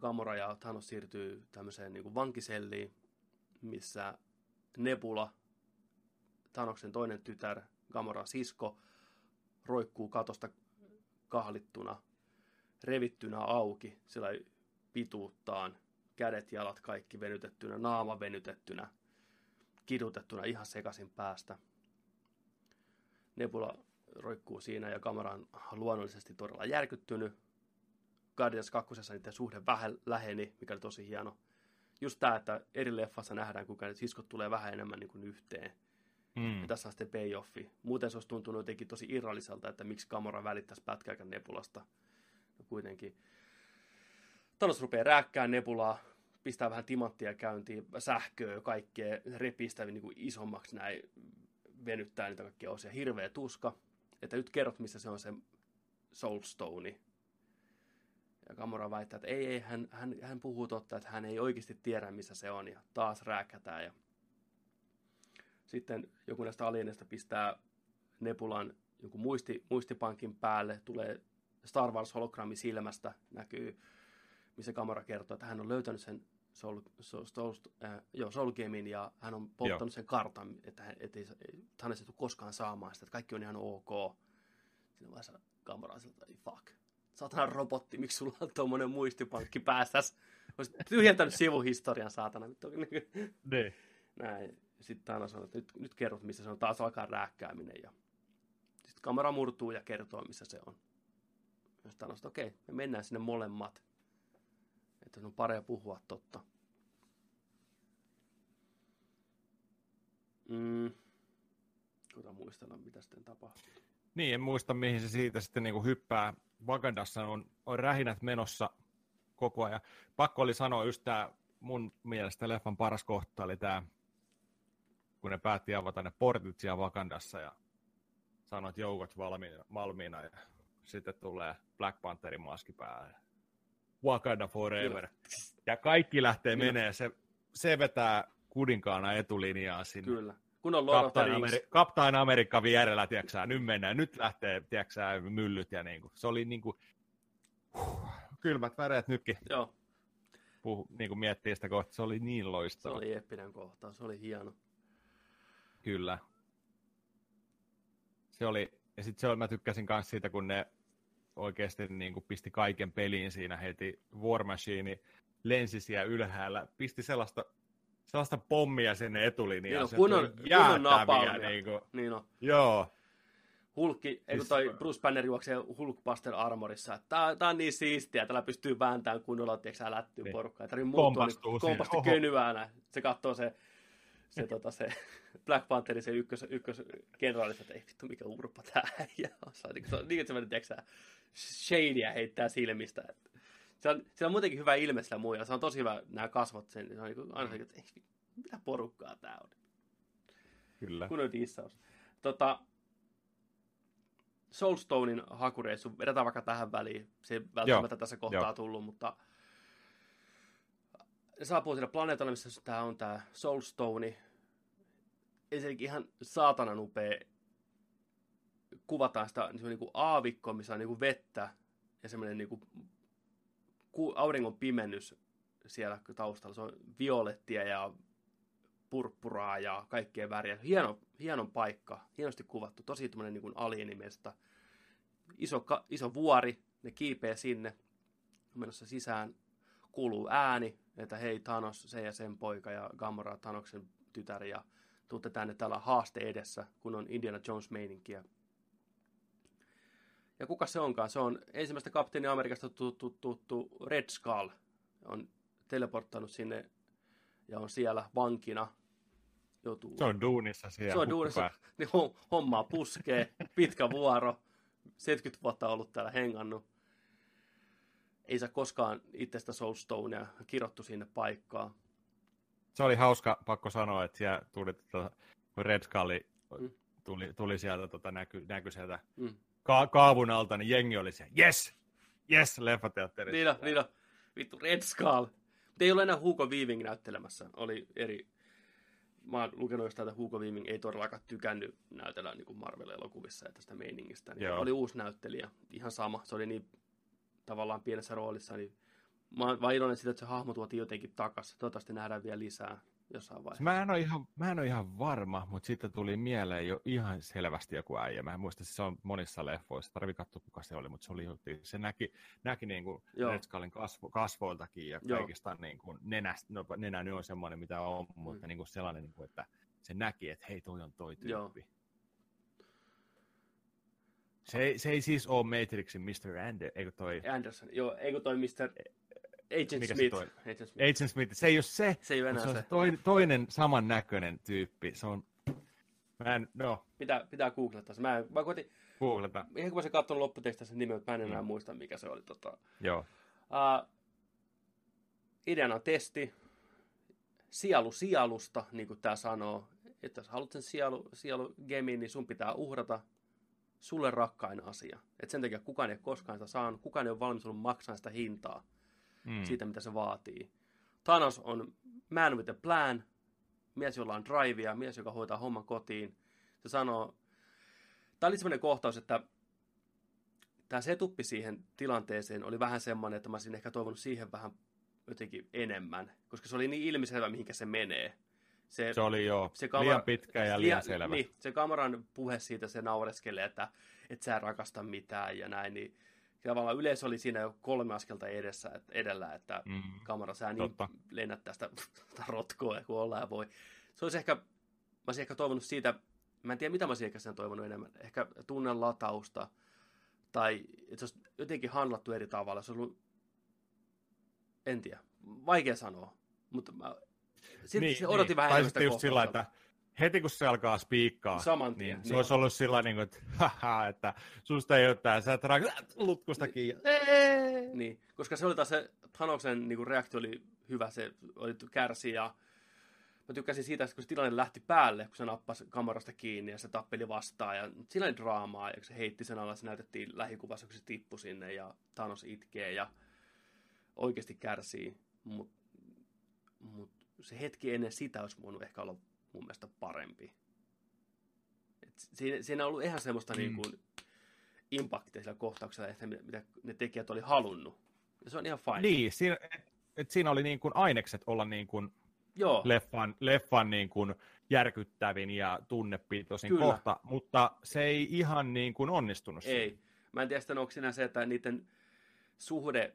Gamora ja Thanos siirtyy tämmöiseen niin kuin vankiselliin, missä Nebula, Thanoksen toinen tytär, Gamora sisko, roikkuu katosta kahlittuna, revittynä auki, sillä pituuttaan, kädet, jalat kaikki venytettynä, naama venytettynä, kidutettuna ihan sekaisin päästä. Nebula roikkuu siinä ja kamera on luonnollisesti todella järkyttynyt, Guardians 2. niiden suhde vähän läheni, mikä oli tosi hieno. Just tämä, että eri leffassa nähdään, kuinka ne siskot tulee vähän enemmän niin kuin yhteen. Mm. Ja tässä on sitten payoffi. Muuten se olisi tuntunut jotenkin tosi irralliselta, että miksi Gamora välittäisi pätkääkään Nebulasta. No kuitenkin. Thanos rupeaa rääkkää Nebulaa, pistää vähän timanttia käyntiin, sähköä, kaikkea, repistä niin kuin isommaksi näin, venyttää niitä kaikkia osia. Hirveä tuska. Että nyt kerrot, missä se on se Soulstone, ja Gamora väittää, että ei, ei, hän, hän, hän puhuu totta, että hän ei oikeasti tiedä, missä se on, ja taas rääkätään. Ja sitten joku näistä alieneista pistää Nebulan joku muisti, muistipankin päälle, tulee Star Wars hologrammi silmästä, näkyy, missä Gamora kertoo, että hän on löytänyt sen Soul, Soul, Soul, äh, joo, Soul Gamein ja hän on polttanut joo. sen kartan, että, hän, että, että, että hän ei tule koskaan saamaan sitä, että kaikki on ihan ok. Siinä vaiheessa Gamora siltä, fuck, Satana robotti, miksi sulla on tuommoinen muistipankki päästäs? Olisit tyhjentänyt sivuhistorian, saatana. Niin. Näin. Sitten aina sanoo, että nyt, nyt kerrot, missä se on. Taas alkaa rääkkääminen. Ja... Sitten kamera murtuu ja kertoo, missä se on. Sitten Thanos, että okei, okay, me mennään sinne molemmat. Että on parempi puhua totta. Mm. Kuta muistella, mitä sitten tapahtuu. Niin, en muista, mihin se siitä sitten niin kuin hyppää Wakandassa on, on rähinät menossa koko ajan. Pakko oli sanoa just tämä mun mielestä leffan paras kohta oli tämä, kun ne päätti avata ne portit siellä Wakandassa ja sanoit joukot valmiina, valmiina ja sitten tulee Black Pantherin maski päälle. Wakanda forever. Ja kaikki lähtee menee. Se, se vetää kudinkaana etulinjaa sinne. Kyllä. Kun on Lord Captain, Ameri- Captain Amerikka vierellä, tiiäksä, nyt mennään, nyt lähtee, tiiäksä, myllyt ja niinku. Se oli niinku, huh, kylmät väreet nytkin. Joo. Puhu, niinku miettii sitä kohtaa, se oli niin loistava. Se oli eeppinen kohta, se oli hieno. Kyllä. Se oli, ja sitten se oli, mä tykkäsin myös siitä, kun ne oikeasti niin kuin pisti kaiken peliin siinä heti. War Machine lensi siellä ylhäällä, pisti sellaista, sellaista pommia sinne etulinjaan. Niin on, kunnon, kunnon napaamia. Niin, kuin, niin on. Joo. Hulkki, eikö toi Bruce Banner juoksee Hulkbuster armorissa. Tää, tää on niin siistiä, tällä pystyy vääntämään kunnolla, tiedätkö lättyy niin. porukkaa. Ei tarvitse muuttua, niin kompasti könyää Se katsoo se, se, tota, se Black Pantherin se ykkös, ykkös kenraali, että ei vittu mikä urpa tää äijä on. Niin, se on niin, että se tiedätkö shadeä heittää silmistä. Että se, on, se on muutenkin hyvä ilme sillä muilla. Se on tosi hyvä nämä kasvot sen. Se on niin aina se, että ei, mitä porukkaa tää on. Kyllä. Kun on dissaus. Tota, Soulstonein hakureissu, vedetään vaikka tähän väliin. Se ei välttämättä Joo. tässä kohtaa Joo. tullut, mutta ne saapuu sille planeetalle, missä tämä on tämä Soulstone. Ensinnäkin ihan saatanan upea kuvataan sitä niin kuin aavikko, missä on niin kuin vettä ja semmoinen niin kuin auringon pimennys siellä taustalla. Se on violettia ja purppuraa ja kaikkea väriä. Hieno, hieno paikka, hienosti kuvattu, tosi tämmöinen niin alienimesta. Iso, iso vuori, ne kiipeä sinne, menossa sisään, kuuluu ääni, että hei Thanos, se ja sen poika ja Gamora Thanoksen tytär ja tuutte tänne tällä haaste edessä, kun on Indiana Jones meininkiä. Ja kuka se onkaan? Se on ensimmäistä kapteeni Amerikasta tuttu, tuttu Red Skull. On teleporttanut sinne ja on siellä vankina. Joutuu... Se on duunissa siellä. Se on duunissa. Niin hommaa puskee. Pitkä vuoro. 70 vuotta ollut täällä hengannut. Ei saa koskaan itsestä Soulstonea kirottu sinne paikkaan. Se oli hauska, pakko sanoa, että siellä tuli, tuota, Red Skull mm. tuli, tuli sieltä tota, näky, näky sieltä mm ka- kaavun alta, niin jengi oli se, yes, yes, leffateatterissa. Niin on, niin on. Vittu, Red Skull. Mutta ei ole enää Hugo Weaving näyttelemässä. Oli eri... Mä oon lukenut jostain, että Hugo Weaving ei todellakaan tykännyt näytellä niin Marvel-elokuvissa ja tästä meiningistä. Niin oli uusi näyttelijä. Ihan sama. Se oli niin tavallaan pienessä roolissa. Niin mä oon vaan iloinen siitä, että se hahmo tuotiin jotenkin takas. Toivottavasti nähdään vielä lisää jossain vaiheessa. Mä en ole ihan, mä en ole ihan varma, mutta sitten tuli mieleen jo ihan selvästi joku äijä. Mä en muista, se on monissa leffoissa. Tarvii katsoa, kuka se oli, mutta se oli se näki, näki niin kuin Red kasvo, kasvoiltakin ja Joo. kaikista niin kuin nenä, no, nenä nyt on semmoinen, mitä on, mutta mm. niin kuin sellainen, niin kuin, että se näki, että hei, toi on toi tyyppi. Joo. Se ei, se ei siis ole Matrixin Mr. Ander, eikö toi? Anderson, joo, eikö toi Mr. Agent Mikä Smith. Se Agent Smith. Agent Smith. Se ei ole se. Se ei ole enää se. On se. Toinen, toinen samannäköinen tyyppi. Se on... Mä en, no. Pitää, pitää googlata Mä, en, mä koitin... Googlata. Ihan kun mä se katsonut lopputekstä sen nimen, mä en enää mm. muista, mikä se oli. Tota. Joo. Uh, ideana on testi. Sielu sielusta, niin kuin tämä sanoo. Että jos haluat sen sielu, sielu gemiin, niin sun pitää uhrata sulle rakkain asia. Et sen takia kukaan ei ole koskaan sitä saanut, kukaan ei ole valmis ollut maksaa sitä hintaa mm. siitä, mitä se vaatii. Thanos on man with a plan, mies, jolla on drivea, mies, joka hoitaa homman kotiin. Se sanoo, tämä oli sellainen kohtaus, että tämä setuppi siihen tilanteeseen oli vähän semmoinen, että mä olisin ehkä toivonut siihen vähän jotenkin enemmän, koska se oli niin ilmiselvä, mihinkä se menee. Se, se oli jo se kamera, liian pitkä ja liian selvä. Niin, se kameran puhe siitä, se naureskelee, että et sä rakasta mitään ja näin, niin tavallaan yleisö oli siinä jo kolme askelta edessä, että edellä, että mm, kamera sä niin lennät tästä rotkoa, kun ollaan voi. Se olisi ehkä, mä olisin ehkä toivonut siitä, mä en tiedä mitä mä olisin ehkä sen toivonut enemmän, ehkä tunnen latausta, tai että se olisi jotenkin handlattu eri tavalla, se olisi ollut, en tiedä, vaikea sanoa, mutta mä, niin, se odotin niin. vähän enemmän sitä sillä, että heti kun se alkaa spiikkaa, Saman tien, niin se niin. olisi ollut sillä niin kuin, että, haha, että susta ei ole tää, sä et rak- lutkusta kiinni. Niin, koska se oli taas se Thanoksen niin reaktio oli hyvä, se oli kärsi ja mä tykkäsin siitä, että kun se tilanne lähti päälle, kun se nappasi kamerasta kiinni ja se tappeli vastaan ja siinä oli draamaa ja kun se heitti sen alla, se näytettiin lähikuvassa, kun se tippui sinne ja Thanos itkee ja oikeasti kärsii, mutta mut se hetki ennen sitä olisi voinut ehkä olla mun mielestä parempi. Et siinä, siinä on ollut ihan semmoista Mm. mm. niin kuin impaktia sillä kohtauksella, että mitä mitä ne tekijät oli halunnut. Ja se on ihan fine. Niin, siinä, et siinä oli niin kuin ainekset olla niin kuin Joo, leffan, leffan niin kuin järkyttävin ja tunnepitoisin Kyllä. kohta, mutta se ei ihan niin kuin onnistunut. siinä. ei. Mä en tiedä onko siinä se, että niiden suhde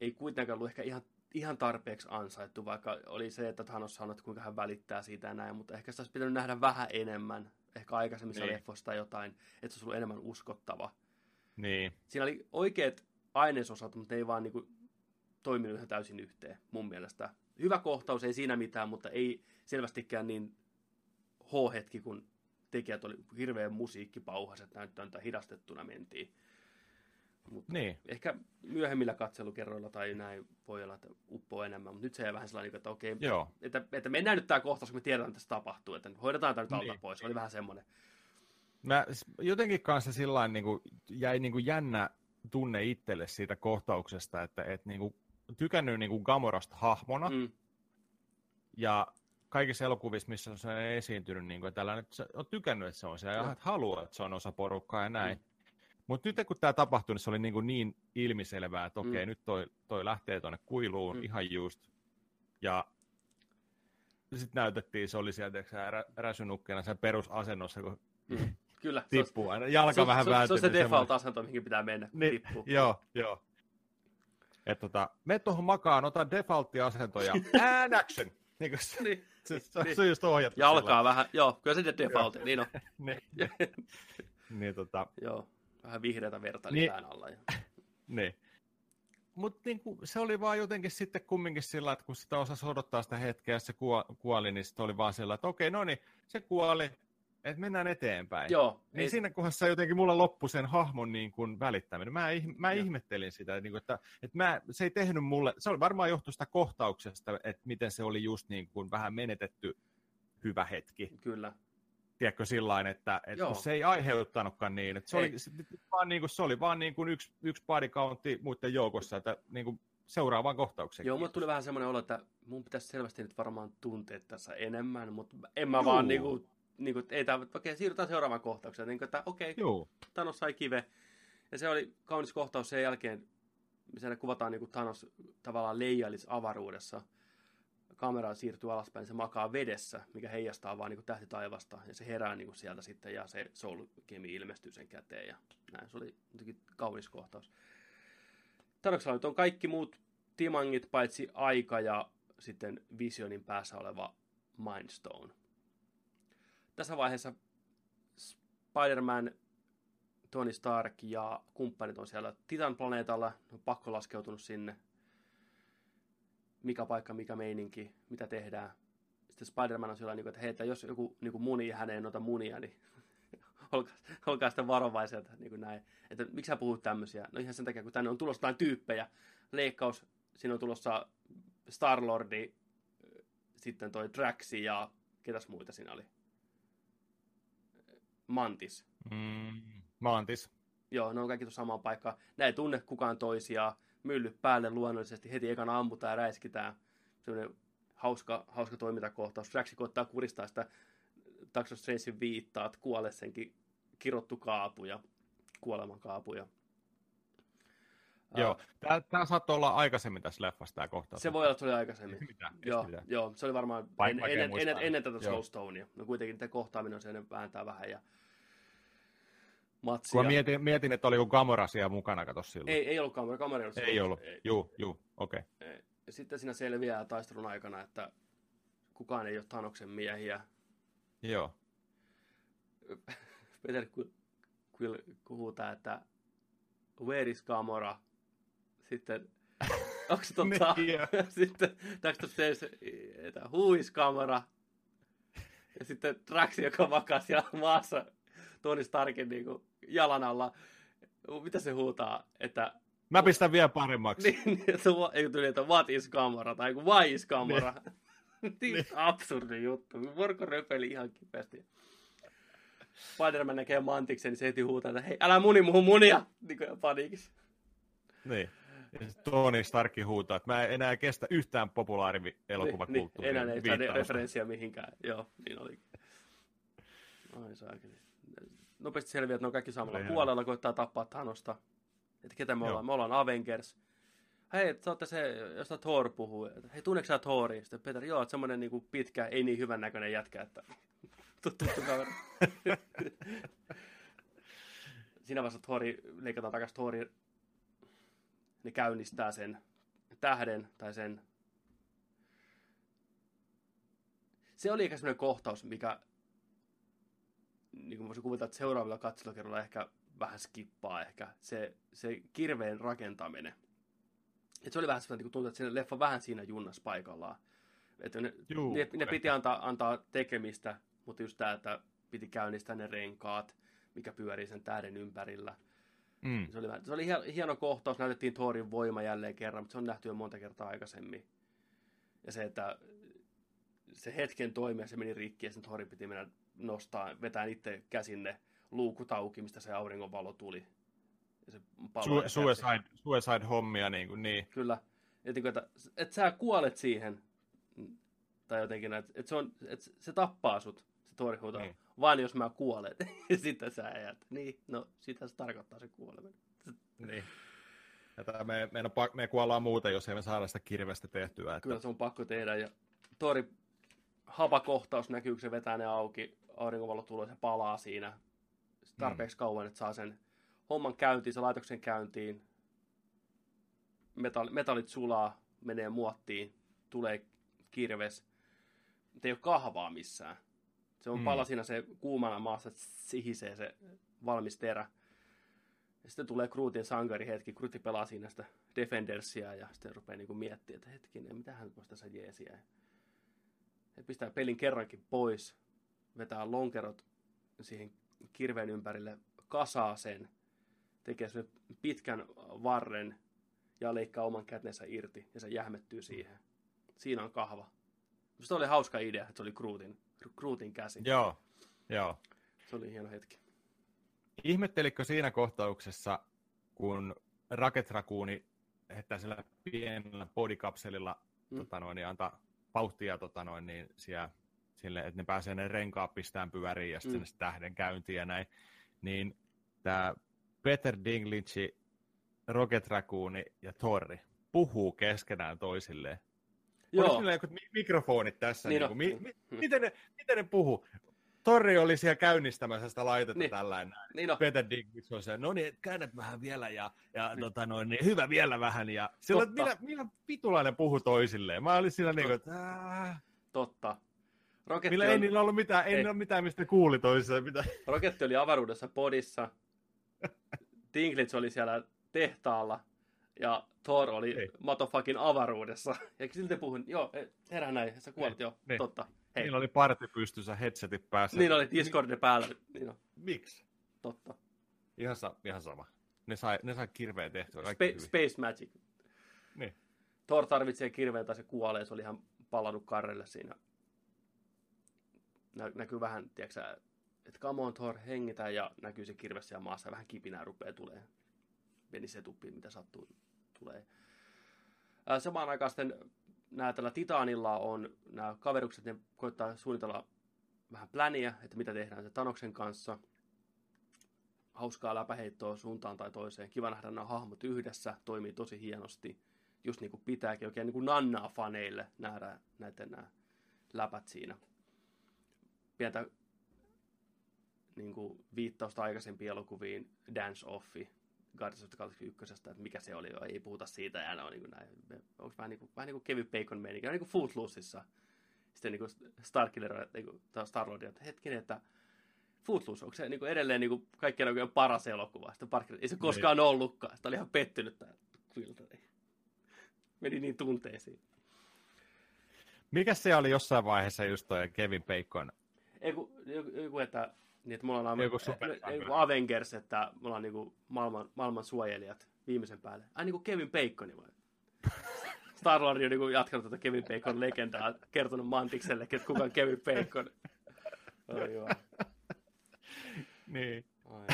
ei kuitenkaan ollut ehkä ihan, ihan tarpeeksi ansaittu, vaikka oli se, että Thanos sanoi, että kuinka hän välittää siitä ja näin, mutta ehkä sitä olisi pitänyt nähdä vähän enemmän, ehkä aikaisemmissa Niin. leffoissa jotain, että se olisi ollut enemmän uskottava. Niin, Siinä oli oikeat ainesosat, mutta ne ei vaan niinku toiminut ihan täysin yhteen, mun mielestä. Hyvä kohtaus, ei siinä mitään, mutta ei selvästikään niin H-hetki, kun tekijät oli hirveän musiikkipauhas, että näyttää, että hidastettuna mentiin. Mut niin. ehkä myöhemmillä katselukerroilla tai näin voi olla, että uppoo enemmän, mutta nyt se jää vähän sellainen, että okei, Joo, että, että mennään nyt tämä kohtaus, kun me tiedetään, että tässä tapahtuu, että hoidetaan tämä nyt alta Niin. pois. Oli vähän semmoinen. Mä jotenkin kanssa sillä niin kuin, jäi niin kuin jännä tunne itselle siitä kohtauksesta, että et, niin kuin, tykännyt niin kuin Gamorasta hahmona, mm. Ja kaikissa elokuvissa, missä se on esiintynyt, niin kuin, tällainen, että oot tykännyt, että se on siellä, ja että haluaa, että se on osa porukkaa ja näin. Mm. Mutta nyt kun tämä tapahtui, niin se oli niin, kuin niin ilmiselvää, että okei, Mm. nyt toi, toi lähtee tuonne kuiluun Mm. ihan just. Ja sitten näytettiin, se oli sieltä rä, räsynukkena sen perusasennossa, kun mm. Kyllä. tippuu aina, jalka se, vähän se, on- se on se semmoinen- default-asento, mihin pitää mennä, Niin, tippuu. Joo, joo. Et tota, me tuohon makaan, ota defaultti-asento ja and action. Niin kuin se, Niin, se, se, niin. se on just ohjattu. Jalkaa vähän, joo, kyllä se default, niin on. sillä- Niin, niin, tota, Joo, vähän vihreätä verta Niin. niin. pään alla. Ja... niin. Mutta niinku, se oli vaan jotenkin sitten kumminkin sillä, että kun sitä osasi odottaa sitä hetkeä ja se kuo- kuoli, niin sitten oli vaan sillä, että okei, no niin, se kuoli, että mennään eteenpäin. Joo, Niin ei, siinä kohdassa jotenkin mulla loppui sen hahmon niin kuin välittäminen. Mä, ih- mä Joo. ihmettelin sitä, niin kuin, että, että mä, se ei tehnyt mulle, se oli varmaan johtu sitä kohtauksesta, että miten se oli just niin kuin vähän menetetty hyvä hetki. kyllä. Tiedätkö sillain, että, että Joo. se ei aiheuttanutkaan niin, että se Ei. oli, se, vaan niin kuin, se oli vaan niin kuin yksi, yksi body countti muiden joukossa, että niin kuin seuraavaan kohtaukseen. Joo, mulle kiitos. tuli vähän semmoinen olo, että mun pitäisi selvästi nyt varmaan tuntea tässä enemmän, mutta en mä Juu. vaan niinku, niinku ei tää, okei, siirrytään seuraavaan kohtaukseen. Niinku, että okei, Joo, Thanos sai kive. Ja se oli kaunis kohtaus sen jälkeen, missä kuvataan niin kuin Thanos tavallaan leijailisi avaruudessa. Kamera siirtyy alaspäin, se makaa vedessä, mikä heijastaa vaan niin tähti taivasta. Ja se herää niin kuin sieltä sitten ja se Soul Gemi ilmestyy sen käteen. Ja näin, se oli jotenkin kaunis kohtaus. Thanoksella nyt on kaikki muut timangit, paitsi aika ja sitten Visionin päässä oleva Mindstone. Tässä vaiheessa Spider-Man Tony Stark ja kumppanit on siellä Titan-planeetalla, ne on pakko laskeutunut sinne. Mikä paikka, mikä meininki, mitä tehdään. Sitten Spider-Man on siellä, niin kuin, että hei, että jos joku niin kuin muni ja hän ei ota munia, niin olkaa, olkaa sitten varovaisia, niin kuin näin. että miksi sä puhut tämmöisiä? No ihan sen takia, kun tänne on tulossa jotain tyyppejä. Leikkaus, siinä on tulossa Star-Lordi, sitten toi Draxi ja ketäs muita siinä oli? Mantis. mm, Mantis. Joo, ne on kaikki tuossa samaan paikkaan. Ei tunne kukaan toisiaan. Mylly päälle luonnollisesti. Heti ekana ammutaan ja räiskitään. Sellainen hauska, hauska toimintakohtaus. Draxi koittaa kuristaa sitä Doctor Strangein viittaat, kuole senkin kirottu kaapu ja kuoleman kaapu. Ja... Joo, tämä, tämä saattoi olla aikaisemmin tässä leffassa tämä kohtaus. Se voi olla, että se oli aikaisemmin. Mitä? Joo, Mitä? joo, se oli varmaan en, ennen, ennen, ennen tätä. Soulstonea. No kuitenkin tämä kohtaaminen on se, vääntää vähän ja matsia. Kun mä mietin, mietin, että oli joku Gamora siellä mukana, kato silloin. Ei, ei ollut kamera, kamera ei ollut. ei ollut. Ei. Juu, juu, okei. Okay. Sitten siinä selviää taistelun aikana, että kukaan ei ole Tanoksen miehiä. Joo. Peter Quill, huutaa, että where is Gamora? Sitten, onko se totta? Sitten Doctor Strange, että who is Gamora? Ja sitten Drax, joka makaa siellä maassa Tony Starkin niin kuin jalan alla. Mitä se huutaa? Että Mä pistän vielä paremmaksi. niin, niin, että, ei tuli, että what is Gamora, tai why is Gamora. niin, absurdi juttu. Vorko röpeli ihan kipeästi. Spider-Man näkee Mantiksen, niin se heti huutaa, että hei, älä muni muuhun munia! Niin kuin paniikissa. Niin. Tony Starkki huutaa, että mä en enää kestä yhtään populaari elokuvakulttuuria. Niin, enää ei saa referenssiä mihinkään. Joo, niin oli. Ai saakeli. Nopeasti selviää, että ne on kaikki samalla puolella, koittaa tappaa Thanosta. Että ketä me Joo. ollaan? Me ollaan Avengers. Hei, sä ootte se, josta Thor puhuu. Että, Hei, tunneeko sä Thoria? Sitten Peter, joo, että semmonen niinku pitkä, ei niin hyvän näköinen jätkä, että tuttu kaveri. Siinä vaiheessa Thori, leikataan takaisin Thori, ne käynnistää sen tähden tai sen se oli ehkä semmoinen kohtaus, mikä niin kuin voisin kuvitella, että seuraavilla katselukerralla ehkä vähän skippaa ehkä se, se kirveen rakentaminen. Et se oli vähän semmoinen, niin tuntuu, että leffa vähän siinä junnas paikallaan. Että ne, Juu, ne, ne piti antaa, antaa tekemistä, mutta just tämä, että piti käynnistää ne renkaat, mikä pyörii sen tähden ympärillä. Mm. Se oli, se oli hie- hieno kohtaus, näytettiin Thorin voima jälleen kerran, mutta se on nähty jo monta kertaa aikaisemmin. Ja se, että se hetken toimi ja se meni rikki ja sen Thorin piti mennä nostaa, vetää itse käsinne luukut auki, mistä se auringonvalo tuli. Ja se Su- suicide, suicide-hommia niin, kuin, niin. Kyllä. Et, niin kuin, että, että sä kuolet siihen. Tai jotenkin, että, että, se, on, että se tappaa sut, se Thor huutaa, Niin. vaan jos mä kuolen. ja sitten sä ajat. Niin, no sitä se tarkoittaa se kuoleminen. niin. Että me, me, me kuollaan muuten, jos ei me saada sitä kirvestä tehtyä. Että, Kyllä se on pakko tehdä. Ja Tori hapakohtaus näkyy, kun se vetää ne auki, auringonvalo tulee, se palaa siinä tarpeeksi kauan, että saa sen homman käyntiin, se laitoksen käyntiin. Metalli, metallit sulaa, menee muottiin, tulee kirves. Mutta ei ole kahvaa missään. Se on Mm. mm. palasina se kuumana maassa, että sihisee se valmis terä. Ja sitten tulee Kruutin sankari hetki, Kruuti pelaa siinä sitä Defendersia ja sitten rupeaa niinku miettimään, että hetkinen, mitä hän voisi tässä jeesiä. Ja pistää pelin kerrankin pois, vetää lonkerot siihen kirveen ympärille, kasaa sen, tekee sen pitkän varren ja leikkaa oman kätensä irti ja se jähmettyy siihen. Siinä on kahva. Se oli hauska idea, että se oli Kruutin, Kruutin käsi. Joo, joo. Se oli hieno hetki. Ihmettelitkö siinä kohtauksessa, kun Rocket Raccooni heittää sillä pienellä bodikapselilla Mm. tota noin, niin antaa vauhtia tota noin, niin siellä, sille, että ne pääsee ne renkaat pistään pyöriin ja sitten Mm. tähden käyntiin ja näin, niin tämä Peter Dinklage, Rocket Raccooni ja Torri puhuu keskenään toisilleen. Joo. Oliko niillä joku mi- mikrofonit tässä? Niin Niin niin mi- mi- Mm. miten, ne, miten ne puhuu? Torri oli siellä käynnistämässä sitä laitetta Niin. niin. tällainen. niin. Peter Dinklage on se, no niin, käännät vähän vielä ja, ja tota noin, niin, hyvä vielä vähän. Ja sillä, millä, millä vitulainen puhu toisilleen? Mä olin siinä niin kuin, että Totta. Roketti, millä ei on, niillä ollut mitään, ei, Ei. niillä ole mitään, mistä kuuli toisilleen. Mitä. Roketti oli avaruudessa podissa. Dinklage oli siellä tehtaalla. Ja Thor oli Ei. motherfucking avaruudessa. Ja silti puhun, joo, eh, herää näin, sä kuolet, joo, niin. totta. Hei, Niillä oli party pystyssä, headsetit päässä. niin oli Discord päällä, niin on, Miksi? totta. Ihan, sa- ihan sama. Ne sai, ne sai kirveen tehtyä. Spe- hyvin. Space Magic. Niin. Thor tarvitsee kirveen tai se kuolee, se oli ihan palannut karrelle siinä. Nä- näkyy vähän, tiedätkö että come on Thor, hengitä ja näkyy se kirves siellä maassa vähän kipinää rupeaa tulee. Meni se tuppiin, mitä sattuu, tulee. Ää, Samaan aikaan sitten nämä tällä Titanilla on nämä kaverukset, ne koittaa suunnitella vähän pläniä, että mitä tehdään se Tanoksen kanssa. Hauskaa läpäheittoa suuntaan tai toiseen. Kiva nähdä nämä hahmot yhdessä, toimii tosi hienosti. Just niin kuin pitääkin, oikein niin kuin nannaa faneille nähdä näiden nämä läpät siinä. Pientä niin kuin viittausta aikaisempiin elokuviin, Dance Offi, Guardians of the Galaxy 1, että mikä se oli, ei puhuta siitä, ja on niin kuin näin, onko vähän niin kuin, vähän niin kuin Kevin Bacon meininki, niin kuin Footloosessa. Sitten niin kuin Starkiller, niin kuin, tai Star-Lord, että hetkinen, että Footloose, onko se niin kuin edelleen niin kuin kaikkien aikojen paras elokuva? Sitten Parker, ei se koskaan ollutkaan. Sitä oli ihan pettynyt tämä Quilteri. Meni niin tunteisiin. Mikä se oli jossain vaiheessa just toi Kevin Bacon Ei kun, joku, että, niin, että mulla on Joku supersankari. joku Avengers, että mulla on niinku maailman, maailman suojelijat viimeisen päälle. Ai niinku Kevin Bacon vai? Star Lord on niinku jatkanut tätä Kevin Bacon legendaa, kertonut Mantikselle, että kuka on Kevin Bacon. Oi joo. Niin. Ai.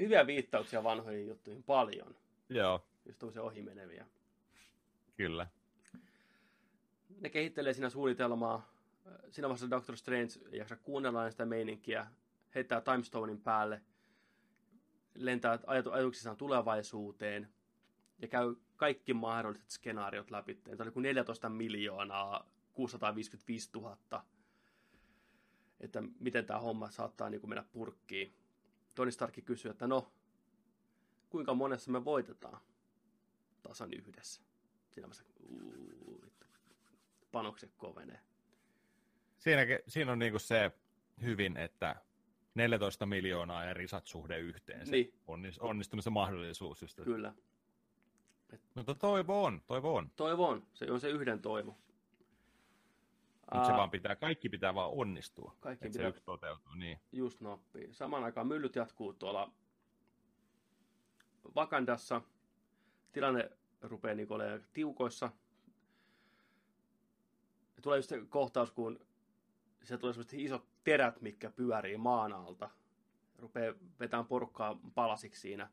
Hyviä viittauksia vanhoihin juttuihin paljon. Joo, Just tommosia ohimeneviä. kyllä. ne kehittelee siinä suunnitelmaa. Siinä vaiheessa Doctor Strange ei jaksa kuunnella sitä meininkiä, heittää Timestonein päälle, lentää ajatu- ajatuksissaan tulevaisuuteen ja käy kaikki mahdolliset skenaariot läpi. Tämä oli kuin 14 miljoonaa 655 000, että miten tämä homma saattaa niin kuin mennä purkkiin. Tony Stark kysyy, että no, kuinka monessa me voitetaan tasan yhdessä. Siinä vaiheessa, panokset kovenee. Siinä, siinä on niinku se hyvin, että 14 miljoonaa ja risat suhde yhteen. Se Niin. onnis- onnistumisen mahdollisuus. Just, Kyllä. Mutta toivo on, toivo on. Toivo on. Se on se yhden toivo. Mutta se Aa, vaan pitää, kaikki pitää vaan onnistua. Kaikki että se pitää- yksi toteutuu, niin. Just noppii. Samaan aikaan myllyt jatkuu tuolla Vakandassa. Tilanne rupeaa niin olemaan tiukoissa. Tulee just se kohtaus, kun se tulee sellaiset isot terät, mitkä pyörii maan alta. Rupeaa vetämään porukkaa palasiksi siinä.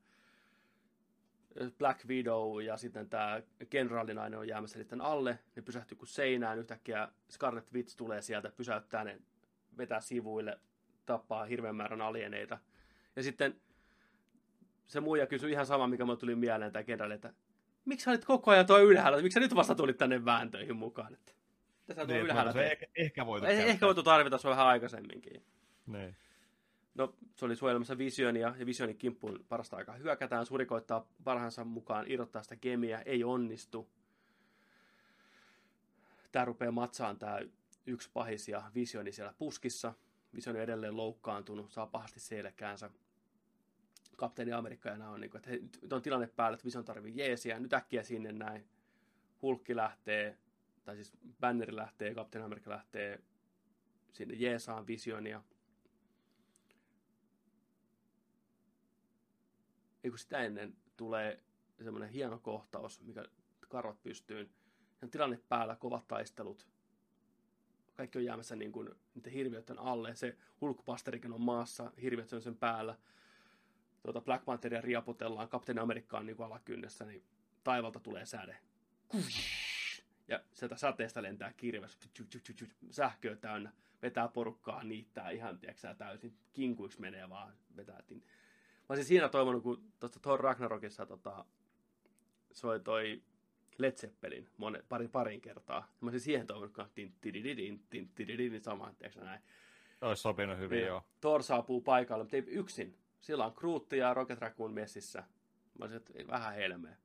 Black Widow ja sitten tämä kenraalinainen on jäämässä sitten alle. Ne pysähtyy kuin seinään. Yhtäkkiä Scarlet Witch tulee sieltä, pysäyttää ne, vetää sivuille, tappaa hirveän määrän alieneita. Ja sitten se muija kysyi ihan sama, mikä mulle tuli mieleen, tämä kenraali, että miksi sä olit koko ajan tuo ylhäällä, miksi sä nyt vasta tulit tänne vääntöihin mukaan? Että, tässä on niin ylhäällä. se ehkä, ehkä voitu käyttää. ehkä voitu tarvita se vähän aikaisemminkin. Niin. No, se oli suojelemassa Visionia, ja Visionin kimppuun parasta aikaa hyökätään. Suri koittaa parhaansa mukaan irrottaa sitä gemiä, ei onnistu. Tää rupeaa matsaan tää yksi pahis ja Visioni siellä puskissa. Visioni on edelleen loukkaantunut, saa pahasti selkäänsä. Kapteeni Amerikka ja on, niin kuin, että hei, nyt on tilanne päällä, että Vision tarvii jeesiä, nyt äkkiä sinne näin. Hulkki lähtee, tai siis Banneri lähtee, Kapteeni Amerikka lähtee sinne jeesaan Visionia. ei kun sitä ennen tulee semmoinen hieno kohtaus, mikä karvat pystyyn. Ja tilanne päällä, kovat taistelut. Kaikki on jäämässä niin kuin niiden hirviöiden alle. Se hulkupasterikin on maassa, hirviöt on sen päällä. Tuota Black Pantheria riaputellaan, Kapteeni Amerikka on niin kuin alakynnessä, niin taivalta tulee säde. Ja sieltä sateesta lentää kirves, sähköä täynnä, vetää porukkaa, niittää ihan, tiedätkö, täysin kinkuiksi menee vaan, vetää tin- Mä olisin siinä toivonut, kun tuosta Thor Ragnarokissa tota, soi toi Led Zeppelin monen, pari, parin kertaa. Mä olisin siihen toivonut, kun tin, tidididin, tin, tidididin, sama, tiedätkö näin. Olisi sopinut hyvin, Niin, joo. Thor saapuu paikalle, mutta ei yksin. Sillä on Groot ja Rocket Raccoon messissä. Mä olisin, että vähän helmeä.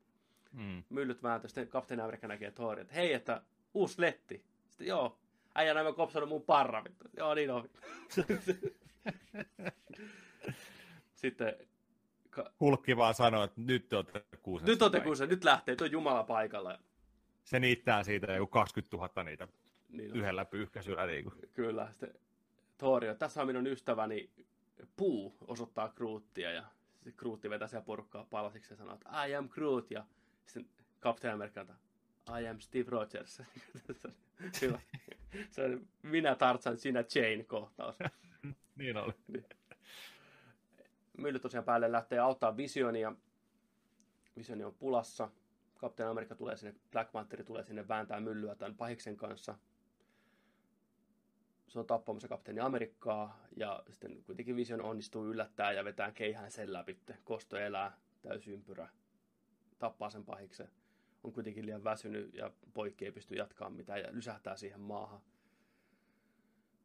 Mm. Myllyt vääntö, sitten Kapteeni Amerikka näkee Thorin, että hei, että uusi letti. Sitten joo, äijä näin kopsannut mun parra, vittu. Joo, niin on. sitten Hulkki vaan sanoo, että nyt te olette kuusessa. Nyt on te kuusen, nyt lähtee, tuo Jumala paikalla. Se niittää siitä joku 20 000 niitä Niin on, yhdellä pyyhkäisyllä. Niin kuin. Kyllä, sitten Thorio, tässä on minun ystäväni Puu osoittaa Groottia ja sitten Grootti vetää siellä porukkaa palasiksi ja sanoo, että I am Groot ja sitten Captain America antaa, I am Steve Rogers. Hyvä. Se on minä Tarzan, sinä Jane kohtaus. Niin oli. Mylly tosiaan päälle lähtee auttaa Visionia. Visioni on pulassa. Captain America tulee sinne, Black Panther tulee sinne vääntää myllyä tämän pahiksen kanssa. Se on tappamassa kapteeni Amerikkaa ja sitten kuitenkin Vision onnistuu yllättää ja vetää keihään sen läpi. Kosto elää, täysympyrä, tappaa sen pahiksen. On kuitenkin liian väsynyt ja poikki ei pysty jatkamaan mitään ja lysähtää siihen maahan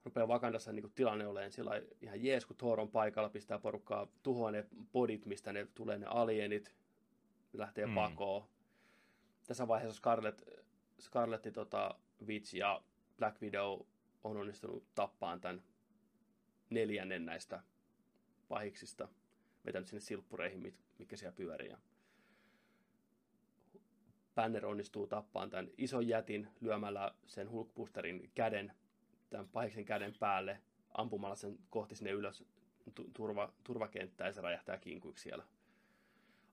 rupeaa Wakandassa niin tilanne olemaan sillä ihan jees, kun Thor on paikalla, pistää porukkaa, tuhoaa ne bodit, mistä ne tulee ne alienit, lähtee Mm. mm. pakoon. Tässä vaiheessa Scarlet, Scarletti, tota, Witch ja Black Widow on onnistunut tappaan tämän neljännen näistä pahiksista, vetänyt sinne silppureihin, mit- mitkä siellä pyörii. Banner onnistuu tappaan tämän ison jätin lyömällä sen Hulkbusterin käden tämän pahiksen käden päälle. ampumalla sen kohti sinne ylös turva, turvakenttää ja se räjähtää kinkuiksi siellä.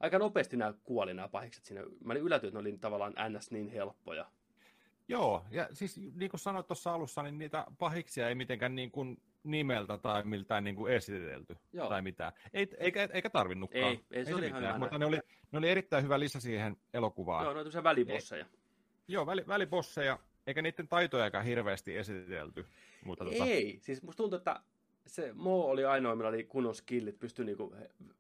Aika nopeasti nämä kuoli nämä pahikset siinä. Mä olin yllätynyt, että ne oli tavallaan ns. niin helppoja. Joo, ja siis niin kuin sanoit tuossa alussa, niin niitä pahiksia ei mitenkään niin kuin nimeltä tai miltään niin kuin esitelty Joo. tai mitään. Ei, eikä, eikä tarvinnutkaan. Ei, ei se, ei oli mitään, mutta ne oli, ne oli erittäin hyvä lisä siihen elokuvaan. Joo, ne oli välibosseja. Ei, joo, väli, välibosseja, eikä niiden taitojakaan hirveästi esitelty. Mutta tota- ei, tota... siis musta tuntuu, että se Mo oli ainoa, millä oli kunnon skillit, pystyi niinku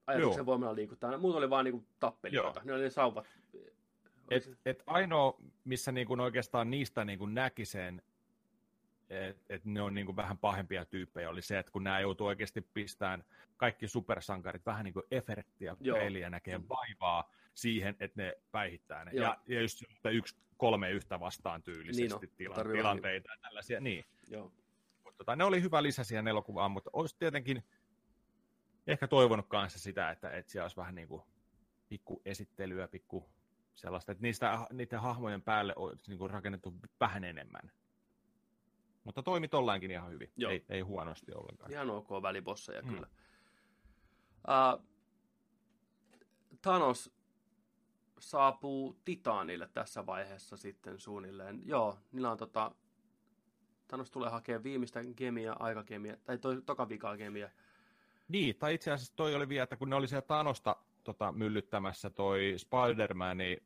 ajatuksen Joo. voimalla liikuttaa. Muut oli vaan niinku tappelijoita. Ne oli ne sauvat. Et, et ainoa, missä niinku oikeastaan niistä niinku näki sen, että et ne on niinku vähän pahempia tyyppejä, oli se, että kun nämä joutuu oikeasti pistämään kaikki supersankarit vähän niin kuin efferettiä peliä, näkee vaivaa siihen, että ne päihittää ne. Ja, ja just yksi kolme yhtä vastaan tyylisesti niin tila- tilanteita ja tällaisia. Niin. Joo. Mutta tota, ne oli hyvä lisä siihen elokuvaan, mutta olisi tietenkin ehkä toivonut kanssa sitä, että, että siellä olisi vähän niin kuin pikku esittelyä, pikku sellaista, että niistä, niiden hahmojen päälle olisi niin kuin rakennettu vähän enemmän. Mutta toimi tollainkin ihan hyvin, Joo. Ei, ei huonosti ollenkaan. Ihan ok välibosseja hmm. kyllä. Uh, Thanos saapuu Titaanille tässä vaiheessa sitten suunnilleen. Joo, niillä on tota, Thanos tulee hakemaan viimeistä gemia, aikakemia, tai toi, toka vikaa gemia. Niin, tai itse asiassa toi oli vielä, että kun ne oli siellä Thanosta tota, myllyttämässä toi Spider-Mani,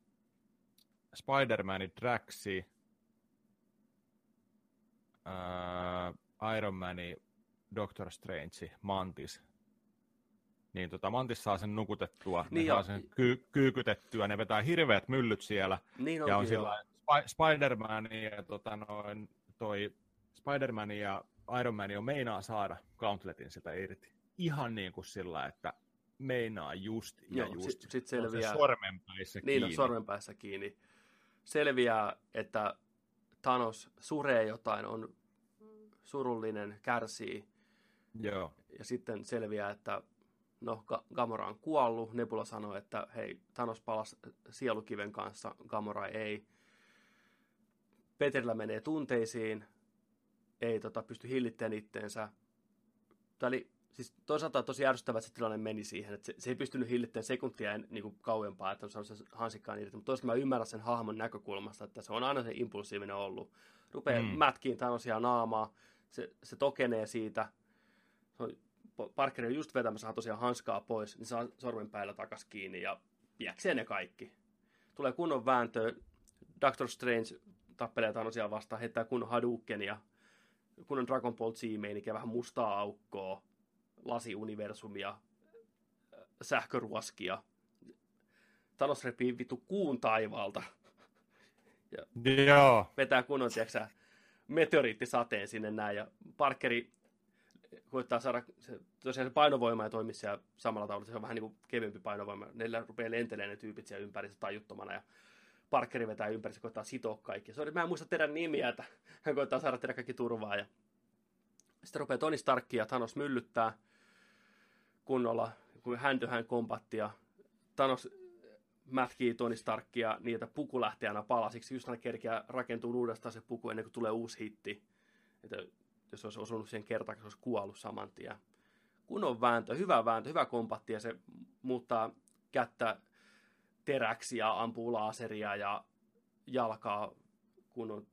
Spider-Mani Draxi, ää, Iron Mani, Doctor Strange, Mantis, niin tota, Mantis saa sen nukutettua, niin ne saa sen ky- kyykytettyä, ne vetää hirveät myllyt siellä, niin ja on siellä Sp- Spider-Man ja tota, noin, toi Spider-Man ja Iron Man on meinaa saada Gauntletin sitä irti. Ihan niin kuin sillä, että meinaa just ja Joo, just. Sit, sit selviää, on sormenpäissä niin, kiinni. on sormenpäissä kiinni. Selviää, että Thanos suree jotain, on surullinen, kärsii. Joo. Ja sitten selviää, että no, Gamora on kuollut. Nebula sanoi, että hei, Thanos palasi sielukiven kanssa, Gamora ei. Peterillä menee tunteisiin, ei tota, pysty hillittämään itteensä. Tämä oli siis toisaalta tosi ärsyttävä, että se tilanne meni siihen, että se, se ei pystynyt hillittämään sekuntia niin kuin kauempaa, että on saanut sen hansikkaan irti, mutta toisaalta mä ymmärrän sen hahmon näkökulmasta, että se on aina se impulsiivinen ollut. Rupeaa mm. mätkiin Thanosia naamaa, se, se tokenee siitä, se on, Parker on just vetämässä tosiaan hanskaa pois, niin saa sormenpäillä takas kiinni ja piäksee ne kaikki. Tulee kunnon vääntö, Doctor Strange tappelee Thanosia vastaan, heittää kunnon Hadouken ja kun on Dragon Ball Z-meininkiä, vähän mustaa aukkoa, lasiuniversumia, äh, sähköruoskia. Thanos repii vittu kuun taivaalta. Ja Joo. Vetää kunnon, tiiäksä, meteoriittisateen sinne näin. Ja Parkeri koittaa saada, se, tosiaan se painovoima ja toimii siellä samalla tavalla, se on vähän niin kuin kevyempi painovoima. Neillä rupeaa lentelemään ne tyypit siellä ympäri tajuttomana ja Parkeri vetää ympäri, se koittaa sitoa kaikki. Sori, mä en muista teidän nimiä, että hän koittaa saada teidän kaikki turvaa. Ja sitten rupeaa Tony Stark ja Thanos myllyttää kunnolla, kun hän hän kombattia. Thanos mätkii Tony Starkia niin, että puku lähtee aina palasiksi. Just aina kerkeä rakentuu uudestaan se puku ennen kuin tulee uusi hitti. Että jos olisi osunut siihen kertaan, se olisi kuollut saman tien. Kunnon vääntö, hyvä vääntö, hyvä kompatti ja se muuttaa kättä teräksi ja ampuu laaseria ja jalkaa kunnon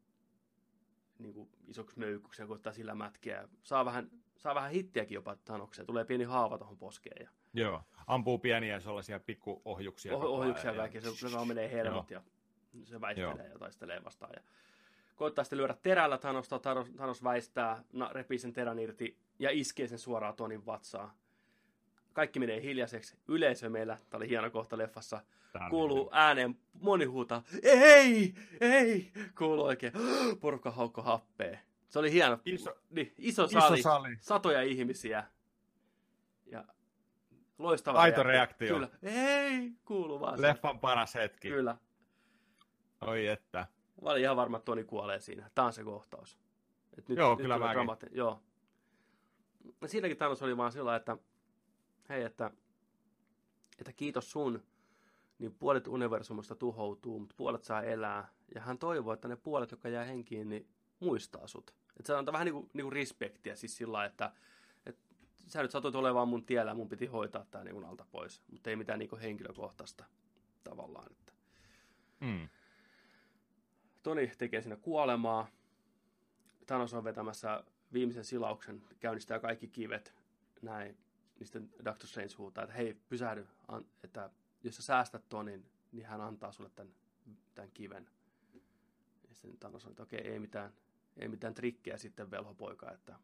niin kuin isoksi möykkyksi ja koittaa sillä mätkiä. Saa vähän, saa vähän hittiäkin jopa Thanokseen. Tulee pieni haava tuohon poskeen. Ja... Joo, ampuu pieniä sellaisia pikkuohjuksia. Oh, ohjuksia ja... väkeä, se, se vaan menee helmot ja se väistelee Joo. ja taistelee vastaan. Ja koittaa sitten lyödä terällä Thanosta, Thanos, Thanos väistää, na, repii sen terän irti ja iskee sen suoraan Tonin vatsaan. Kaikki menee hiljaiseksi. Yleisö meillä, tämä oli hieno kohta leffassa, Tämä kuuluu ääneen moni huuta, ei, ei, kuuluu oikein, porukka haukko happea. Se oli hieno, iso, niin, iso, sali, iso sali, satoja ihmisiä. Ja loistava Aito reaktio. Kyllä, ei, kuuluu vaan. Leffan paras hetki. Kyllä. Oi että. Mä olin ihan varma, että Toni kuolee siinä. Tämä on se kohtaus. Et nyt, Joo, nyt kyllä mäkin. Dramati- Joo. siinäkin Thanos oli vaan sillä, että hei, että, että kiitos sun, niin puolet universumista tuhoutuu, mutta puolet saa elää. Ja hän toivoo, että ne puolet, jotka jää henkiin, niin muistaa sut. Että se antaa vähän niinku, niinku respektiä siis sillä että, että sä nyt satuit olemaan mun tiellä, mun piti hoitaa tää niinku alta pois. Mutta ei mitään niinku henkilökohtaista tavallaan. Että. Mm. Toni tekee siinä kuolemaa. Thanos on vetämässä viimeisen silauksen, käynnistää kaikki kivet, näin. Niin sitten Doctor Strange huutaa, että hei, pysähdy, an, että jos sä säästät Tonin, niin hän antaa sulle tämän, tämän kiven. Ja sitten Thanos on, että okei, ei mitään, ei mitään trikkejä sitten velhopoika, että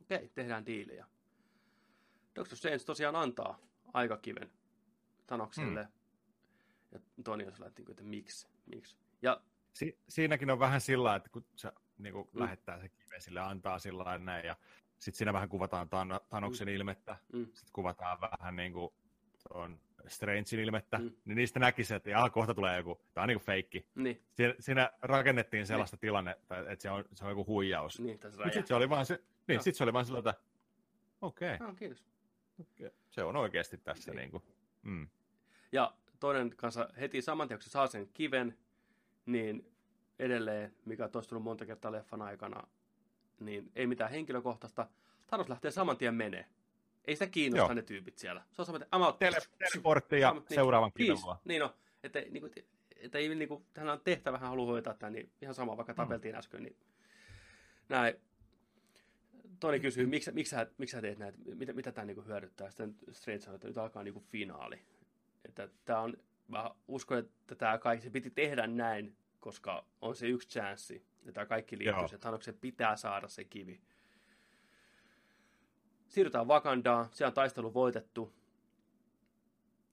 okei, tehdään diiliä. Doctor Strange tosiaan antaa aikakiven Thanokselle. Mm. Ja Toni on sellainen, että, että miksi, miksi. Ja si- siinäkin on vähän sillä että kun se niin kuin mm. lähettää se kiven sille, antaa sillä näin, ja sitten siinä vähän kuvataan Tan- Tanoksen mm. ilmettä, mm. sitten kuvataan vähän niin kuin on Strangein ilmettä, mm. niin niistä näkisi, että jaa, kohta tulee joku, tämä on niin kuin feikki. Niin. Siinä, siinä rakennettiin sellaista niin. tilannetta, että se on, se on joku huijaus. Niin, sitten se oli vaan se, niin, sit se oli vaan sillä, että okei. Okay. No, kiitos. Okay. Se on oikeasti tässä. Niin. Niin kuin, mm. Ja toinen kanssa heti saman tien, kun se saa sen kiven, niin edelleen, mikä on toistunut monta kertaa leffan aikana, niin ei mitään henkilökohtaista. Thanos lähtee saman tien menee. Ei sitä kiinnosta Joo. ne tyypit siellä. Se on saman tien, Tele- teleportti ja niin, seuraavan kiven Niin on. Että, niin kuin, että ei, niin kuin, hän on tehtävä, hän haluaa hoitaa tämän, niin ihan sama, vaikka mm. tapeltiin mm. äsken, niin näin. Toinen kysyy, miksi, miksi, sä, miksi sä teet näitä, mitä, mitä tämä niin hyödyttää? Sitten Strange sanoi, että nyt alkaa niin kuin finaali. Että tämä on, mä uskon, että tämä kaikki, se piti tehdä näin, koska on se yksi chanssi. Ja tämä kaikki liittyy, että Thanoksen pitää saada se kivi. Siirrytään Wakandaan, siellä on taistelu voitettu.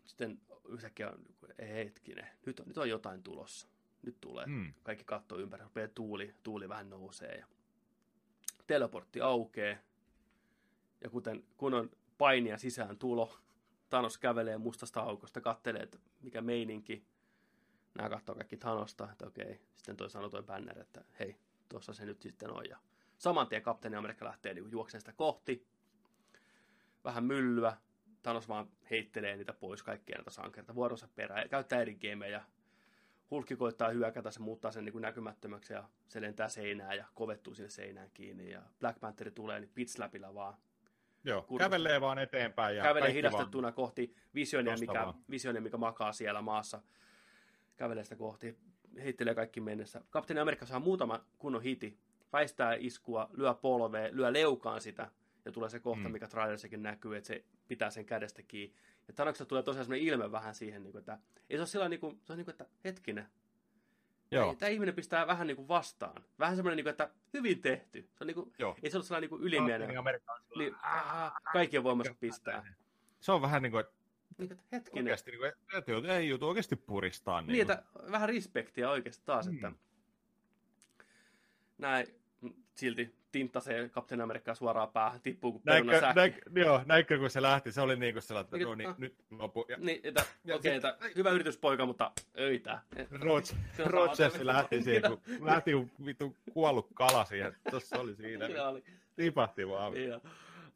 Sitten yhtäkkiä on, hetkinen, nyt on, nyt on jotain tulossa. Nyt tulee. Hmm. Kaikki katsoo ympäri, rupeaa tuuli, tuuli vähän nousee. Ja teleportti aukeaa. Ja kuten, kun on painia sisään tulo, Thanos kävelee mustasta aukosta, kattelee, että mikä meininki. Nämä katsoo kaikki Thanosta, että okei. Sitten toi sanoo toi Banner, että hei, tuossa se nyt sitten on. Ja saman tien kapteeni Amerikka lähtee niin juokseen sitä kohti. Vähän myllyä. Thanos vaan heittelee niitä pois, kaikkia näitä sankerta vuoronsa perään. Ja käyttää eri gameja. Hulkki koittaa hyökätä, se muuttaa sen niin kuin näkymättömäksi ja se lentää seinään ja kovettuu sinne seinään kiinni. Ja Black Panther tulee niin pitslapilla vaan Joo, kurkusta. kävelee vaan eteenpäin. Ja kävelee hidastettuna vaan kohti visionia, mikä, visionia, mikä makaa siellä maassa. Kävelee sitä kohti, heittelee kaikki mennessä. Kapteeni Amerikka saa muutama kunnon hiti, väistää iskua, lyö polveen, lyö leukaan sitä, ja tulee se kohta, mm. mikä trailerissakin näkyy, että se pitää sen kädestä kiinni. Ja Tanoksesta tulee tosiaan sellainen ilme vähän siihen, niin kuin, että ei se ole sillä niin kuin, se on niin kuin, että hetkinen, Joo. Tämä ihminen pistää vähän niin kuin vastaan. Vähän semmoinen, niin kuin, että hyvin tehty. Se on niin kuin, Joo. ei se ole sellainen niin kuin ylimielinen. Niin, ah, kaikkien voimassa pistää. Se on vähän niin kuin, niin, että hetkinen. Oikeasti, niin kuin, että ei jutu oikeasti puristaa. Niin, niin että vähän respektiä oikeasti taas, mm. että näin silti tinttasee Captain Amerikkaa suoraan päähän, tippuu kuin näinkö, peruna näinkö, joo, näinkö kun se lähti, se oli niin kuin sellainen, että no niin, ah. nyt lopu. Ja, niin, että, ja okei, okay, että, hyvä yrityspoika, mutta öitä. Rogers lähti siihen, kun lähti vittu kuollut kala siihen, tuossa oli siinä. siinä oli. Tipahti vaan. Niin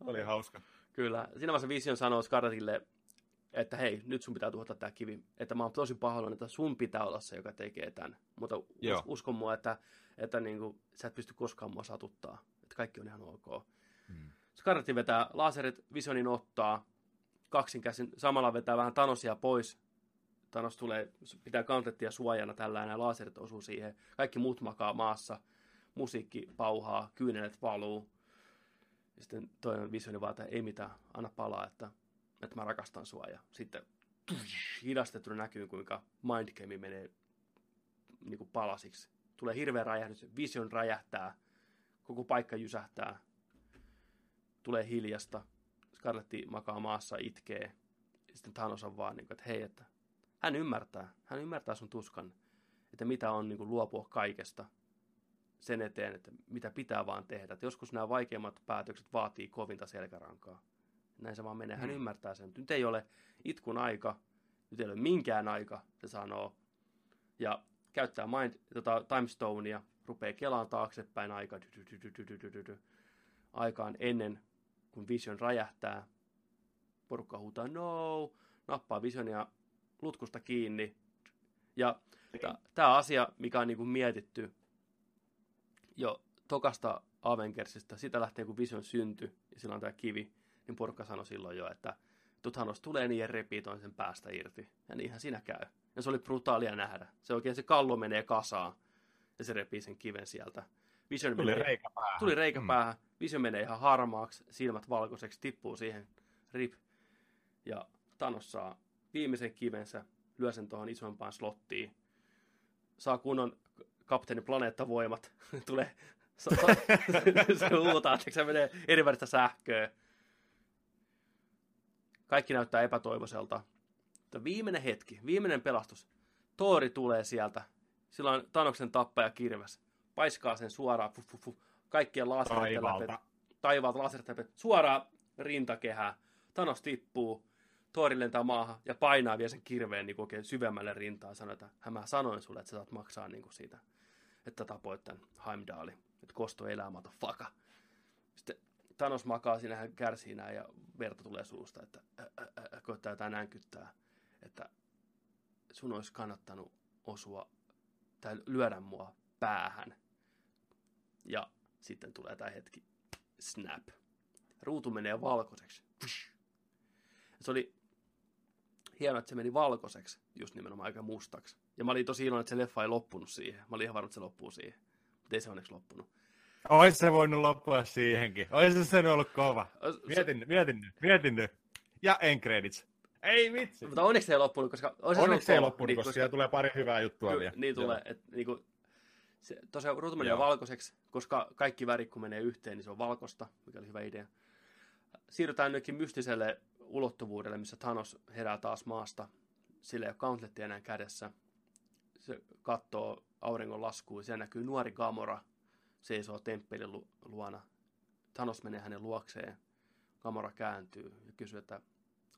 oli hauska. Kyllä. Siinä vaiheessa Vision sanoo Scarlettille, että hei, nyt sun pitää tuhota tämä kivi. Että mä oon tosi pahoillani, että sun pitää olla se, joka tekee tämän. Mutta Joo. uskon mua, että että niin kuin, sä et pysty koskaan mua satuttaa. Että kaikki on ihan ok. Hmm. Scarletti vetää laserit, Visionin ottaa, kaksin käsin, samalla vetää vähän Thanosia pois. Thanos tulee, pitää kantettia suojana tällä ja laserit osuu siihen. Kaikki muut makaa maassa, musiikki pauhaa, kyynelet valuu. Ja sitten toinen visioni vaan, että ei mitään, anna palaa, että, että mä rakastan sua. Ja sitten hidastettuna näkyy, kuinka mindgame menee niin kuin palasiksi tulee hirveä räjähdys, vision räjähtää, koko paikka jysähtää, tulee hiljasta, Scarletti makaa maassa, itkee, ja sitten Thanos on vaan, niin kuin, että hei, että hän ymmärtää, hän ymmärtää sun tuskan, että mitä on niin kuin, luopua kaikesta sen eteen, että mitä pitää vaan tehdä. Että joskus nämä vaikeimmat päätökset vaatii kovinta selkärankaa. Näin se vaan menee. Hän mm. ymmärtää sen. Nyt ei ole itkun aika, nyt ei ole minkään aika, se sanoo. Ja käyttää mind, tota, timestonea, rupeaa kelaan taaksepäin aika, aikaan ennen kuin Vision räjähtää. Porukka huutaa no, nappaa Visionia lutkusta kiinni. Ja tämä asia, mikä on niinku mietitty jo tokasta Avengersista, sitä lähtien kun Vision syntyi, ja sillä on tämä kivi, niin porukka sanoi silloin jo, että Thanos tulee niin ja repii sen päästä irti. Ja niinhän siinä käy. Ja se oli brutaalia nähdä. Se oikein se kallo menee kasaan, ja se repii sen kiven sieltä. Vision tuli menee, reikä päähän. Tuli reikä mm. päähän. Vision menee ihan harmaaksi, silmät valkoiseksi, tippuu siihen, rip. Ja Thanos saa viimeisen kivensä, lyö sen tuohon isompaan slottiin. Saa kunnon kapteeni planeettavoimat. Tulee se huutaa, että se menee eri sähköä. Kaikki näyttää epätoivoiselta. Mutta viimeinen hetki, viimeinen pelastus. Toori tulee sieltä. Sillä on Tanoksen tappaja kirves. Paiskaa sen suoraan. Fuh, fuh, fuh. Kaikkien laserit taivaalta laserit suoraan rintakehää. Tanos tippuu. Toori lentää maahan ja painaa vielä sen kirveen niin oikein syvemmälle rintaan. Sanoo, että mä sanoin sulle, että sä saat maksaa niin kuin siitä, että tapoit tämän Heimdallin. Että kosto elää, faka. Sitten Thanos makaa siinä, hän kärsii näin ja verta tulee suusta, että ä, ä, ä, koittaa jotain nänkyttää, että sun olisi kannattanut osua tai lyödä mua päähän. Ja sitten tulee tämä hetki, snap. Ruutu menee valkoiseksi. Se oli hienoa, että se meni valkoiseksi, just nimenomaan aika mustaksi. Ja mä olin tosi iloinen, että se leffa ei loppunut siihen. Mä olin ihan varma, että se loppuu siihen. Mutta ei se onneksi loppunut. Ois se voinut loppua siihenkin. Ois se ollut kova. Mietin, mietin nyt, mietin nyt. Ja en credits. Ei vitsi. Mutta onneksi se ei loppunut, koska... Onneksi se ei loppunut, niin, koska, koska siellä tulee pari hyvää juttua vielä. Niin tulee. Et, niin kuin, se, tosiaan ruutu menee valkoiseksi, koska kaikki värit kun menee yhteen, niin se on valkosta, mikä oli hyvä idea. Siirrytään nytkin mystiselle ulottuvuudelle, missä Thanos herää taas maasta. Sillä ei ole gauntletti enää kädessä. Se katsoo auringon laskuun. Siellä näkyy nuori Gamora seisoo temppelin lu- luona. Thanos menee hänen luokseen. Gamora kääntyy ja kysyy, että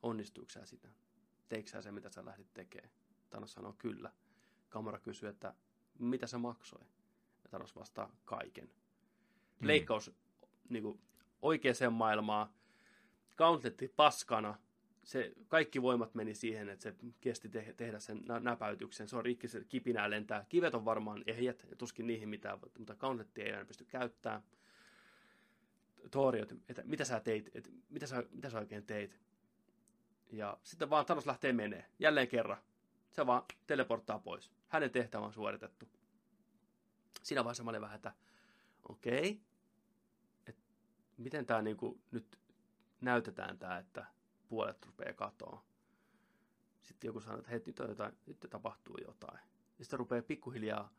onnistuuko sä sitä? Teikö sä se, mitä sä lähdit tekemään? Thanos sanoo kyllä. Gamora kysyy, että mitä se maksoi? Ja Thanos vastaa kaiken. Mm. Leikkaus niin kuin, oikeaan maailmaan. Gauntletti paskana se, kaikki voimat meni siihen, että se kesti te- tehdä sen nä- näpäytyksen. Se on rikki, se kipinää lentää. Kivet on varmaan ehjät, ja tuskin niihin mitään, mutta Gauntletia ei enää pysty käyttämään. Tori, että mitä sä teit, että mitä sä, mitä sä oikein teit. Ja sitten vaan Thanos lähtee menee, jälleen kerran. Se vaan teleporttaa pois. Hänen tehtävä on suoritettu. Siinä vaiheessa mä olin vähän, että okei, okay, että miten tämä niinku nyt näytetään tämä, että puolet rupeaa katoa. Sitten joku sanoo, että hei, nyt, jotain, nyt tapahtuu jotain. Ja sitten rupeaa pikkuhiljaa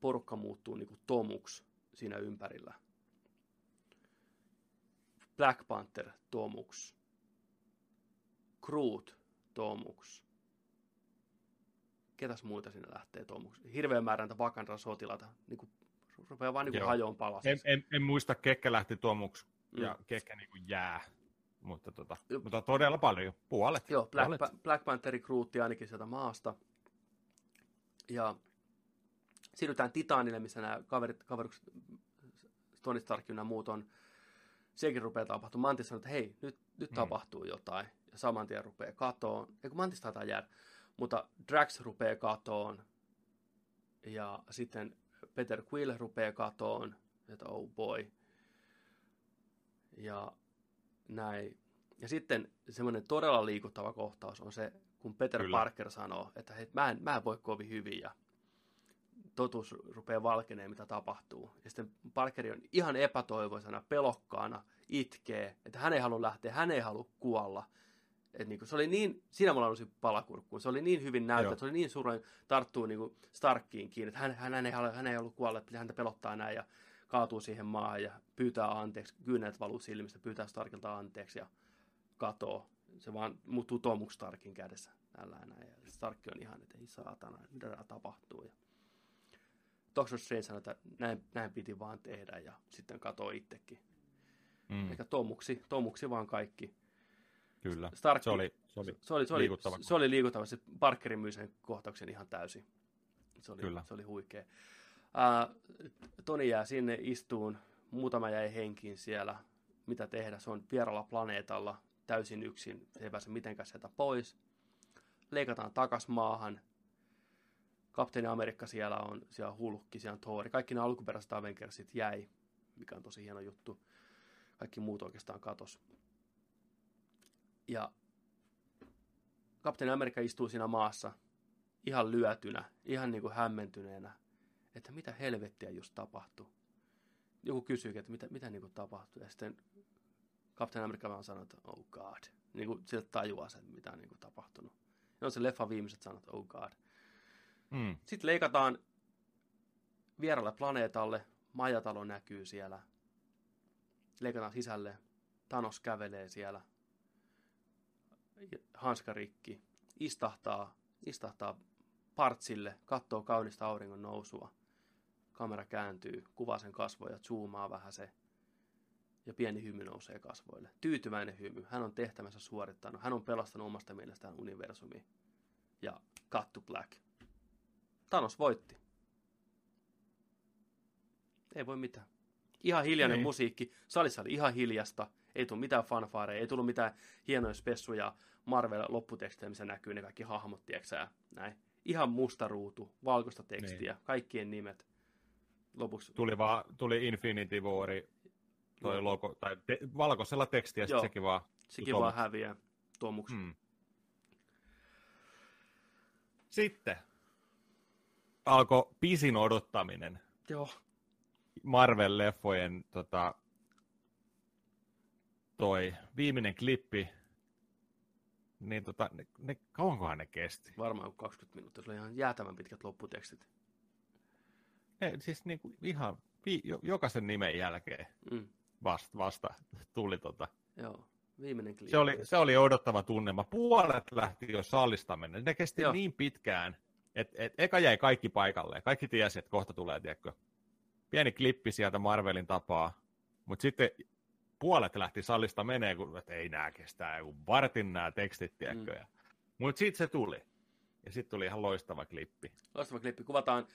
porukka muuttuu niin kuin tomuksi siinä ympärillä. Black Panther tomuks. Groot tomuks. Ketäs muita sinne lähtee tomuks? Hirveän määräntä Wakandan sotilata. Niin kuin, rupeaa vaan niin hajoon palasiksi. En, en, en, muista, kekä lähti tomuks ja mm. kekä niin kuin jää. Mutta, tota, mutta todella paljon, puolet. Joo, Black, puolet. Pa- Black Pantheri kruutti ainakin sieltä maasta. Ja siirrytään Titanille, missä nämä kaverit, kaverukset, Tony Stark ja muut on. Sekin rupeaa tapahtumaan. Mantis sanoo, että hei, nyt, nyt hmm. tapahtuu jotain. Ja saman tien rupeaa katoon. Eikö Mantis taitaa jäädä. Mutta Drax rupeaa katoon. Ja sitten Peter Quill rupeaa katoon. Että oh boy. Ja näin. Ja sitten semmoinen todella liikuttava kohtaus on se, kun Peter Kyllä. Parker sanoo, että hei, mä, en, mä en voi kovin hyvin ja totuus rupeaa valkeneen, mitä tapahtuu. Ja sitten Parkeri on ihan epätoivoisena, pelokkaana, itkee, että hän ei halua lähteä, hän ei halua kuolla. Et niin kuin, se oli niin, siinä mulla olisi palakurkkuun, se oli niin hyvin näyttää, se oli niin surullinen, tarttuu niin kuin Starkkiin kiinni, että hän, hän, ei hän ei halua kuolla, että häntä pelottaa näin. Ja kaatuu siihen maahan ja pyytää anteeksi, kyyneet valuu silmistä, pyytää Starkilta anteeksi ja katoo. Se vaan muuttuu Tomu Starkin kädessä. Tällä näin. Ja Stark on ihan, että ei saatana, mitä täällä tapahtuu. Ja Doctor Strange sanoi, että näin, näin piti vaan tehdä ja sitten katoo itsekin. Mm. Eikä tomuksi, tomuksi vaan kaikki. Kyllä, Stark, se oli, se oli, se oli, se oli liikuttava. Se oli liikuttava. Se Parkerin myy sen kohtauksen ihan täysin. Se oli, Kyllä. se oli huikea. Uh, Toni jää sinne istuun, muutama jäi henkiin siellä, mitä tehdä, se on vieralla planeetalla, täysin yksin, se ei pääse mitenkään sieltä pois. Leikataan takas maahan, Kapteeni Amerikka siellä on, siellä on Hulkki, siellä on Thor. Kaikki nämä alkuperäiset Avengersit jäi, mikä on tosi hieno juttu. Kaikki muut oikeastaan katos. Ja Kapteeni Amerikka istuu siinä maassa ihan lyötynä, ihan niin kuin hämmentyneenä, että mitä helvettiä just tapahtui. Joku kysyy, että mitä, mitä niin kuin tapahtui. Ja sitten Kapteeni Amerikka vaan sanoi, että oh god. Niin kuin sieltä tajuaa sen, mitä on niin kuin tapahtunut. Ne on se leffa viimeiset sanat, oh god. Mm. Sitten leikataan vieralle planeetalle, majatalo näkyy siellä. Leikataan sisälle, Thanos kävelee siellä, hanska rikki, istahtaa, istahtaa partsille, katsoo kaunista auringon nousua. Kamera kääntyy, kuvaa sen kasvoja, zoomaa vähän se, ja pieni hymy nousee kasvoille. Tyytyväinen hymy. Hän on tehtävänsä suorittanut. Hän on pelastanut omasta mielestään universumi. Ja cut to black. Thanos voitti. Ei voi mitään. Ihan hiljainen Niin. musiikki. Salissa oli ihan hiljasta. Ei tullut mitään fanfaareja, ei tullut mitään hienoja spessuja Marvel lopputekstejä, missä näkyy ne kaikki hahmot, tieksää, näin. Ihan musta ruutu, valkoista tekstiä, Niin. kaikkien nimet. Lopuksi Tuli, vaan, tuli Infinity War, toi Joo. logo, tai te, valkoisella tekstiä, Joo. sitten sekin vaan. sekin vaan häviää tuomuksi. Mm. Sitten alkoi pisin odottaminen Joo. Marvel-leffojen tota, toi viimeinen klippi, niin tota, ne, ne, kauankohan ne kesti? Varmaan joku 20 minuuttia. Se oli ihan jäätävän pitkät lopputekstit. Ne, siis niinku ihan vi, jo, jokaisen nimen jälkeen Mm. vasta, vasta tuli tota. Joo. Viimeinen klippi. Se oli, se oli odottava tunnelma. Puolet lähti jo sallista mennä. Ne kesti Joo. Joo. niin pitkään, että et, eka jäi kaikki paikalle. Kaikki tiesi, että kohta tulee, tiedätkö, pieni klippi sieltä Marvelin tapaa. Mutta sitten puolet lähti sallista menee, kun että ei nää kestää joku vartin nämä tekstit, tiedätkö. Mm. Mutta sitten se tuli. Ja sitten tuli ihan loistava klippi. Loistava klippi. Kuvataan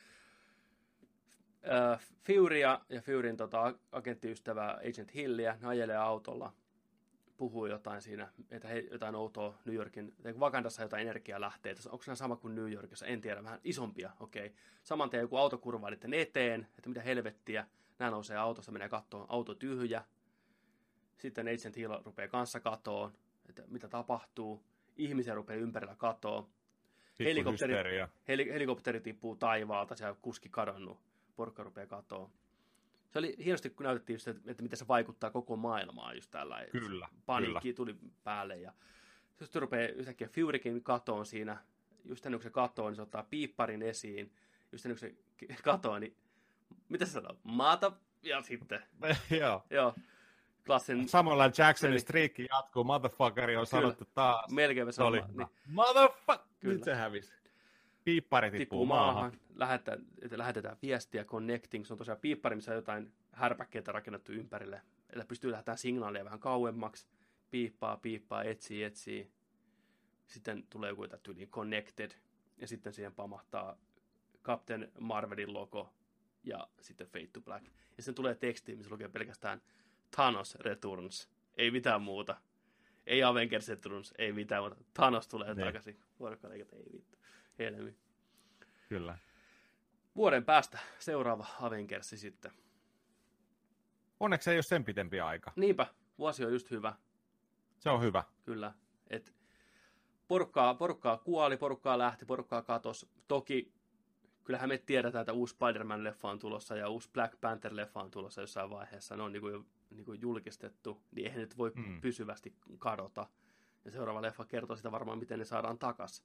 äh, Furya ja Furyn tota, agenttiystävää Agent Hilliä. Ne ajelee autolla. Puhuu jotain siinä, että he, jotain outoa New Yorkin, tai Wakandassa jotain energialähteitä. Onko se sama kuin New Yorkissa? En tiedä, vähän isompia, okei. Okay. Saman tien joku auto kurvaa niiden eteen, että mitä helvettiä. Nämä nousee autosta, menee kattoon, auto tyhjä. Sitten Agent Hill rupeaa kanssa katoon, että mitä tapahtuu. Ihmisiä rupeaa ympärillä katoon. Pikku Helikopteri-. Heli- helikopteri tippuu taivaalta, siellä on kuski kadonnut, porukka rupeaa katoa. Se oli hienosti, kun näytettiin just, että, että miten se vaikuttaa koko maailmaan just tällä. Kyllä, Paniikki tuli päälle ja sitten rupeaa yhtäkkiä Furykin katoon siinä. Just ennen kuin se katoo, niin se ottaa piipparin esiin. Just ennen kuin se k- katoo, niin mitä se sanoo? Maata ja sitten, Joo. joo, klassin Samalla Jacksonin Eli- striikki jatkuu, motherfuckeri on Kyllä. sanottu taas. melkein Se oli sama. niin. Motherfuck! Kyllä. Nyt se hävisi. Piippari tippuu, tippuu maahan. maahan, lähetetään, lähetetään viestiä, connecting, se on tosiaan piippari, missä on jotain härpäkkeitä rakennettu ympärille, että pystyy lähettämään signaalia vähän kauemmaksi, piippaa, piippaa, etsii, etsii, sitten tulee joku tyyliin connected, ja sitten siihen pamahtaa Captain Marvelin logo, ja sitten Fade to Black. Ja sitten tulee teksti, missä lukee pelkästään Thanos Returns, ei mitään muuta. Ei Avengers Returns, ei mitään muuta. Thanos tulee Niin. takaisin. Eikä ei vittu. Helmi. Kyllä. Vuoden päästä seuraava Avengersi sitten. Onneksi ei ole sen pitempi aika. Niinpä, vuosi on just hyvä, Se on hyvä. kyllä. Et porukkaa, porukkaa kuoli, porukkaa lähti, porukkaa katos. Toki kyllähän me tiedetään, että uusi Spider-Man-leffa on tulossa ja uusi Black Panther-leffa on tulossa jossain vaiheessa. Ne on niinku jo niinku julkistettu, niin eihän nyt voi Mm. pysyvästi kadota. Ja seuraava leffa kertoo sitä varmaan, miten ne saadaan takas.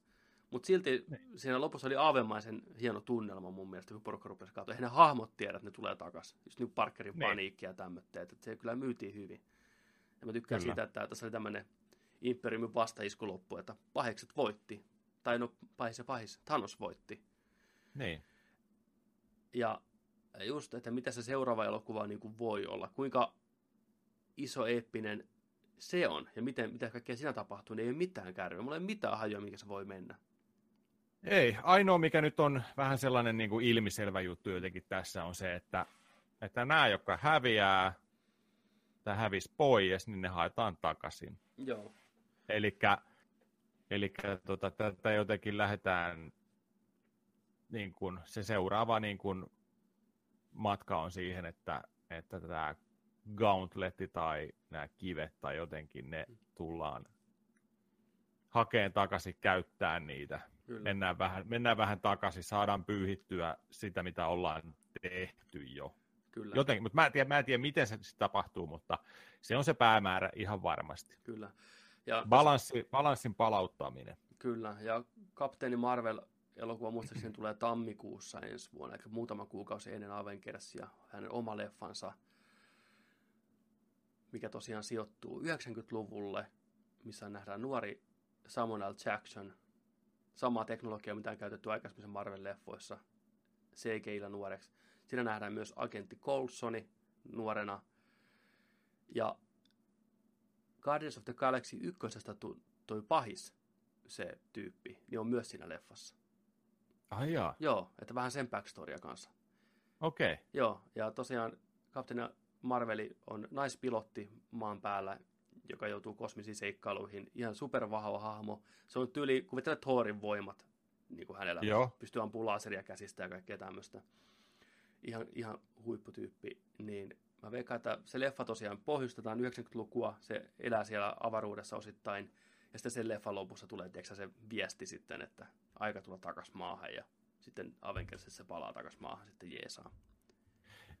Mutta silti siinä lopussa oli aavemaisen hieno tunnelma mun mielestä, kun porukka rupesi katsoa. Eihän ne hahmot tiedä, että ne tulee takas. Just niin Parkerin Niin. paniikki ja tämmöitä. Että se kyllä myytiin hyvin. Ja mä tykkään Kyllä. siitä, että tässä oli tämmöinen Imperiumin vastaisku loppu, että pahekset voitti. Tai no, pahis ja pahis, Thanos voitti. Niin. Ja just, että mitä se seuraava elokuva niin kuin voi olla, kuinka iso eeppinen se on, ja miten, mitä kaikkea siinä tapahtuu, niin ei ole mitään kärryä. Mulla ei ole mitään hajua, mikä se voi mennä. Ei, ainoa mikä nyt on vähän sellainen niin kuin ilmiselvä juttu jotenkin tässä on se, että, että nämä, jotka häviää tai hävis pois, niin ne haetaan takaisin. Joo. Eli tota, tätä jotenkin lähdetään niin kuin, se seuraava niin kuin, matka on siihen, että, että tämä gauntletti tai nämä kivet tai jotenkin ne tullaan hakeen takaisin käyttää niitä. Kyllä. Mennään vähän, mennään vähän takaisin, saadaan pyyhittyä sitä, mitä ollaan tehty jo. Kyllä. Joten, mutta mä en, tiedä, mä en tiedä, miten se tapahtuu, mutta se on se päämäärä ihan varmasti. Kyllä. Ja, Balanssi, balanssin palauttaminen. Kyllä, ja Kapteeni Marvel elokuva muistaakseni tulee tammikuussa ensi vuonna, eli muutama kuukausi ennen Avengersia, hänen oma leffansa, mikä tosiaan sijoittuu 90-luvulle, missä nähdään nuori Samuel L. Jackson, samaa teknologiaa, mitä on käytetty aikaisemmin Marvel-leffoissa, CGI-llä nuoreksi. Siinä nähdään myös agentti Coulsoni nuorena. Ja Guardians of the Galaxy ykkösestä toi pahis, se tyyppi, niin on myös siinä leffassa. Ai jaa. Joo, että vähän sen backstorya kanssa. Okei. Okay. Joo, ja tosiaan kapteeni Marveli on naispilotti maan päällä, joka joutuu kosmisiin seikkailuihin. Ihan supervahva hahmo. Se on tyyli, kuvittele Thorin voimat niin kuin hänellä. Joo. Pystyy ampumaan laseria käsistä ja kaikkea tämmöistä. Ihan, ihan huipputyyppi. Niin mä veikkaan, että se leffa tosiaan pohjustetaan 90-lukua. Se elää siellä avaruudessa osittain. Ja sitten sen leffan lopussa tulee tiedätkö, se viesti sitten, että aika tulla takaisin maahan ja sitten Avengersissa se palaa takaisin maahan sitten jeesaa.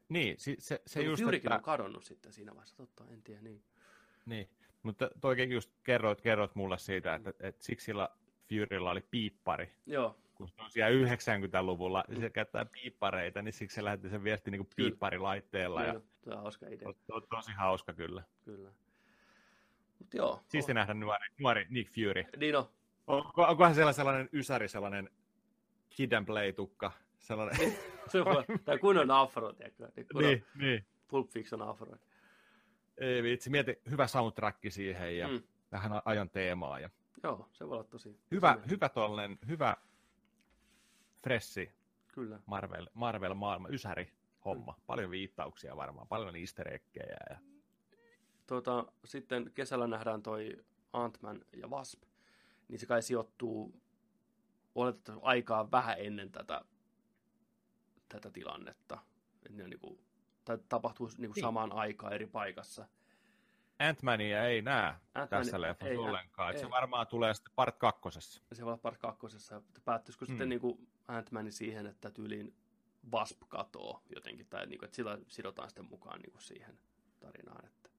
Niin, se, se, se just, että... on kadonnut sitten siinä vaiheessa, totta, en tiedä, niin. Niin, mutta toikin just kerroit, kerroit mulle siitä, että, että siksi sillä Furylla oli piippari. Joo. Kun se on siellä 90-luvulla, niin se käyttää piippareita, niin siksi se lähetti sen viesti niin piipparilaitteella. Kyllä, ja... se on hauska idea. To, to, tosi hauska kyllä. Kyllä. Mut joo. Siisti oh. nähdä nuori, nuori Nick Fury. Niin on. Onko, onkohan siellä sellainen ysäri, sellainen kid and play-tukka? Sellainen... se on, tai kunnon afro, tiedätkö? Niin, niin, niin. Pulp Fiction afro. Ei vitsi, mieti hyvä soundtrack siihen ja mm. vähän ajan teemaa. Ja... Joo, se voi olla tosi... Hyvä, tosi hyvä tollainen, hyvä fressi Kyllä. Marvel, Marvel maailma, ysäri homma. Mm. Paljon viittauksia varmaan, paljon easter eggejä. Ja... Tuota, sitten kesällä nähdään toi Ant-Man ja Wasp, niin se kai sijoittuu oletettavasti aikaa vähän ennen tätä, tätä tilannetta. Että ne niin kuin, tai tapahtuu niinku niin kuin samaan aikaan eri paikassa. Ant-Mania ei näe Ant-Man, tässä leffassa ei, ollenkaan. Ei. Se varmaan tulee sitten part kakkosessa. Se voi olla part kakkosessa. Päättyisikö hmm. sitten niin kuin Ant-Man siihen, että tyyliin Wasp katoo jotenkin, tai niin kuin, että sillä sidotaan sitten mukaan niin kuin siihen tarinaan. Että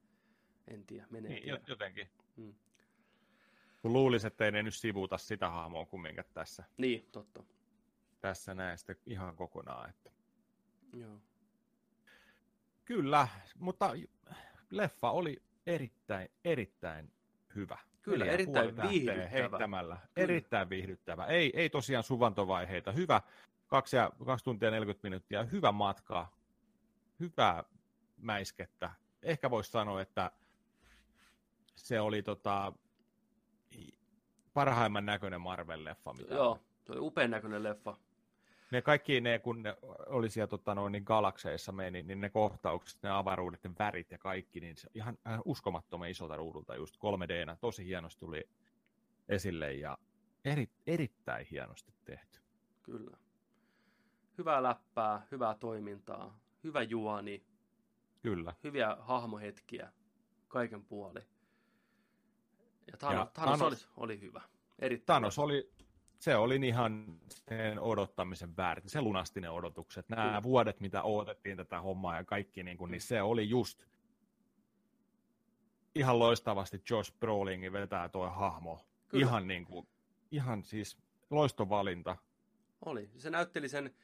en tiedä, menee niin, tiedä. jotenkin. Hmm. Kun luulisi, että ei ne nyt sivuuta sitä hahmoa kumminkaan tässä. Niin, totta. Tässä sitten ihan kokonaan. Että... Joo. Kyllä, mutta leffa oli erittäin, erittäin hyvä. Kyllä, Neljä erittäin viihdyttävä. Heittämällä. Kyllä. Erittäin viihdyttävä. Ei, ei tosiaan suvantovaiheita. Hyvä, kaksi, ja, kaksi tuntia 40 minuuttia. Hyvä matka. Hyvää mäiskettä. Ehkä voisi sanoa, että se oli tota, parhaimman näköinen Marvel-leffa. Mitä Joo, se oli upean näköinen leffa. Ne kaikki ne, kun ne oli siellä tota, noin, niin galakseissa meni, niin ne kohtaukset, ne avaruudet, ne värit ja kaikki, niin se ihan, ihan uskomattoman isolta ruudulta just 3 d tosi hienosti tuli esille ja eri, erittäin hienosti tehty. Kyllä. Hyvää läppää, hyvää toimintaa, hyvä juoni. Kyllä. Hyviä hahmohetkiä kaiken puoli. Ja Thanos, ja Thanos, Thanos oli, oli hyvä. Erittäin Thanos hyvä. oli, se oli ihan sen odottamisen väärti. Se lunasti ne odotukset. Nämä Kyllä. vuodet, mitä odotettiin tätä hommaa ja kaikki, niin, kuin, niin se oli just ihan loistavasti Josh Brolingin vetää tuo hahmo. Kyllä. Ihan niin kuin, ihan siis loistovalinta. Oli. Se näytteli sen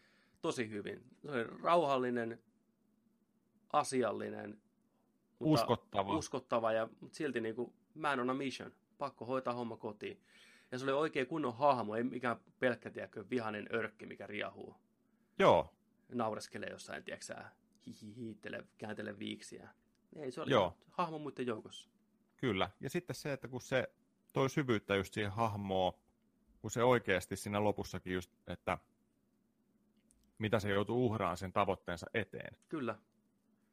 tosi hyvin. Se oli rauhallinen, asiallinen, uskottava. uskottava ja silti niin kuin man on a mission. Pakko hoitaa homma kotiin. Ja se oli oikein kunnon hahmo, ei mikään pelkkä, tiedäkö, vihainen örkki, mikä riahuu. Joo. Naureskelee jossain, tiedätkö hihihiittele, kääntele viiksiä. Ei, se oli Joo. hahmo muiden joukossa. Kyllä. Ja sitten se, että kun se toi syvyyttä just siihen hahmoon, kun se oikeasti siinä lopussakin just, että mitä se joutuu uhraan sen tavoitteensa eteen. Kyllä.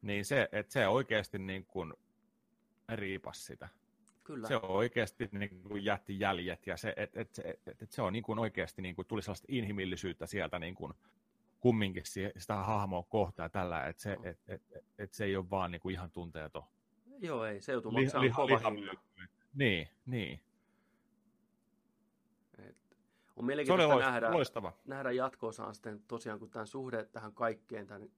Niin se, että se oikeasti niin kuin riipas sitä. Kyllä. Se on oikeasti niin kuin jätti jäljet ja se, et, et, et, et, et se on niin kuin oikeasti, niin kuin, tuli sellaista inhimillisyyttä sieltä niin kuin, kumminkin sitä hahmoa kohtaa tällä, että se, et, et, et, et se ei ole vaan niin kuin ihan tunteeton. Joo, ei, se joutuu maksamaan liha, kova liha, Niin, niin. Et, on mielenkiintoista nähdä, loistava. nähdä jatko sitten tosiaan, kun tämän suhde tähän kaikkeen tämän,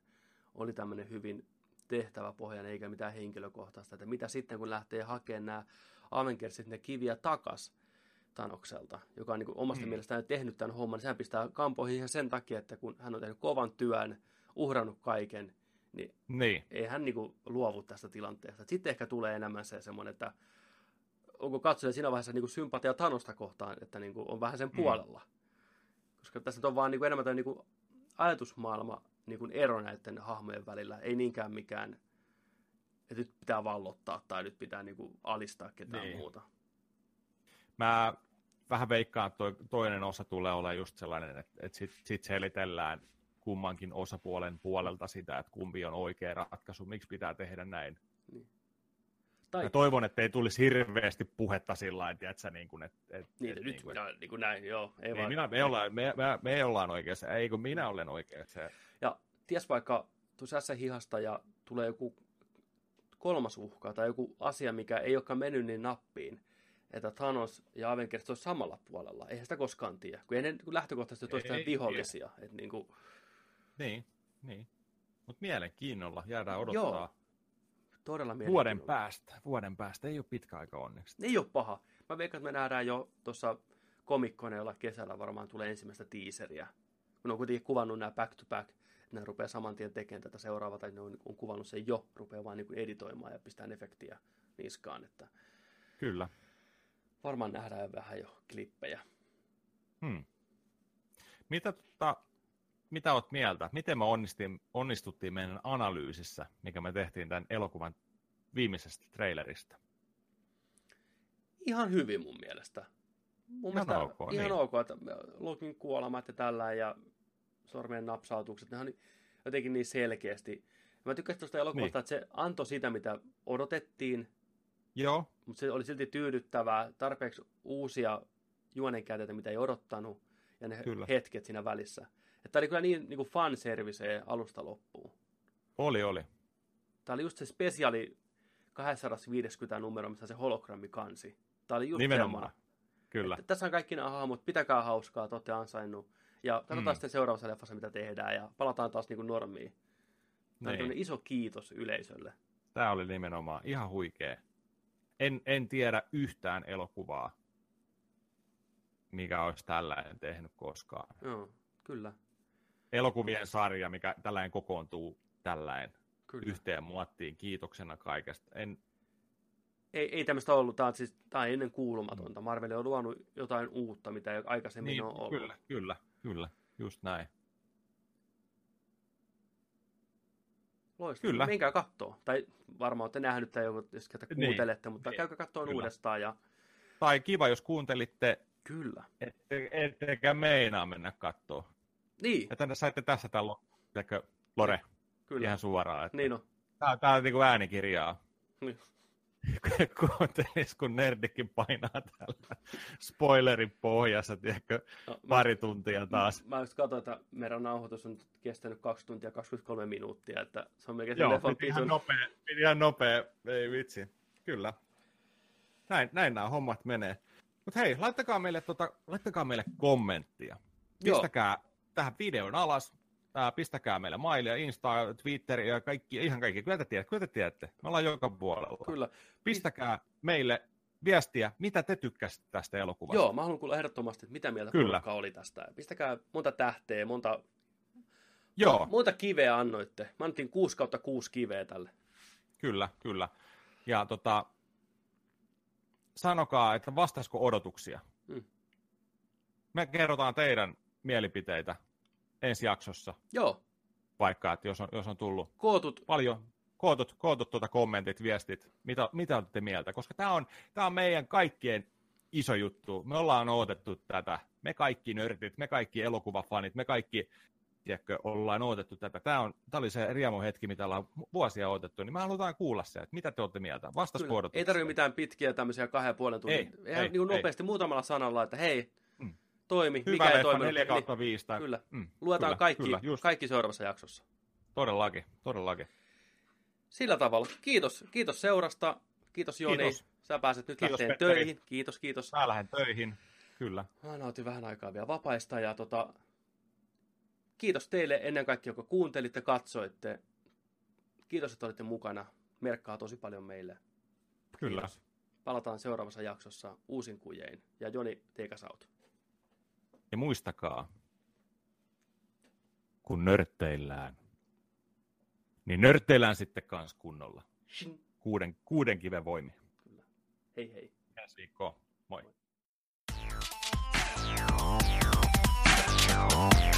oli tämmöinen hyvin tehtäväpohjainen eikä mitään henkilökohtaista, että mitä sitten kun lähtee hakemaan nämä Avengersit ne kiviä takas Tanokselta, joka on niin kuin omasta hmm. mielestään tehnyt tämän homman, niin sehän pistää kampoihin ihan sen takia, että kun hän on tehnyt kovan työn, uhrannut kaiken, niin, niin. ei hän niin kuin luovu tästä tilanteesta. Sitten ehkä tulee enemmän se semmoinen, että onko katsoja siinä vaiheessa niin kuin sympatia Tanosta kohtaan, että niin kuin on vähän sen hmm. puolella. Koska tässä on vaan niin kuin enemmän niin kuin ajatusmaailma niin kuin ero näiden hahmojen välillä, ei niinkään mikään, että nyt pitää vallottaa tai nyt pitää niin kuin alistaa ketään niin. muuta. Mä vähän veikkaan, että toi, toinen osa tulee olemaan just sellainen, että, että sitten sit selitellään kummankin osapuolen puolelta sitä, että kumpi on oikea ratkaisu, miksi pitää tehdä näin. Niin. Tai... Mä toivon, että ei tulisi hirveästi puhetta sillä lailla, että niin kuin, että, että, niin, että, nyt niin kuin, minä, niin kuin näin, joo. Ei niin, vaan... minä, me, ollaan, me, me, me ollaan oikeassa, ei kun minä olen oikeassa. Ja ties vaikka tuossa hihasta ja tulee joku kolmas uhka tai joku asia, mikä ei olekaan mennyt niin nappiin, että Thanos ja Avengers on samalla puolella. Eihän sitä koskaan tiedä, kun ei ne lähtökohtaisesti toistaan vihollisia. Että niin, kuin... niin, niin. Mutta mielenkiinnolla jäädään odottaa. Joo. Todella Vuoden päästä. Vuoden päästä. Ei ole pitkä aika onneksi. Ei ole paha. Mä veikkaan, että me nähdään jo tuossa komikkoneella kesällä varmaan tulee ensimmäistä tiiseriä. Kun on kuitenkin kuvannut nämä back to back ne rupeaa saman tien tekemään tätä seuraavaa, tai ne on, on kuvannut sen jo, rupeaa vaan niin editoimaan ja pistää efektiä niskaan. Että Kyllä. Varmaan nähdään vähän jo klippejä. Hmm. Mitä, tota, mitä oot mieltä? Miten me onnistuttiin, onnistuttiin meidän analyysissä, mikä me tehtiin tämän elokuvan viimeisestä trailerista? Ihan hyvin mun mielestä. Mun ihan mielestä ok, ihan niin. ok, että Lokin kuolemat ja tällä ja sormien napsautukset, ne on jotenkin niin selkeästi. Mä tykkäsin tuosta elokuvasta, niin. että se antoi sitä, mitä odotettiin. Joo. Mutta se oli silti tyydyttävää, tarpeeksi uusia juonenkäänteitä, mitä ei odottanut, ja ne kyllä. hetket siinä välissä. Että oli kyllä niin, niin kuin fanservice alusta loppuun. Oli, oli. Tämä oli just se spesiaali 250 numero, missä se hologrammikansi. Tämä oli just Nimenomaan. Semmoinen. Kyllä. Että tässä on kaikki nämä hahmot, pitäkää hauskaa, te olette ansainnut. Ja katsotaan mm. sitten seuraavassa leffassa, mitä tehdään, ja palataan taas niin kuin normiin. Tämä niin. on iso kiitos yleisölle. Tämä oli nimenomaan ihan huikea. En, en tiedä yhtään elokuvaa, mikä olisi tällainen tehnyt koskaan. Joo, kyllä. Elokuvien sarja, mikä tällainen kokoontuu tällainen kyllä. yhteen muottiin kiitoksena kaikesta. En, ei, ei tämmöistä ollut. Tämä on, siis, tämä on ennen kuulumatonta. Marvel on luonut jotain uutta, mitä ei aikaisemmin niin, ole ollut. Kyllä, kyllä. Kyllä, just näin. Loistavaa. Kyllä. Menkää kattoo. Tai varmaan olette nähnyt tai jos ketä niin. kuuntelette, mutta niin. käykää kattoon Kyllä. uudestaan. Ja... Tai kiva, jos kuuntelitte. Kyllä. Ette, ettekä meinaa mennä kattoon. Niin. Ja tänne saitte tässä talo, Lore, Kyllä. ihan suoraan. Että niin on. Tää, tää on niin kuin äänikirjaa. Niin. kuuntelis, kun nerdikin painaa täällä spoilerin pohjassa, tiedätkö, no, pari mä, tuntia taas. Mä just katsoin, että meidän nauhoitus on kestänyt 2 tuntia 23 minuuttia, että se on melkein Joo, piti ihan, nopea, piti ihan nopea, ei vitsi, kyllä. Näin, näin nämä hommat menee. Mutta hei, laittakaa meille, tota, laittakaa meille kommenttia. Pistäkää Joo. tähän videon alas, ää, pistäkää meille mailia, Insta, Twitter ja kaikki, ihan kaikki. Kyllä te tiedätte, kyllä te tiedätte. Me ollaan joka puolella. Kyllä. Pistäkää meille viestiä, mitä te tykkäsitte tästä elokuvasta. Joo, mä haluan kuulla ehdottomasti, että mitä mieltä Kyllä. oli tästä. Pistäkää monta tähteä, monta, Joo. monta kiveä annoitte. Mä annettiin 6 kautta 6 kiveä tälle. Kyllä, kyllä. Ja tota, sanokaa, että vastaisiko odotuksia. Hmm. Me kerrotaan teidän mielipiteitä ensi jaksossa. Joo. Vaikka, että jos on, jos on tullut kootut. paljon kootut, kootut tuota kommentit, viestit, mitä, mitä olette mieltä, koska tämä on, tämä on meidän kaikkien iso juttu. Me ollaan odotettu tätä. Me kaikki nörtit, me kaikki elokuvafanit, me kaikki tiedätkö, ollaan odotettu tätä. Tämä, on, tämä oli se riemo hetki, mitä ollaan vuosia odotettu, niin me halutaan kuulla se, että mitä te olette mieltä. Vastasko Ei tarvitse mitään pitkiä tämmöisiä kahden ja puolen tunnin. Ei, ei, niin ei. nopeasti muutamalla sanalla, että hei. Toimi, Hyvä mikä ei toiminut. 4 Niin, kautta 5. Tai... Kyllä. Mm, Luetaan kyllä, kaikki, Kyllä, just, kaikki seuraavassa jaksossa. todellakin, todellakin. Sillä tavalla. Kiitos, kiitos seurasta. Kiitos Joni. Kiitos. Sä pääset nyt Kiitos, lähteen Petteri. töihin. Kiitos, kiitos. Mä lähden töihin, kyllä. Mä nautin vähän aikaa vielä vapaista ja tota, kiitos teille ennen kaikkea, joka kuuntelitte, katsoitte. Kiitos, että olitte mukana. Merkkaa tosi paljon meille. Kyllä. Kiitos. Palataan seuraavassa jaksossa uusin kujein. Ja Joni, us out. Ja muistakaa, kun nörtteillään, niin nörtteillään sitten kans kunnolla. Kuuden, kuuden kiven voimi. Kyllä. Hei hei. Ensi viikkoon. Moi. Oh.